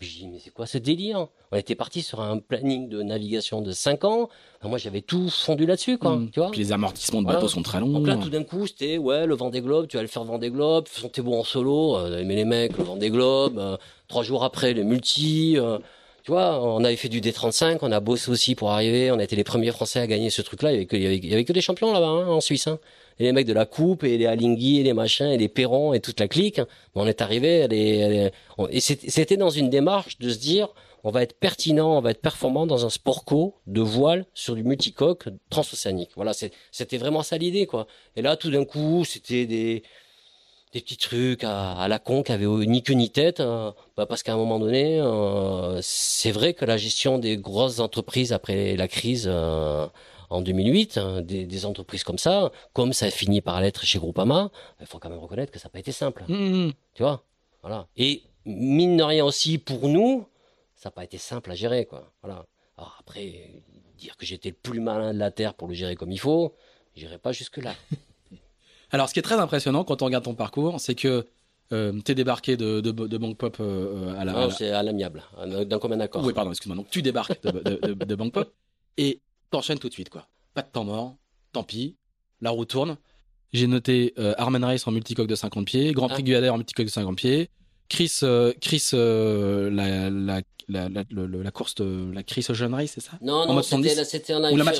J'ai dit, mais c'est quoi ce délire? On était parti sur un planning de navigation de cinq ans. Enfin, moi, j'avais tout fondu là-dessus, quoi. mm. Tu vois Puis les amortissements de Voilà. bateau sont très longs. donc là, tout d'un coup, c'était ouais, le Vendée Globe, tu vas le faire Vendée Globe, t'es bon en solo, euh, mais les mecs, le Vendée Globe, euh, trois jours après, le multi, euh, tu vois, on avait fait du D35, on a bossé aussi pour arriver, on a été les premiers Français à gagner ce truc-là, il y avait que, il y avait, il y avait que des champions là-bas, hein, en Suisse, hein. Et les mecs de la coupe, et les Alinghi, et les machins, et les Perron, et toute la clique, on est arrivé, et c'était dans une démarche de se dire, on va être pertinent, on va être performant dans un sport co de voile sur du multicoque transocéanique. Voilà, c'était vraiment ça l'idée, quoi. Et là, tout d'un coup, c'était des, des petits trucs à, à la con qui avaient ni queue ni tête, hein. Bah, parce qu'à un moment donné, euh, c'est vrai que la gestion des grosses entreprises après la crise euh, en 2008, hein, des, des entreprises comme ça, comme ça a fini par l'être chez Groupama, il faut quand même reconnaître que ça n'a pas été simple. Mm. Tu vois Voilà. Et mine de rien aussi, pour nous, ça n'a pas été simple à gérer, quoi. Voilà. Alors après, dire que j'étais le plus malin de la Terre pour le gérer comme il faut, j'irai pas jusque-là. Alors, ce qui est très impressionnant quand on regarde ton parcours, c'est que euh, t'es débarqué de, de, de Bank Pop euh, à la. Non, la- c'est à l'amiable, euh, d'un commun accord. Oui, pardon, excuse-moi. Donc, tu débarques de, de Bank Pop et t'enchaînes tout de suite, quoi. Pas de temps mort, tant pis, la roue tourne. J'ai noté euh, Armen Race en multicoque de 50 pieds, Grand Prix Ah. Guyader en multicoque de 50 pieds, Chris, euh, Chris, euh, la, la, la, la, course de la Chris Ocean Race, c'est ça? Non, En non, mode c'était 70?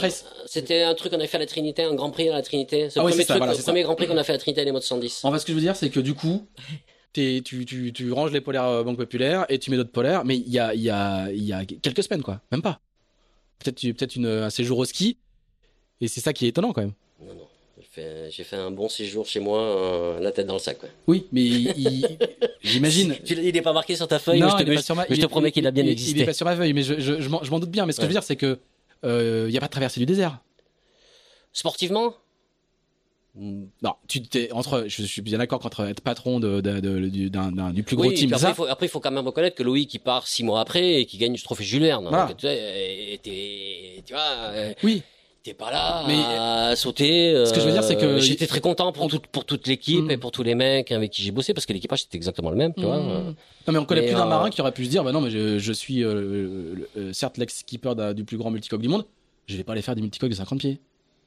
là, c'était un truc qu'on avait fait à la Trinité, un Grand Prix à la Trinité. C'est Ah le oui, premier, c'est ça, truc, voilà, le premier Grand Prix qu'on a fait à la Trinité, les modes 110. En fait, ce que je veux dire, c'est que du coup, tu, tu, tu ranges les polaires euh, Banque Populaire et tu mets d'autres polaires, mais il y a, a, y a quelques semaines, quoi. Même pas. Peut-être une- un séjour au ski. Et c'est ça qui est étonnant, quand même. Non, non. J'ai fait, un bon séjour chez moi, euh, la tête dans le sac. Oui, mais j'imagine. Il n'est pas marqué sur ta feuille, Non, mais je te, il pas ma- mais je te promets qu'il a bien il- existé. Il est pas sur ma feuille, mais je, je, je m'en doute bien. Mais ce que je veux dire, c'est que euh, il y a pas de traversée du désert. Sportivement? Non, tu t'es entre. Je suis bien d'accord qu'entre être patron de, de- de- du, d'un- d'un- du plus gros Oui, team, après, ça. il faut, après, il faut quand même reconnaître que Loïc, il part six mois après et qui gagne le trophée Jules Verne. Voilà. Donc, tu, euh, t'es- tu vois, euh, Oui, t'es pas là Mais, à sauter. ce que je veux dire, c'est que- euh, J'étais très content pour, on- tout- pour toute l'équipe Mm. et pour tous les mecs avec qui j'ai bossé parce que l'équipage c'était exactement le même, tu vois. Mmh. euh. Non mais on connaît Mais, plus d'un euh, marin qui aurait pu se dire bah non mais je, je suis euh, certes l'ex-skipper du plus grand multicoque du monde, je vais pas aller faire des multicoques de 50 pieds.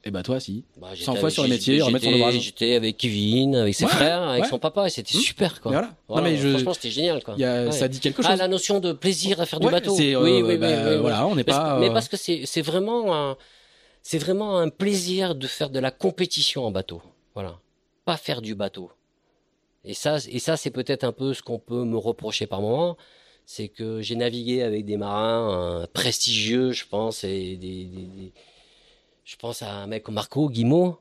Et bah toi si. Bah, 100 j'étais fois sur le métier, remettre son ouvrage. J'étais avec Kevin, avec ses Ouais, frères, avec ouais. son papa et c'était Mm. super quoi. Mais voilà. Voilà, non mais je Franchement c'était génial quoi. y a, Ouais. ça dit quelque chose. Ah la notion de plaisir à faire du bateau. euh, oui, oui, bah, oui, oui. voilà, on n'est pas mais euh, parce que c'est c'est vraiment un c'est vraiment un plaisir de faire de la compétition en bateau. Voilà. Pas faire du bateau. Et ça et ça c'est peut-être un peu ce qu'on peut me reprocher par moment, c'est que j'ai navigué avec des marins euh, prestigieux, je pense et des, des- des- je pense à un mec comme Marco Guimau.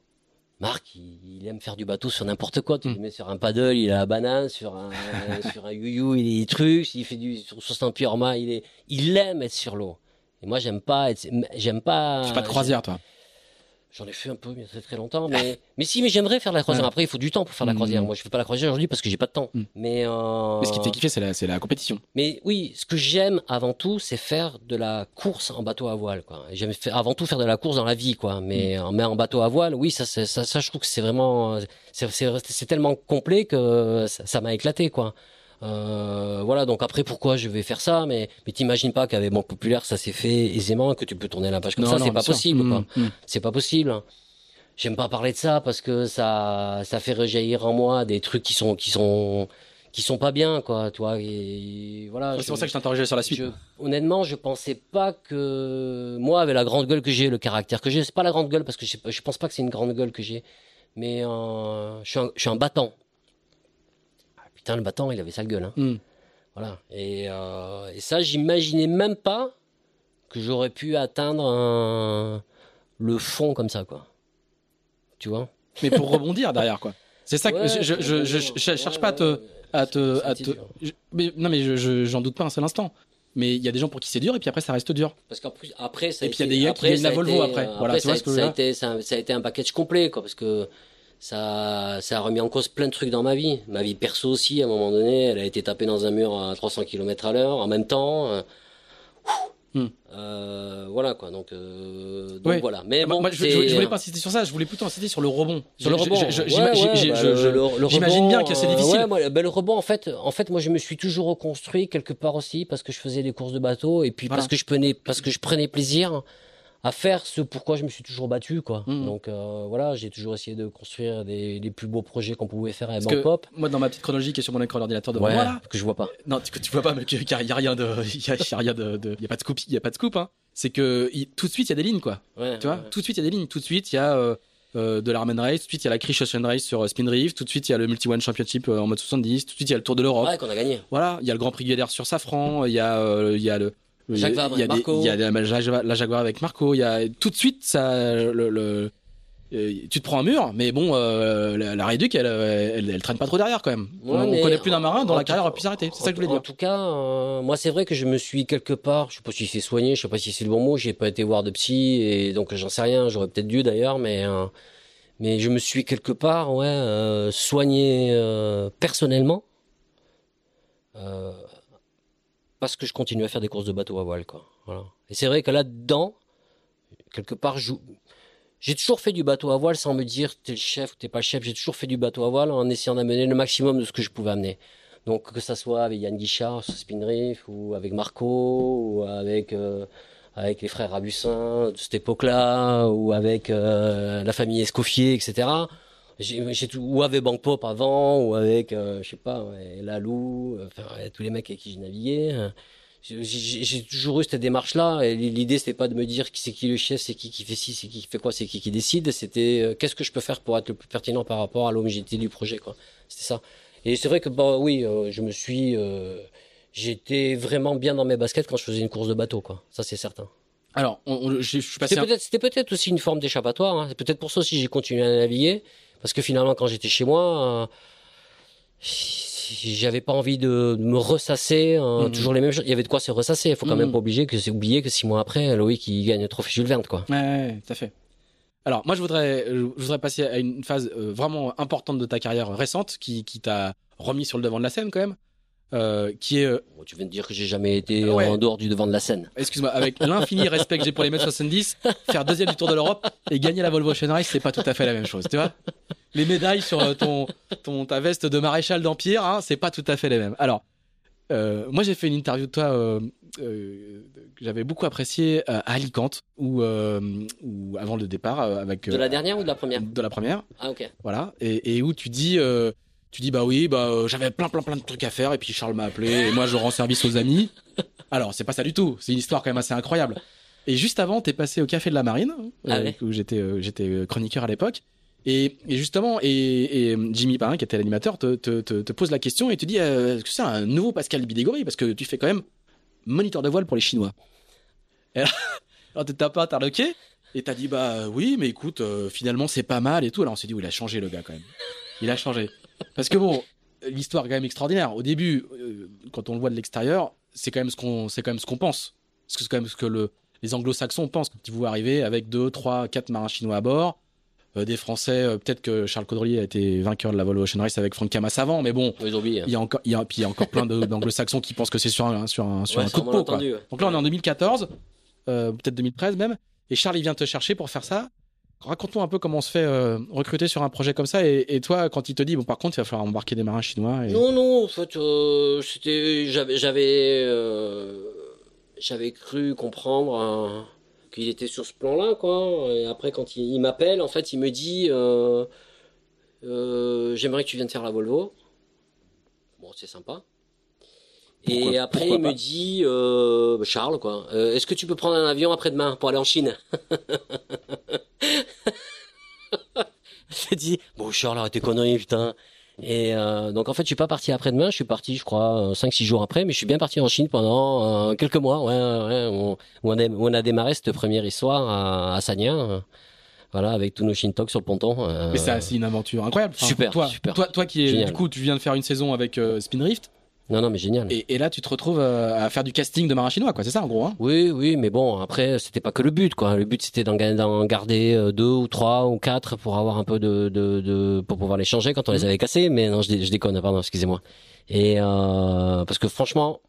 Marc, il, il aime faire du bateau sur n'importe quoi. Tu Mm. le mets sur un paddle, il a la banane. Sur un, sur un you-you, il a des trucs. S'il fait du sur 60 pieds hors main, il est, il aime être sur l'eau. Et moi, j'aime pas être, j'aime pas. tu pas de croisière toi. J'en ai fait un peu, mais ça fait très longtemps. Mais, mais si, mais j'aimerais faire la croisière. Après, il faut du temps pour faire la Mm. croisière. Moi, je fais pas la croisière aujourd'hui parce que j'ai pas de temps. Mm. Mais, euh, Mais ce qui te fait kiffer c'est la, la compétition. mais oui, ce que j'aime avant tout, c'est faire de la course en bateau à voile, J'aime avant tout faire de la course dans la vie, quoi. Mais, Mm. en mais en bateau à voile, oui, ça, ça, ça, je trouve que c'est vraiment, c'est, c'est, tellement complet que ça m'a éclaté, quoi. Euh, voilà, donc après, pourquoi je vais faire ça? Mais, mais t'imagines pas qu'avec Banque Populaire, ça s'est fait aisément, que tu peux tourner la page comme Non, ça, c'est pas possible. Mm, mm. C'est pas possible. J'aime pas parler de ça parce que ça, ça fait rejaillir en moi des trucs qui sont, qui sont, qui sont pas bien, quoi. Et voilà. C'est pour ça que je t'interrogeais sur la suite. je- honnêtement, je pensais pas que moi, avec la grande gueule que j'ai, le caractère que j'ai, c'est pas la grande gueule parce que je, je pense pas que c'est une grande gueule que j'ai, mais euh, je, suis un, je suis un battant. Putain, le battant, il avait sa gueule. Hein. Mm. Voilà. Et, euh, et ça, j'imaginais même pas que j'aurais pu atteindre un- le fond comme ça, quoi. Tu vois? Mais pour rebondir derrière quoi. C'est ça que Ouais, je, je, je, je- je- je cherche pas à te à te, à te- mais, non mais je- je- j'en doute pas un seul instant. Mais il y a des gens pour qui c'est dur et puis après ça reste dur. Parce qu'en plus, après, ça a Et puis, il y a des gars qui ça la Volvo après. euh, Voilà, tu vois ça, ce que ça a été, ça a été un package complet, quoi, parce que ça, ça a remis en cause plein de trucs dans ma vie. Ma vie perso aussi, à un moment donné, elle a été tapée dans un mur à 300 km à l'heure, en même temps. euh, Hmm. euh, voilà, quoi, donc, euh, donc voilà. Mais Ah, bon, moi, je, je- voulais pas insister sur ça, je voulais plutôt insister sur le rebond. Sur le rebond. bah, J'imagine bien que c'est difficile. ouais, moi, ben, le rebond, en fait, en fait, moi, je me suis toujours reconstruit quelque part aussi parce que je faisais des courses de bateau et puis Voilà. parce que je prenais, parce que je prenais plaisir à faire ce pourquoi je me suis toujours battu, quoi. Mhm. Donc euh, voilà, j'ai toujours essayé de construire des, les plus beaux projets qu'on pouvait faire avec Parce que Bangpop. moi, dans ma petite chronologie qui est sur mon écran d'ordinateur devant Ouais, moi, là, que je vois pas. non, tu, tu vois pas, mais il y, a y a rien de, il y a, y a rien de, de- y a pas de scoop, il y a pas de scoop, hein. C'est que tout de suite il y a des lignes, quoi. Ouais, Tu vois, ouais. tout de suite il y a des lignes. Tout de suite il y a euh, euh, de l'Armen Race, tout de suite il y a la Krish Ocean Race sur euh, Spin Reef, tout de suite il y a le Multi One Championship euh, en mode 70, tout de suite il y a le Tour de l'Europe. Ouais, qu'on a gagné. Voilà, il y a le Grand Prix Guyader sur Safran, il y a, euh, il y a le. Jacques il y a Vabre Marco. Il y a la, Jaguar avec Marco. Il y a tout de suite ça. Le, le- euh, tu te prends un mur, mais bon, euh, la, la Réduc, elle, elle, elle traîne pas trop derrière quand même. Ouais, on, on connaît plus d'un marin dont en la carrière a pu s'arrêter. C'est ça que je voulais En dire. tout cas, euh, moi, c'est vrai que je me suis quelque part, je sais pas si c'est soigné, je sais pas si c'est le bon mot, j'ai pas été voir de psy et donc j'en sais rien, j'aurais peut-être dû d'ailleurs, mais euh, mais je me suis quelque part, ouais, euh, soigné euh, personnellement euh, parce que je continue à faire des courses de bateau à voile, quoi. Et c'est vrai que là-dedans, quelque part, j'ai toujours fait du bateau à voile sans me dire t'es le chef ou t'es pas le chef. J'ai toujours fait du bateau à voile en essayant d'amener le maximum de ce que je pouvais amener. Donc que ça soit avec Yann Guichard sur Spin Reef ou avec Marco ou avec euh, avec les frères Abussin de cette époque-là ou avec euh, la famille Escoffier, etc. j'ai, tout, ou avec Bank Pop avant, ou avec, euh, je sais pas, ouais, Lalou, euh, enfin, ouais, tous les mecs avec qui j'ai navigué. hein. J'ai, toujours eu cette démarche-là, et l'idée c'était pas de me dire qui c'est qui le chef, c'est qui qui fait ci, c'est qui qui fait quoi, c'est qui qui décide, c'était euh, qu'est-ce que je peux faire pour être le plus pertinent par rapport à l'homogenéité du projet, quoi. C'était ça. Et c'est vrai que, bah oui, euh, je me suis, j'étais vraiment bien dans mes baskets quand je faisais une course de bateau, quoi. Ça c'est certain. Alors, on- on- je je suis passé. C'était un- peut-être, c'était peut-être aussi une forme d'échappatoire. Hein. C'est peut-être pour ça aussi que j'ai continué à naviguer, parce que finalement, quand j'étais chez moi, euh, j'avais pas envie de me ressasser euh, Mhm. toujours les mêmes choses. Il y avait de quoi se ressasser. Il faut quand Mhm. même pas obliger que c'est oublié que six mois après, Loïc il gagne le trophée Jules Verne, quoi. Ouais, ouais, tout à fait. Alors, moi, je voudrais, je voudrais passer à une phase euh, vraiment importante de ta carrière récente qui, qui t'a remis sur le devant de la scène, quand même. Euh, qui est, euh, Bon, tu viens de dire que j'ai jamais été Ouais. en dehors du devant de la scène. excuse-moi, avec l'infini respect que j'ai pour les mètres 70, faire deuxième du Tour de l'Europe et gagner la Volvo Ocean Race, c'est pas tout à fait la même chose, tu vois. Les médailles sur euh, ton, ton, ta veste de maréchal d'Empire, hein, c'est pas tout à fait les mêmes. Alors, euh, moi, j'ai fait une interview de toi euh, euh, que j'avais beaucoup appréciée euh, à Alicante, euh, où avant le départ, euh, avec De la dernière ou de la première? de la première. Ah ok. Voilà, et, et où tu dis, euh, tu dis bah oui, bah euh, j'avais plein plein plein de trucs à faire et puis Charles m'a appelé et moi je rends service aux amis. Alors c'est pas ça du tout, c'est une histoire quand même assez incroyable. Et juste avant, t'es passé au café de la Marine Ah euh, ouais. où j'étais euh, j'étais chroniqueur à l'époque. Et, et justement, et, et Jimmy Parin, qui était l'animateur, te, te, te, te pose la question et te dit euh, est-ce que c'est un nouveau Pascal Bidégory? Parce que tu fais quand même moniteur de voile pour les Chinois. Et alors, alors t'es peu interloqué et t'as dit bah oui, mais écoute, euh, finalement c'est pas mal et tout. Alors on s'est dit, oui, il a changé le gars quand même. Il a changé. Parce que bon, l'histoire est quand même extraordinaire. Au début, euh, quand on le voit de l'extérieur, c'est quand même ce qu'on, c'est quand même ce qu'on pense. Parce que c'est quand même ce que le, les anglo-saxons pensent quand ils vous arrivez avec deux, trois, quatre marins chinois à bord. Euh, des Français, euh, peut-être que Charles Caudrelier a été vainqueur de la Volvo Ocean Race avec Franck Camas avant, mais bon, il y a encore, il y a, puis il y a encore plein d'anglo-saxons qui pensent que c'est sur un, sur un, sur Ouais, un coup de peau. Quoi. entendu, ouais. Donc là, on est en 2014, euh, peut-être 2013 même, et Charles, il vient te chercher pour faire ça. Raconte-nous un peu comment on se fait euh, recruter sur un projet comme ça, et, toi, quand il te dit, bon, par contre, il va falloir embarquer des marins chinois. Non, non, en fait, euh, c'était, j'avais, j'avais, euh, cru comprendre euh, qu'il était sur ce plan-là, quoi. Et après, quand il, il m'appelle, en fait, il me dit, j'aimerais que tu viennes faire la Volvo. Bon, c'est sympa. Et Pourquoi- après, pourquoi il me dit, euh, Charles, quoi, euh, est-ce que tu peux prendre un avion après-demain pour aller en Chine J'ai dit, bon, Charles, arrête tes conneries, putain. Et euh, donc en fait, je suis pas parti après-demain, je suis parti, je crois, 5-6 jours après, mais je suis bien parti en Chine pendant euh, quelques mois, ouais, ouais, où, où on a, où on a démarré cette première histoire à, à Sanya, euh, voilà, avec tous nos Shintok sur le ponton. euh, Mais c'est c'est une aventure incroyable. Enfin, Super, toi, super. Toi, toi qui est, Génial. du coup, tu viens de faire une saison avec euh, Spinrift, Non, non, mais génial. et, et là, tu te retrouves euh, à faire du casting de marins chinois, quoi. C'est ça, en gros. Hein? Oui, oui, mais bon, après, c'était pas que le but, quoi. Le but, c'était d'en ga- d'en garder euh, deux ou trois ou quatre pour avoir un peu de, de, de pour pouvoir les changer quand on les avait cassés. Mais non, je, je déconne, pardon, excusez-moi. Et euh, parce que franchement,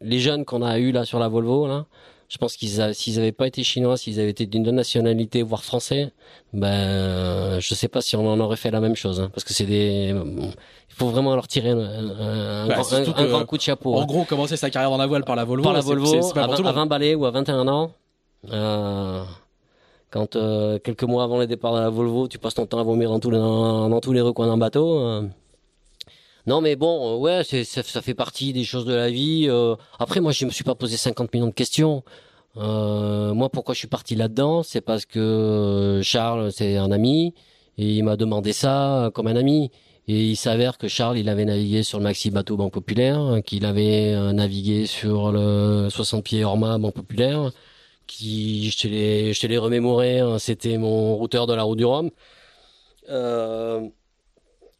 les jeunes qu'on a eu là sur la Volvo, là, je pense qu'ils, s'ils avaient pas été chinois, s'ils avaient été d'une autre nationalité, voire français, ben, je sais pas si on en aurait fait la même chose, hein, parce que c'est des, il faut vraiment leur tirer un, un- Bah, grand, surtout un- un que, grand coup de chapeau. En hein gros, commencer sa carrière dans la voile par la Volvo, par la Volvo c'est c'est pas à, pour 20, tout le à monde. 20 balais ou à 21 ans. Euh, quand euh, quelques mois avant le départ de la Volvo, tu passes ton temps à vomir dans tous les, dans, dans tous les recoins d'un bateau. euh. Non, mais bon, euh, ouais, ça, ça fait partie des choses de la vie. euh. Après, moi, je me suis pas posé 50 millions de questions. Euh, moi, pourquoi je suis parti là-dedans? C'est parce que euh, Charles, c'est un ami, et il m'a demandé ça euh, comme un ami. Et il s'avère que Charles, il avait navigué sur le Maxi Bateau Banque Populaire, euh, qu'il avait navigué sur le 60 pieds Orma Banque Populaire, qui, je te l'ai, je te l'ai remémoré, hein, c'était mon routeur de la route du Rhum. Euh,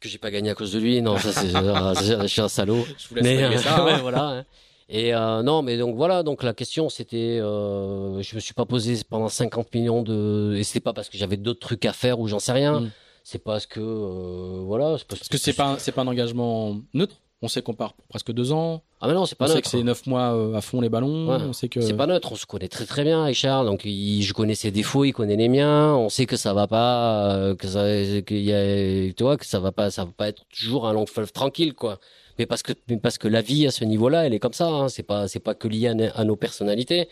que j'ai pas gagné à cause de lui, non, ça c'est, je suis un salaud. Je vous laisse Mais ça. hein. ouais, voilà. hein. Et euh, non, mais donc voilà, donc la question c'était, euh, je me suis pas posé pendant 50 millions de, et c'était pas parce que j'avais d'autres trucs à faire ou j'en sais rien. Mm. C'est parce que euh, voilà, c'est parce, Parce que c'est pas, c'est pas un engagement neutre. On sait qu'on part pour presque deux ans. Ah mais non, c'est On pas sait neutre. que c'est neuf mois euh, à fond les ballons. Ouais. On sait que. C'est pas neutre, on se connaît très très bien Charles, donc il- je connais ses défauts, il connaît les miens, on sait que ça va pas, euh, que ça, qu'il y a, tu vois, que ça va pas, ça va pas être toujours un long fleuve tranquille, quoi. Mais parce que, mais parce que la vie à ce niveau-là, elle est comme ça, hein. c'est pas, c'est pas que lié à, nos personnalités.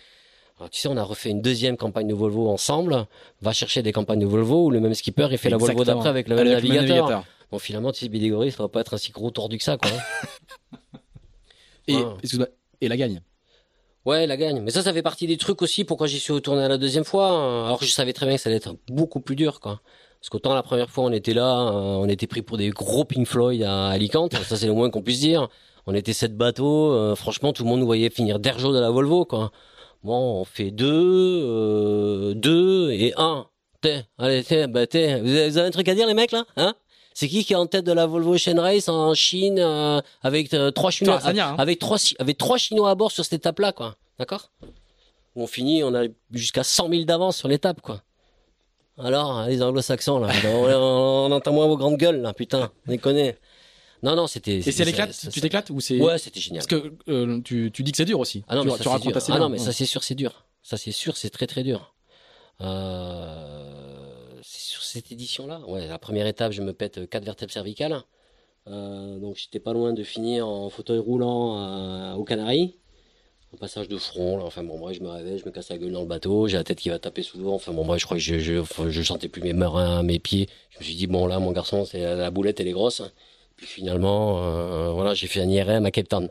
Alors, tu sais, on a refait une deuxième campagne de Volvo ensemble. Va chercher des campagnes de Volvo où le même skipper il fait la Volvo d'après avec le même Avec le même navigateur. Bon, finalement, tu sais, Bidégory, ça va pas être un si gros tordu que ça, quoi. hein. Et, Ouais. excuse-moi, et la gagne. Ouais, la gagne. Mais ça, ça fait partie des trucs aussi pourquoi j'y suis retourné à la deuxième fois. hein. Alors que je savais très bien que ça allait être beaucoup plus dur, quoi. Parce qu'autant la première fois, on était là, euh, on était pris pour des gros Pink Floyd à Alicante. Ça, c'est le moins qu'on puisse dire. On était sept bateaux. euh, franchement, tout le monde nous voyait finir d'Erjo de la Volvo, quoi. Bon, on fait deux, euh, deux et un. T'es, allez, t'es, bah, t'es. Vous avez, vous avez un truc à dire, les mecs, là? Hein? C'est qui qui est en tête de la Volvo Chain Race en Chine, euh, avec euh, trois Chinois, Tarzania, hein. avec trois, avec trois Chinois à bord sur cette étape-là, quoi. D'accord? On finit, on a jusqu'à 100 000 d'avance sur l'étape, quoi. Alors, les anglo-saxons, là, on, on entend moins vos grandes gueules, là, putain, on les connaît. Non, non, c'était... Et c'est l'éclate Tu t'éclates ou c'est Ouais, c'était génial. Parce que euh, tu, tu dis que c'est dur aussi. Ah non, tu, mais ça, tu c'est racontes dur. assez Ah bien. non, mais Ouais. ça, c'est sûr, c'est dur. Ça, c'est sûr, c'est très, très dur. Euh, sur cette édition-là. Ouais, la première étape, je me pète quatre vertèbres cervicales. Euh, donc, j'étais pas loin de finir en fauteuil roulant à- aux Canaries. Un passage de front, là. Enfin, bon, moi, je me réveille, je me casse la gueule dans le bateau. J'ai la tête qui va taper sous l'eau. Enfin, bon, moi, je crois que je, je, je sentais plus mes marins mes pieds. Je me suis dit, bon, là, mon garçon, c'est la boulette, elle est grosse. Puis finalement, euh, voilà, j'ai fait un IRM à Cape Town.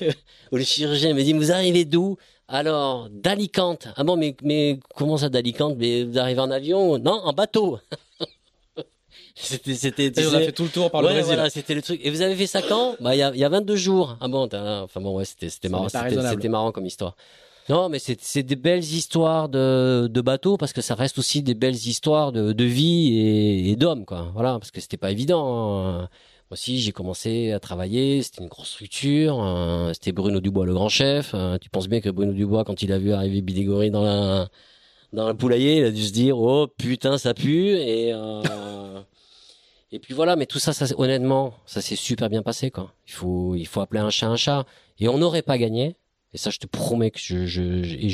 Le chirurgien me dit, vous arrivez d'où? Alors, d'Alicante. Ah bon, mais, mais comment ça d'Alicante? Mais vous arrivez en avion? Non, en bateau. c'était, c'était, tu Et on a fait tout le tour par le ouais, Brésil. voilà, c'était le truc. Et vous avez fait ça quand Bah, il y a, y a 22 jours. Ah bon, enfin bon, ouais, c'était, marrant. C'était, marrant comme histoire. Non, mais c'est, c'est des belles histoires de, de bateaux parce que ça reste aussi des belles histoires de, de vie et, et d'hommes, quoi. Voilà, parce que c'était pas évident. hein. Aussi, j'ai commencé à travailler. C'était une grosse structure. hein. C'était Bruno Dubois, le grand chef. hein. Tu penses bien que Bruno Dubois, quand il a vu arriver Bidégory dans la, dans le poulailler, il a dû se dire, oh putain, ça pue. Et, euh, et puis voilà, mais tout ça, ça honnêtement, ça s'est super bien passé, quoi. Il faut, il faut appeler un chat un chat. Et on n'aurait pas gagné. Et ça, je te promets que je, je, je- et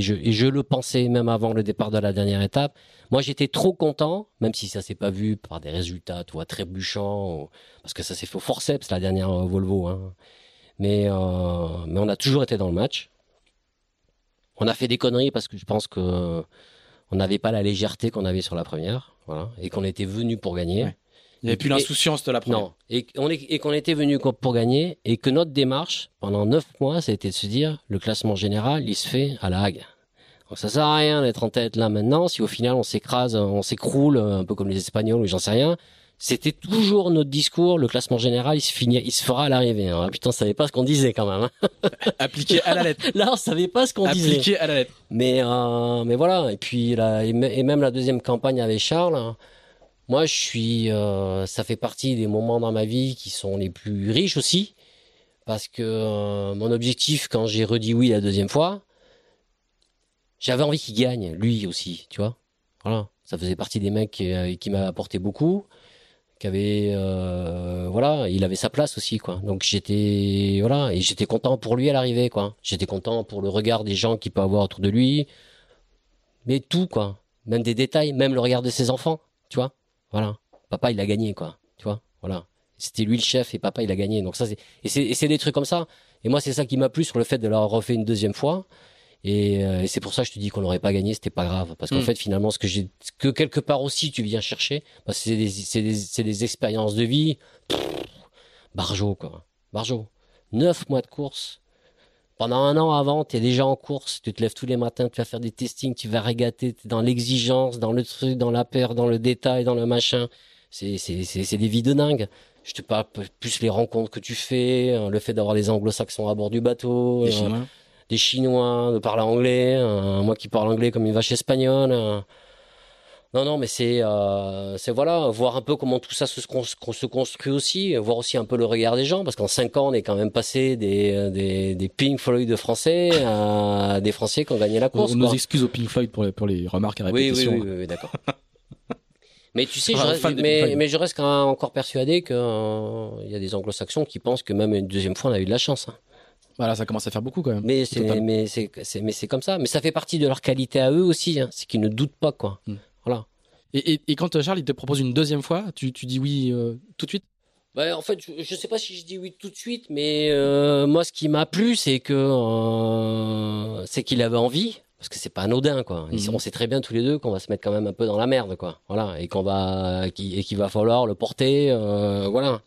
je, et je, le pensais même avant le départ de la dernière étape. Moi, j'étais trop content, même si ça s'est pas vu par des résultats, tu vois, trébuchants, parce que ça s'est fait au forceps, la dernière euh, Volvo, hein. Mais, euh, mais on a toujours été dans le match. On a fait des conneries parce que je pense que euh, on n'avait pas la légèreté qu'on avait sur la première, voilà, et qu'on était venu pour gagner. Il n'y avait plus l'insouciance de la première. Non, et qu'on est, était venu pour gagner, et que notre démarche, pendant neuf mois, ça a été de se dire, le classement général, il se fait à la Hague. Donc ça sert à rien d'être en tête là maintenant, si au final on s'écrase, on s'écroule, un peu comme les Espagnols ou j'en sais rien. C'était toujours notre discours, le classement général, il se finit, il se fera à l'arrivée. hein. Ah, putain, on savait pas ce qu'on disait quand même. hein. Appliqué à la lettre. Là, on savait pas ce qu'on disait. Appliqué à la lettre. Mais euh, mais voilà et puis là et, me- et même la deuxième campagne avec Charles hein, moi je suis euh, ça fait partie des moments dans ma vie qui sont les plus riches aussi parce que euh, mon objectif quand j'ai redit oui la deuxième fois j'avais envie qu'il gagne lui aussi tu vois. Voilà. Ça faisait partie des mecs qui, euh, qui m'avaient apporté beaucoup qui avait euh, voilà il avait sa place aussi quoi. Donc j'étais voilà et j'étais content pour lui à l'arrivée quoi. J'étais content pour le regard des gens qu'il peut avoir autour de lui. Mais tout quoi. Même des détails même le regard de ses enfants tu vois voilà. Papa il a gagné quoi. Tu vois voilà. C'était lui le chef et papa il a gagné. Donc ça c'est et c'est des trucs comme ça. Et moi c'est ça qui m'a plu sur le fait de l'avoir refait une deuxième fois. Et, euh, et c'est pour ça que je te dis qu'on n'aurait pas gagné c'était pas grave. Parce qu'en Mm. fait finalement ce que j'ai que quelque part aussi tu viens chercher bah, c'est des c'est des c'est des expériences de vie. Pff, Barjo quoi. Barjo. Neuf mois de course pendant un an avant, tu es déjà en course, tu te lèves tous les matins, tu vas faire des testings, tu vas régater, t'es dans l'exigence, dans le truc, dans la peur, dans le détail, dans le machin. C'est, c'est, c'est, c'est des vies de dingue. Je te parle plus les rencontres que tu fais, euh, le fait d'avoir les anglo-saxons à bord du bateau, Les euh, Chinois. des Chinois, de parler anglais, euh, moi qui parle anglais comme une vache espagnole. euh. Non, non, mais c'est, euh, c'est voilà, voir un peu comment tout ça se, cons- se construit aussi, voir aussi un peu le regard des gens, parce qu'en cinq ans, on est quand même passé des, euh, des, des Pink Floyd de Français à des Français qui ont gagné la course. On nous quoi. excuse au Pink Floyd pour les, pour les remarques à oui, répétition. oui, oui, oui, d'accord. mais tu sais, je reste, mais, je reste quand même encore persuadé qu'il y a des anglo-saxons qui pensent que même une deuxième fois, on a eu de la chance. hein. Voilà, ça commence à faire beaucoup quand même. Mais c'est, Totalement. mais c'est, c'est, mais c'est comme ça. Mais ça fait partie de leur qualité à eux aussi. Hein. C'est qu'ils ne doutent pas, quoi. Hmm. Et, et, et quand euh, Charles il te propose une deuxième fois, tu, tu dis oui euh, tout de suite? Bah, en fait, je, je sais pas si je dis oui tout de suite, mais euh, moi, ce qui m'a plu, c'est que euh, c'est qu'il avait envie, parce que c'est pas anodin, quoi. Mhm. On sait très bien tous les deux qu'on va se mettre quand même un peu dans la merde, quoi. Voilà, et qu'on va qu'il- et qu'il va falloir le porter, voilà.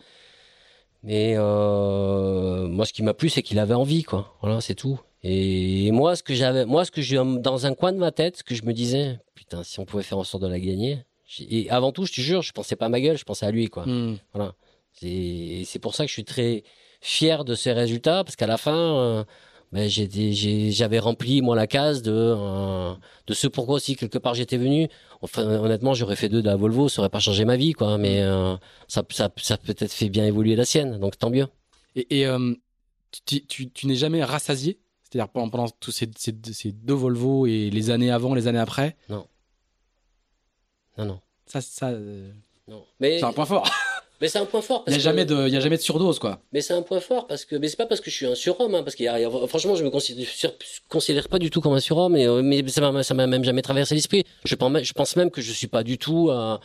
Mais moi, ce qui m'a plu, c'est qu'il avait envie, quoi. Voilà, c'est tout. Et moi, ce que j'avais, moi, ce que j'ai dans un coin de ma tête, ce que je me disais, putain, si on pouvait faire en sorte de la gagner. Et avant tout, je te jure, je pensais pas à ma gueule, je pensais à lui, quoi. Hmm. C'est et c'est pour ça que je suis très fier de ces résultats parce qu'à la fin, euh, ben, j'avais rempli moi la case de euh, de ce pourquoi aussi quelque part j'étais venu. Enfin, honnêtement, j'aurais fait deux de la Volvo, ça aurait pas changé ma vie, quoi. Mais euh, ça ça ça peut-être fait bien évoluer la sienne, donc tant mieux. Et, et, euh, tu, tu, tu n'es jamais rassasié? C'est-à-dire pendant, pendant tous ces, ces, ces deux Volvo et les années avant, les années après? Non non Ça, ça euh, non. Mais c'est un point fort. mais c'est un point fort. Il n'y a, que- jamais de- y a jamais de surdose, quoi. Mais c'est un point fort parce que mais c'est pas parce que je suis un surhomme hein, parce a, a- franchement je me considère, sur- considère pas du tout comme un surhomme mais, euh, mais ça m'a même jamais traversé l'esprit. Je pense même- je pense même que je suis pas du tout euh,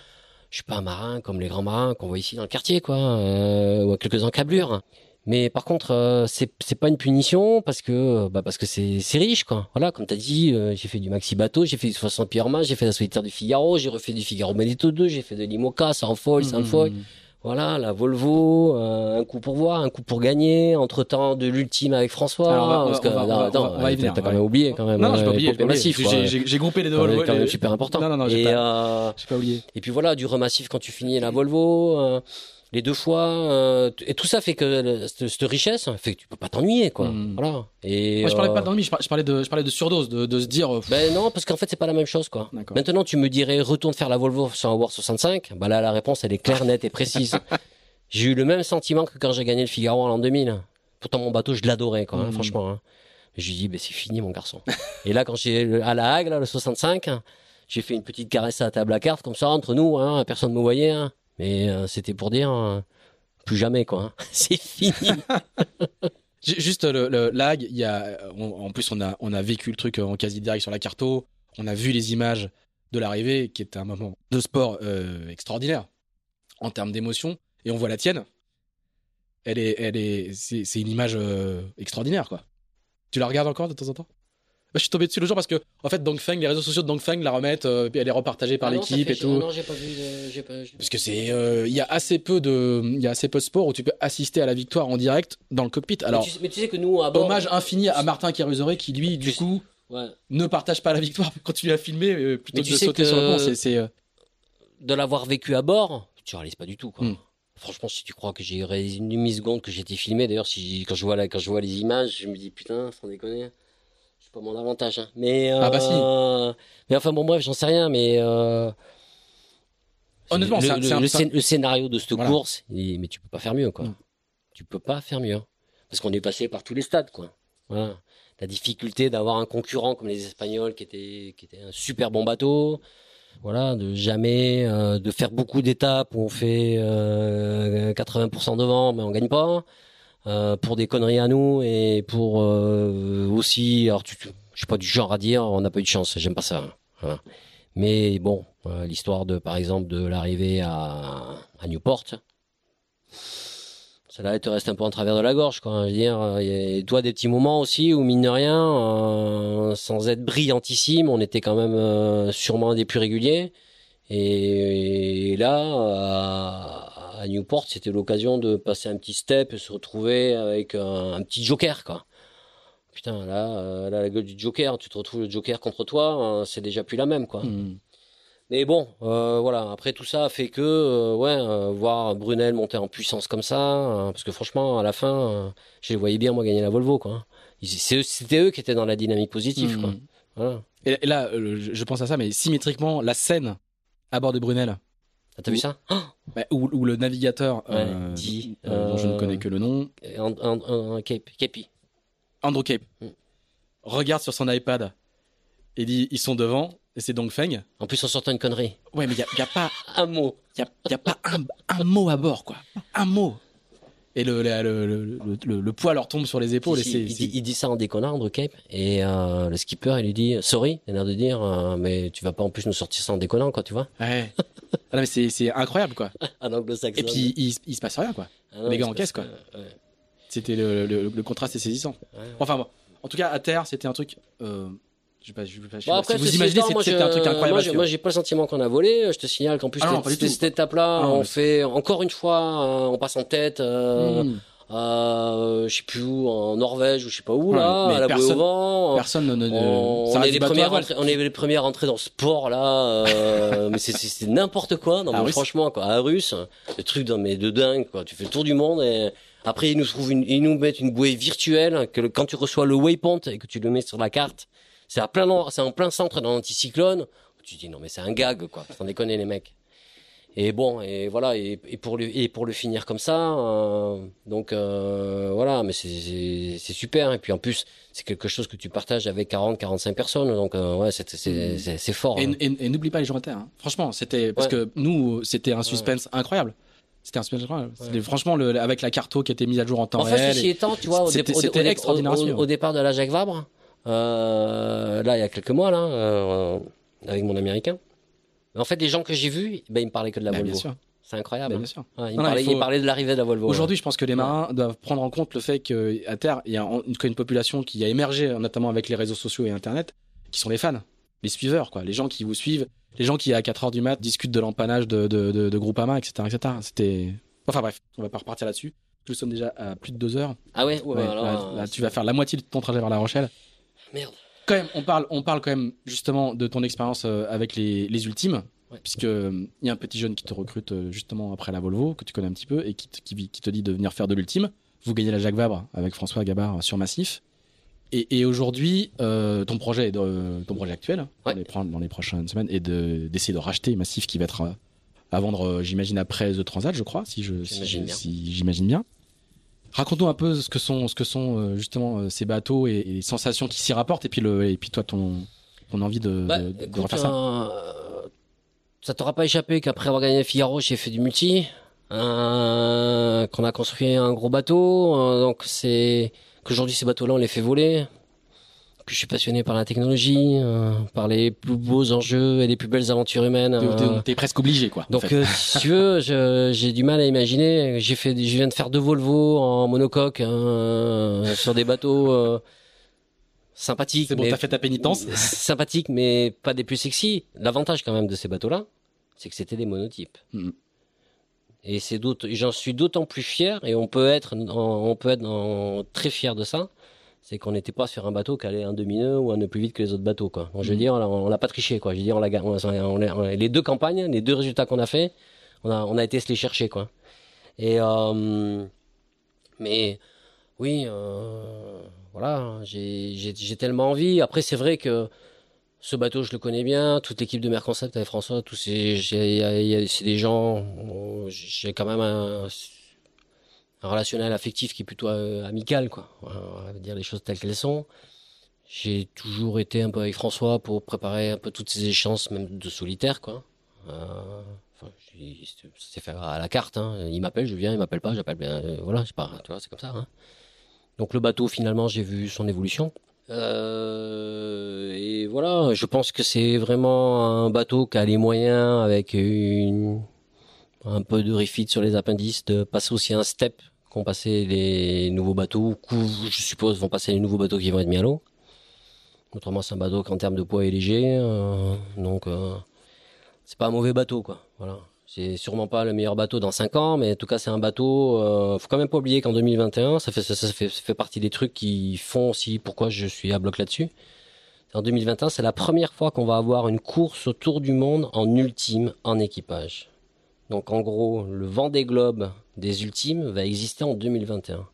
je suis pas un marin comme les grands marins qu'on voit ici dans le quartier quoi euh, ou à quelques encablures. Mais par contre euh, c'est c'est pas une punition parce que bah parce que c'est c'est riche quoi. Voilà comme tu as dit euh, j'ai fait du maxi bateau, j'ai fait du 60 pieds j'ai fait la solitaire du Figaro, j'ai refait du Figaro Benedetto 2, j'ai fait de l'Imoca, sans foil, sans foil. Hmm. Voilà, la Volvo, euh, un coup pour voir, un coup pour gagner, entre-temps de l'ultime avec François. Alors, on va- parce que, on va- non, attends, on va t'as- t'as quand même oublié quand même. Non, non, j'ai euh, pas oublié. J'ai groupé les deux Volvo. quand même les- super important. Non, non, non, j'ai pas, euh, pas oublié. et puis voilà, du remassif quand tu finis la Volvo, euh, les deux fois, euh, et tout ça fait que le- cette, cette richesse fait que tu peux pas t'ennuyer, quoi. Mhm. Voilà. Et Moi, je parlais euh, pas d'ennui, je par- je parlais de, je parlais de surdose, de, de se dire. euh, pff, Ben non, parce qu'en fait, c'est pas la même chose, quoi. D'accord. Maintenant, tu me dirais, retourne faire la Volvo sur un War 65. Bah là, la réponse, elle est claire, nette et précise. j'ai eu le même sentiment que quand j'ai gagné le Figaro en l'an 2000. Pourtant, mon bateau, je l'adorais, quoi, hein, Mhm. franchement. Hein. Mais J'ai dit, ben c'est fini, mon garçon. et là, quand j'ai à la Hague, là, le 65, j'ai fait une petite caresse à la table à cartes, comme ça, entre nous, hein, personne ne me voyait. hein. Mais euh, c'était pour dire, euh, plus jamais, quoi. hein. c'est fini. Ju- Juste le, le lag, on- en plus on a, vécu le truc en quasi direct sur la carto, on a vu les images de l'arrivée, qui était un moment de sport euh, extraordinaire en termes d'émotion, et on voit la tienne. Elle est, elle est, c'est, une image euh, extraordinaire quoi. Tu la regardes encore de temps en temps? Je suis tombé dessus le jour parce que en fait Dongfeng, les réseaux sociaux de Dongfeng la remettent, euh, elle est repartagée par Ah l'équipe et tout. ah non, j'ai pas vu. pas- Parce que c'est, euh, il y a assez peu de, il y a assez peu de sports où tu peux assister à la victoire en direct dans le cockpit. Alors, mais, tu, mais tu sais que nous, à bord. hommage infini à Martin Kérusoré qui lui, du coup, Ouais. ne partage pas la victoire, continue à filmer euh, plutôt Mais que de sauter que- sur le. C'est, c'est, euh, de l'avoir vécu à bord, tu réalises pas du tout. Quoi. Hmm. Franchement, si tu crois que j'ai réalisé une demi-seconde que j'ai été filmé, d'ailleurs, si, quand, je vois la, quand je vois les images, je me dis putain, sans déconner, c'est pas mon avantage. hein. Mais, Ah bah si. euh, Mais enfin, bon, bref, j'en sais rien, mais. Euh... Honnêtement, le, un- un- scénario de cette Voilà. course, il- mais tu peux pas faire mieux, quoi. Hmm. Tu peux pas faire mieux. Parce qu'on est passé par tous les stades, quoi. Voilà. La difficulté d'avoir un concurrent comme les Espagnols qui était, qui était un super bon bateau. Voilà, de jamais, euh, de faire beaucoup d'étapes où on fait euh, 80% devant, mais on gagne pas. Euh, pour des conneries à nous et pour euh, aussi, alors tu, tu- je suis pas du genre à dire, on n'a pas eu de chance, j'aime pas ça. hein. Mais bon, euh, l'histoire de, par exemple, de l'arrivée à, Newport, celle-là, elle te reste un peu en travers de la gorge, quoi. Je veux dire, a- toi, des petits moments aussi où, mine de rien, sans être brillantissime, on était quand même sûrement un des plus réguliers. Et, là, à, Newport, c'était l'occasion de passer un petit step et se retrouver avec un, un petit joker, quoi. Putain, là, euh, là, la gueule du joker, tu te retrouves le joker contre toi, euh, c'est déjà plus la même, quoi. hmm. Mais bon, euh, voilà. Après tout ça a fait que, euh, ouais, euh, voir Brunel monter en puissance comme ça, euh, parce que franchement, à la fin, je les voyais bien moi gagner la Volvo, quoi. C'était eux qui étaient dans la dynamique positive, quoi. Hmm. Voilà. Et, là, je pense à ça, mais symétriquement, la scène à bord de Brunel, Ah, T'as vu ça? Bah, où, où le navigateur, euh, dit, euh, dont je ne euh, connais que le nom, un, un, un, un Cape, Capi. Andrew Cape, Hmm. regarde sur son iPad et dit ils sont devant, et c'est Dongfeng. En plus, en sortant une connerie. Ouais, mais il n'y a, y a pas Un mot. Il n'y a, y a pas un, un mot à bord, quoi. Un mot. Et le, le, le, le, le- le poids leur tombe sur les épaules. Si, et il, dit, il dit ça en déconnant, Andrew Cape, et euh, le skipper, il lui dit sorry, il a l'air de dire, euh, mais tu vas pas en plus nous sortir ça en déconnant, quoi, tu vois. Ouais. Ah non, mais c'est c'est incroyable quoi. en anglo-saxon. Et puis il, il se passe rien quoi. Ah non, les gars en caisse, quoi. ouais. C'était le, contraste est saisissant. Ouais. Enfin bon, en tout cas à terre c'était un truc. Euh, je sais pas, je je sais Bon, après, si vous imaginez c'était un truc incroyable. Moi, j'ai pas le sentiment qu'on a volé. Je te signale qu'en plus, Ah non, cette- étape-là, Ah on mais fait encore une fois, euh, on passe en tête. Euh, Mmh. euh, je sais plus où, en Norvège ou je sais pas où Ouais, là, mais à la bouée personne- au vent. Personne ne. ne- on, on est les premières entrées, on est les premières entrées dans ce sport là, euh, mais c'est- n'importe quoi. Non, Ah, mais franchement quoi, à russe, le truc mais de dingue quoi. Tu fais le tour du monde et après ils nous trouvent une, ils nous mettent une bouée virtuelle que quand tu reçois le waypoint et que tu le mets sur la carte, c'est à plein c'est en plein centre dans l'anticyclone. Tu te dis non mais c'est un gag quoi, sans déconner les mecs. Et bon, et voilà, et, et pour le et pour le finir comme ça, euh, donc euh, voilà, mais c'est- c'est super. Et puis en plus, c'est quelque chose que tu partages avec 40, 45 personnes, donc euh, ouais, c'est c'est fort. Et, hein. et- et n'oublie pas les terre. hein. Franchement, c'était parce Ouais. que nous, c'était un suspense incroyable. C'était un suspense incroyable. Ouais. Franchement le, avec la carto qui était mise à jour en temps En fait, réel. ceci étant, tu vois, au, c'était- dé- au départ de la Jacques Vabre, euh, là, il y a quelques mois, là, euh, avec mon américain. En fait, les gens que j'ai vus, ben, ils me parlaient que de la bien Volvo. C'est incroyable. hein. bien sûr. Ouais, Non, non, il faut- de l'arrivée de la Volvo. ouais. Aujourd'hui, je pense que les marins doivent prendre en compte le fait qu'à terre, il y a une, population qui a émergé, notamment avec les réseaux sociaux et Internet, qui sont les fans, les suiveurs, quoi, les gens qui vous suivent, les gens qui à 4 heures du mat discutent de l'empannage de, de, de, de Groupama, etc., etc. C'était, enfin bref, on va pas repartir là-dessus. Nous sommes déjà à plus de deux heures. Ah ouais, ouais, Ouais, alors, là, euh, là, tu vas faire la moitié de ton trajet vers La Rochelle. Merde. Quand même, on parle, on parle quand même justement de ton expérience euh, avec les, les ultimes, Ouais. puisque euh, il y a un petit jeune qui te recrute euh, justement après la Volvo que tu connais un petit peu et qui, te- qui, qui te dit de venir faire de l'ultime. Vous gagnez la Jacques Vabre avec François Gabard sur Massif. Et, et aujourd'hui, euh, ton projet, est de- ton projet actuel Ouais. dans, les, pro- dans les prochaines semaines est de- d'essayer de racheter Massif qui va être euh, à vendre, euh, j'imagine après The Transat, je crois, si j'imagine bien. Raconte-nous un peu ce que sont, ce que sont euh, justement euh, ces bateaux et, et les sensations qui s'y rapportent, et puis, le, et puis toi, ton, ton envie de, Bah, de, de écoute, refaire ça. euh, ça t'aura pas échappé qu'après avoir gagné le Figaro, j'ai fait du multi, euh, qu'on a construit un gros bateau, euh, donc c'est qu'aujourd'hui ces bateaux-là on les fait voler, que je suis passionné par la technologie, euh, par les plus beaux enjeux et les plus belles aventures humaines. T'es- euh, T'es presque obligé, quoi. en donc, fait. euh, si tu veux, j'ai du mal à imaginer. J'ai fait, je viens de faire deux Volvo en monocoque hein, sur des bateaux sympathiques. c'est bon, t'as fait ta pénitence. sympathiques, mais pas des plus sexy. L'avantage quand même de ces bateaux-là, c'est que c'était des monotypes. Mhm. Et c'est j'en suis d'autant plus fier, et on peut être, on peut être très fier de ça. C'est qu'on n'était pas sur un bateau qui allait un demi-nœud ou un nœud plus vite que les autres bateaux, quoi. Donc, je veux Mhm. dire, on l'a pas triché, quoi. Je veux dire, on l'a, ga- on a- on a- on a- les deux campagnes, les deux résultats qu'on a fait, on a, on a été se les chercher, quoi. Et, euh, mais, oui, euh, voilà, j'ai, tellement envie. Après, c'est vrai que ce bateau, je le connais bien. Toute l'équipe de Merconcept avec François, tous c'est des gens, j'ai quand même un, relationnel affectif qui est plutôt euh, amical, quoi. On va dire les choses telles qu'elles sont. J'ai toujours été un peu avec François pour préparer un peu toutes ces échéances, même de solitaire, quoi. Euh, enfin, c'est fait à la carte. Hein. Il m'appelle, je viens. Il m'appelle pas, j'appelle bien. euh, voilà, c'est pas, tu vois, c'est comme ça. Hein. Donc le bateau, finalement, j'ai vu son évolution. Et voilà, je pense que c'est vraiment un bateau qui a les moyens, avec une, un peu de refit sur les appendices, de passer aussi un step qu'ont passé les nouveaux bateaux, ou je suppose vont passer les nouveaux bateaux qui vont être mis à l'eau. Autrement, c'est un bateau qui en termes de poids est léger, euh, donc euh, c'est pas un mauvais bateau, quoi. Voilà. C'est sûrement pas le meilleur bateau dans 5 ans, mais en tout cas, c'est un bateau. Euh, faut quand même pas oublier qu'en 2021, ça fait ça, ça fait ça fait partie des trucs qui font aussi pourquoi je suis à bloc là-dessus. En 2021, c'est la première fois qu'on va avoir une course autour du monde en ultime en équipage. Donc en gros, le vent des globes des ultimes va exister en 2021. Ben,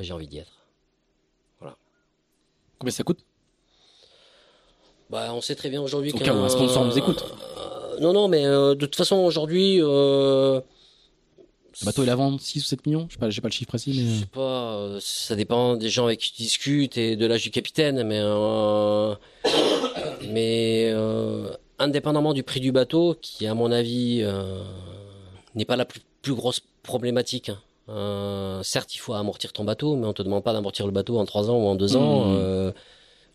J'ai envie d'y être. Combien ça coûte? Bah, on sait très bien aujourd'hui Au qu'un un sponsor nous écoute. Euh, non, non, mais euh, de toute façon aujourd'hui, euh, Le bateau, il a vendre 6 ou 7 millions? Je sais pas, j'ai pas le chiffre précis, Je mais. sais pas, euh, ça dépend des gens avec qui tu discutes et de l'âge du capitaine, mais euh, mais euh, indépendamment du prix du bateau, qui à mon avis euh, n'est pas la plus, plus grosse problématique. hein. Euh, certes, il faut amortir ton bateau, mais on te demande pas d'amortir le bateau en trois ans ou en deux ans. Mhm. Euh,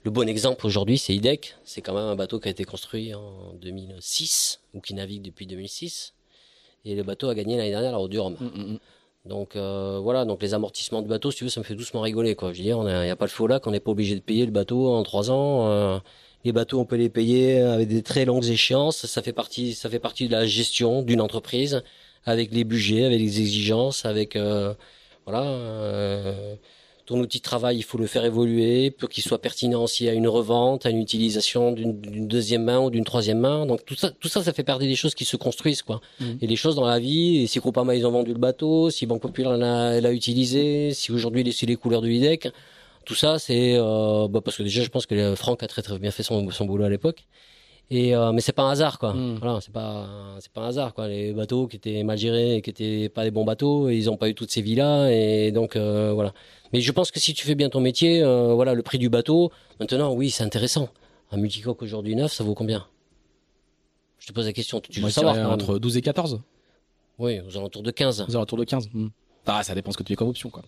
le bon exemple aujourd'hui, c'est IDEC. C'est quand même un bateau qui a été construit en 2006 ou qui navigue depuis 2006. Et le bateau a gagné l'année dernière la Haute du Rhum. Mm, mm, mm. Donc euh, voilà, donc les amortissements du bateau, si tu veux, ça me fait doucement rigoler. Quoi. Je veux dire, il n'y a, pas le faux lac, on n'est pas obligé de payer le bateau en trois ans. euh, les bateaux, on peut les payer avec des très longues échéances. Ça fait partie, ça fait partie de la gestion d'une entreprise, avec les budgets, avec les exigences, avec euh, voilà. euh, ton outil de travail, il faut le faire évoluer pour qu'il soit pertinent aussi à une revente, à une utilisation d'une deuxième main ou d'une troisième main. Donc tout ça, tout ça, ça fait partie des choses qui se construisent, quoi. Mhm. Et les choses dans la vie. Et si Groupama ils ont vendu le bateau, si Banque Populaire l'a, utilisé, si aujourd'hui il est sur les couleurs du Lidec, tout ça, c'est euh, bah, parce que déjà, je pense que euh, Franck a très très bien fait son, son boulot à l'époque. Et euh, mais c'est pas un hasard quoi. Mm. Voilà, c'est pas c'est pas un hasard quoi. Les bateaux qui étaient mal gérés et qui étaient pas des bons bateaux, ils ont pas eu toutes ces vies-là et donc euh, voilà. Mais je pense que si tu fais bien ton métier, euh, voilà, le prix du bateau, maintenant oui, c'est intéressant. Un multicoque aujourd'hui neuf, ça vaut combien? Je te pose la question, tu Moi, veux savoir quand même. entre 12 et 14. Oui, aux alentours de 15. Aux alentours de 15. Mm. Ah, ça dépend ce que tu fais comme option, quoi.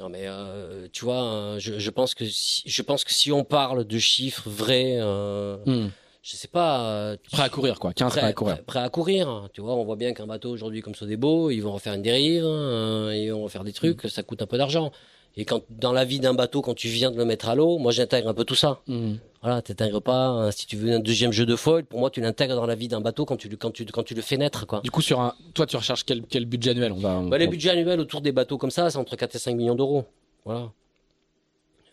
Non mais euh, tu vois, euh, je, je pense que si, je pense que si on parle de chiffres vrais, euh, Mm. Je sais pas, euh, Prêt à courir, quoi. 15 prêt, à courir. prêt- prêt à courir. Tu vois, on voit bien qu'un bateau aujourd'hui comme Sodebo, ils vont refaire une dérive, hein, ils vont refaire des trucs, Mm. ça coûte un peu d'argent. Et quand dans la vie d'un bateau, quand tu viens de le mettre à l'eau, moi j'intègre un peu tout ça. Mm. Voilà, t'intègres pas. hein, si tu veux un deuxième jeu de foil, pour moi tu l'intègres dans la vie d'un bateau quand tu quand tu quand tu le fais naître quoi. Du coup, sur un, toi, tu recherches quel, quel budget annuel? On va, on- Bah, les budgets annuels autour des bateaux comme ça, c'est entre 4 et 5 millions d'euros. Voilà.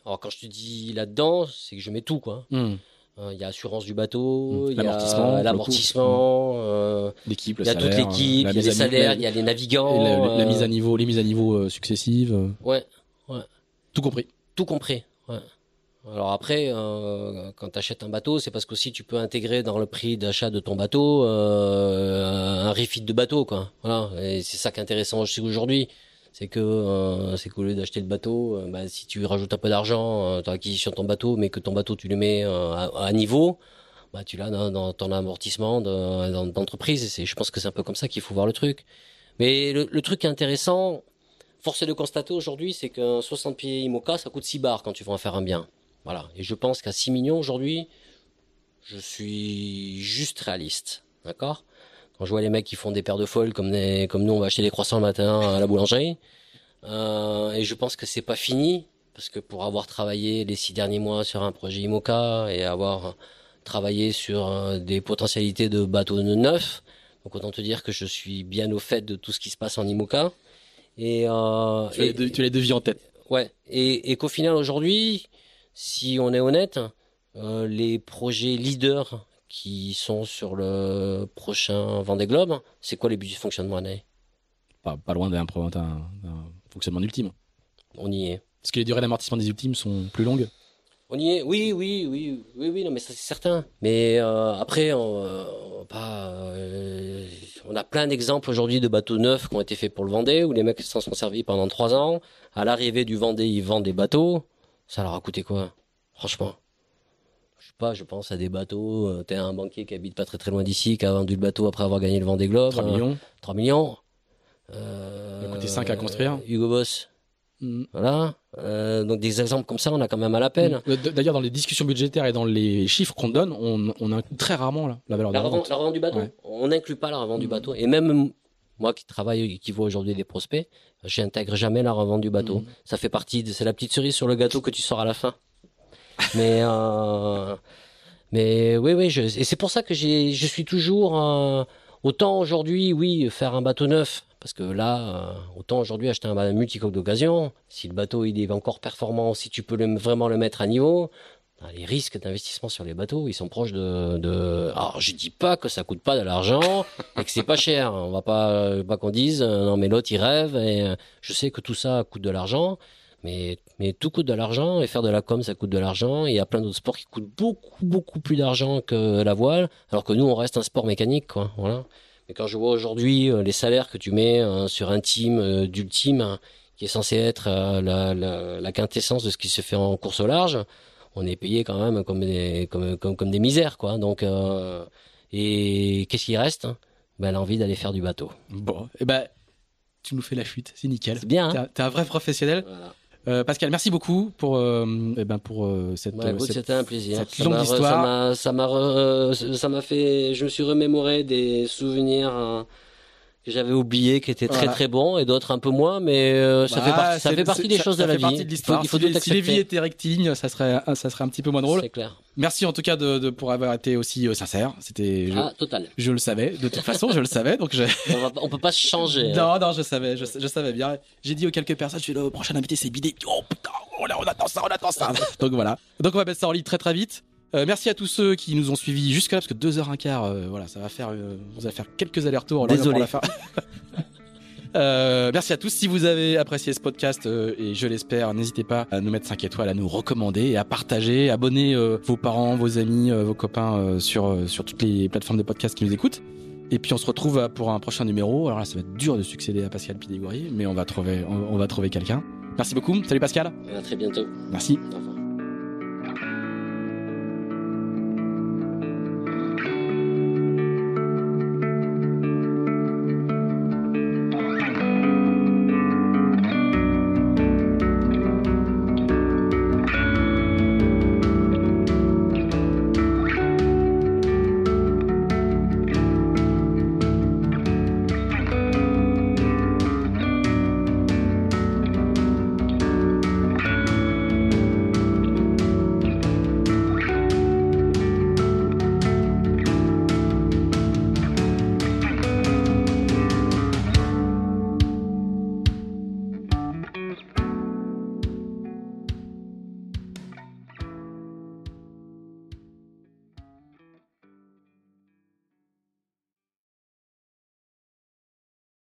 Alors quand je te dis là-dedans, c'est que je mets tout quoi. Mm. Euh, Il y a assurance du bateau, Mm. il y L'amortissement, a l'amortissement, euh, L'équipe, il y a toute salaire, l'équipe, il y a mise les à niveau- salaires, la- il y a les navigants. la, la euh, mise à niveau, les mises à niveau euh, successives, euh, Ouais, tout compris. tout compris. Ouais. Alors après, euh, quand tu achètes un bateau, c'est parce qu'aussi tu peux intégrer dans le prix d'achat de ton bateau euh, un refit de bateau, quoi. Voilà, et c'est ça qui est intéressant aussi aujourd'hui, c'est que euh, c'est qu'au lieu d'acheter le bateau, euh, bah, si tu rajoutes un peu d'argent dans l'acquisition de ton bateau, mais que ton bateau tu le mets euh, à, à niveau, bah tu l'as dans, dans ton amortissement de- d'entreprise. Et c'est, je pense que c'est un peu comme ça qu'il faut voir le truc. Mais le, le truc intéressant, force est de constater aujourd'hui, c'est qu'un 60 pieds IMOCA, ça coûte 6 bars quand tu veux en faire un bien. Voilà. Et je pense qu'à 6 millions aujourd'hui, je suis juste réaliste. D'accord? Quand je vois les mecs qui font des paires de folles comme, des, comme nous, on va acheter des croissants le matin à la boulangerie. Euh, et je pense que c'est pas fini. Parce que pour avoir travaillé les six derniers mois sur un projet IMOCA et avoir travaillé sur euh, des potentialités de bateaux neufs, donc autant te dire que je suis bien au fait de tout ce qui se passe en IMOCA. Et, euh, Tu as, les et- deux- tu as les devis en tête. Ouais, et, et qu'au final aujourd'hui, si on est honnête, euh, les projets leaders qui sont sur le prochain Vendée Globe, c'est quoi les budgets de fonctionnement année Pas, pas loin d'un fonctionnement ultime. On y est. Parce que les durées d'amortissement des ultimes sont plus longues. On y est. Oui, oui, oui, oui, oui, non, mais ça c'est certain. Mais euh, après, on, euh, on va pas, euh, on a plein d'exemples aujourd'hui de bateaux neufs qui ont été faits pour le Vendée, où les mecs s'en sont servis pendant trois ans. À l'arrivée du Vendée, ils vendent des bateaux. Ça leur a coûté quoi? Franchement. Pas, je pense à des bateaux. euh, T'es un banquier qui habite pas très très loin d'ici, qui a vendu le bateau après avoir gagné le Vendée Globe. 3 euh, millions. 3 millions. Euh, Il a coûté 5 à construire. Hugo Boss. Mm. Voilà. Euh, donc des exemples comme ça, on a quand même à la peine. Euh, d- D'ailleurs, dans les discussions budgétaires et dans les chiffres qu'on donne, on, on inclut très rarement là, la valeur de La la revente, vente. la revente du bateau. Ouais. On n'inclut pas la revente du Mhm. bateau. Et même moi qui travaille et qui vois aujourd'hui des prospects, j'intègre jamais la revente du bateau. Ça fait partie c'est la petite cerise sur le gâteau que tu sors à la fin. Mais, euh, mais oui, oui, je, et c'est pour ça que je suis toujours, euh, autant aujourd'hui, oui, faire un bateau neuf. Parce que là, euh, autant aujourd'hui acheter un, ba- multicoque d'occasion, si le bateau il est encore performant, si tu peux vraiment le mettre à niveau, ben, les risques d'investissement sur les bateaux, ils sont proches de, de... Alors, je dis pas que ça coûte pas de l'argent et que c'est pas cher. On va pas, pas qu'on dise, euh, non mais l'autre il rêve et euh, je sais que tout ça coûte de l'argent. Mais, mais tout coûte de l'argent et faire de la com ça coûte de l'argent. Et il y a plein d'autres sports qui coûtent beaucoup beaucoup plus d'argent que la voile alors que nous on reste un sport mécanique quoi. Voilà. Mais quand je vois aujourd'hui euh, les salaires que tu mets euh, sur un team euh, d'ultime hein, qui est censé être euh, la, la, la quintessence de ce qui se fait en course au large on est payé quand même comme des comme comme, comme des misères quoi. Donc euh, et qu'est-ce qui reste hein? Ben l'envie d'aller faire du bateau. Bon, et ben, tu nous fais la fuite, c'est nickel. c'est bien hein? T'es un- vrai professionnel. voilà. Euh, Pascal, merci beaucoup pour, euh, eh ben pour euh, cette, Bah, écoute, cette- c'était un plaisir. cette Ça longue histoire. Ça m'a, ça m'a, re- ça m'a fait. Je me suis remémoré des souvenirs euh, que j'avais oublié, qui étaient très Voilà. très bons, et d'autres un peu moins, mais euh, ça Bah, fait partie, ça fait partie des ça- choses ça de la vie. l'histoire. Il faut, si, tout si les vies étaient rectilignes, ça serait, ça serait un petit peu moins drôle. C'est clair. Merci en tout cas de, de- pour avoir été aussi euh, sincère. C'était, je, Ah, total. je le savais. De toute façon, je le savais. Donc je, On, va, on peut pas se changer. hein. non, non, je savais, je, je savais bien. J'ai dit aux quelques personnes, je suis le prochain invité, c'est Bidé. Oh putain, on, a- on attend ça, on attend ça. Donc voilà. Donc on va mettre ça en ligne très très vite. Euh, merci à tous ceux qui nous ont suivis jusque-là, parce que 2h15, euh, voilà, ça va faire, euh, vous allez faire quelques allers-retours. là, Désolé. pour la fin. Euh, merci à tous. Si vous avez apprécié ce podcast, euh, et je l'espère, n'hésitez pas à nous mettre 5 étoiles, à nous recommander et à partager. Abonnez euh, vos parents, vos amis, euh, vos copains euh, sur, euh, sur toutes les plateformes de podcast qui nous écoutent. Et puis on se retrouve pour un prochain numéro. Alors là, ça va être dur de succéder à Pascal Pidégourier, mais on va trouver, on, on va trouver quelqu'un. Merci beaucoup. Salut Pascal. À très bientôt. Merci. Au revoir.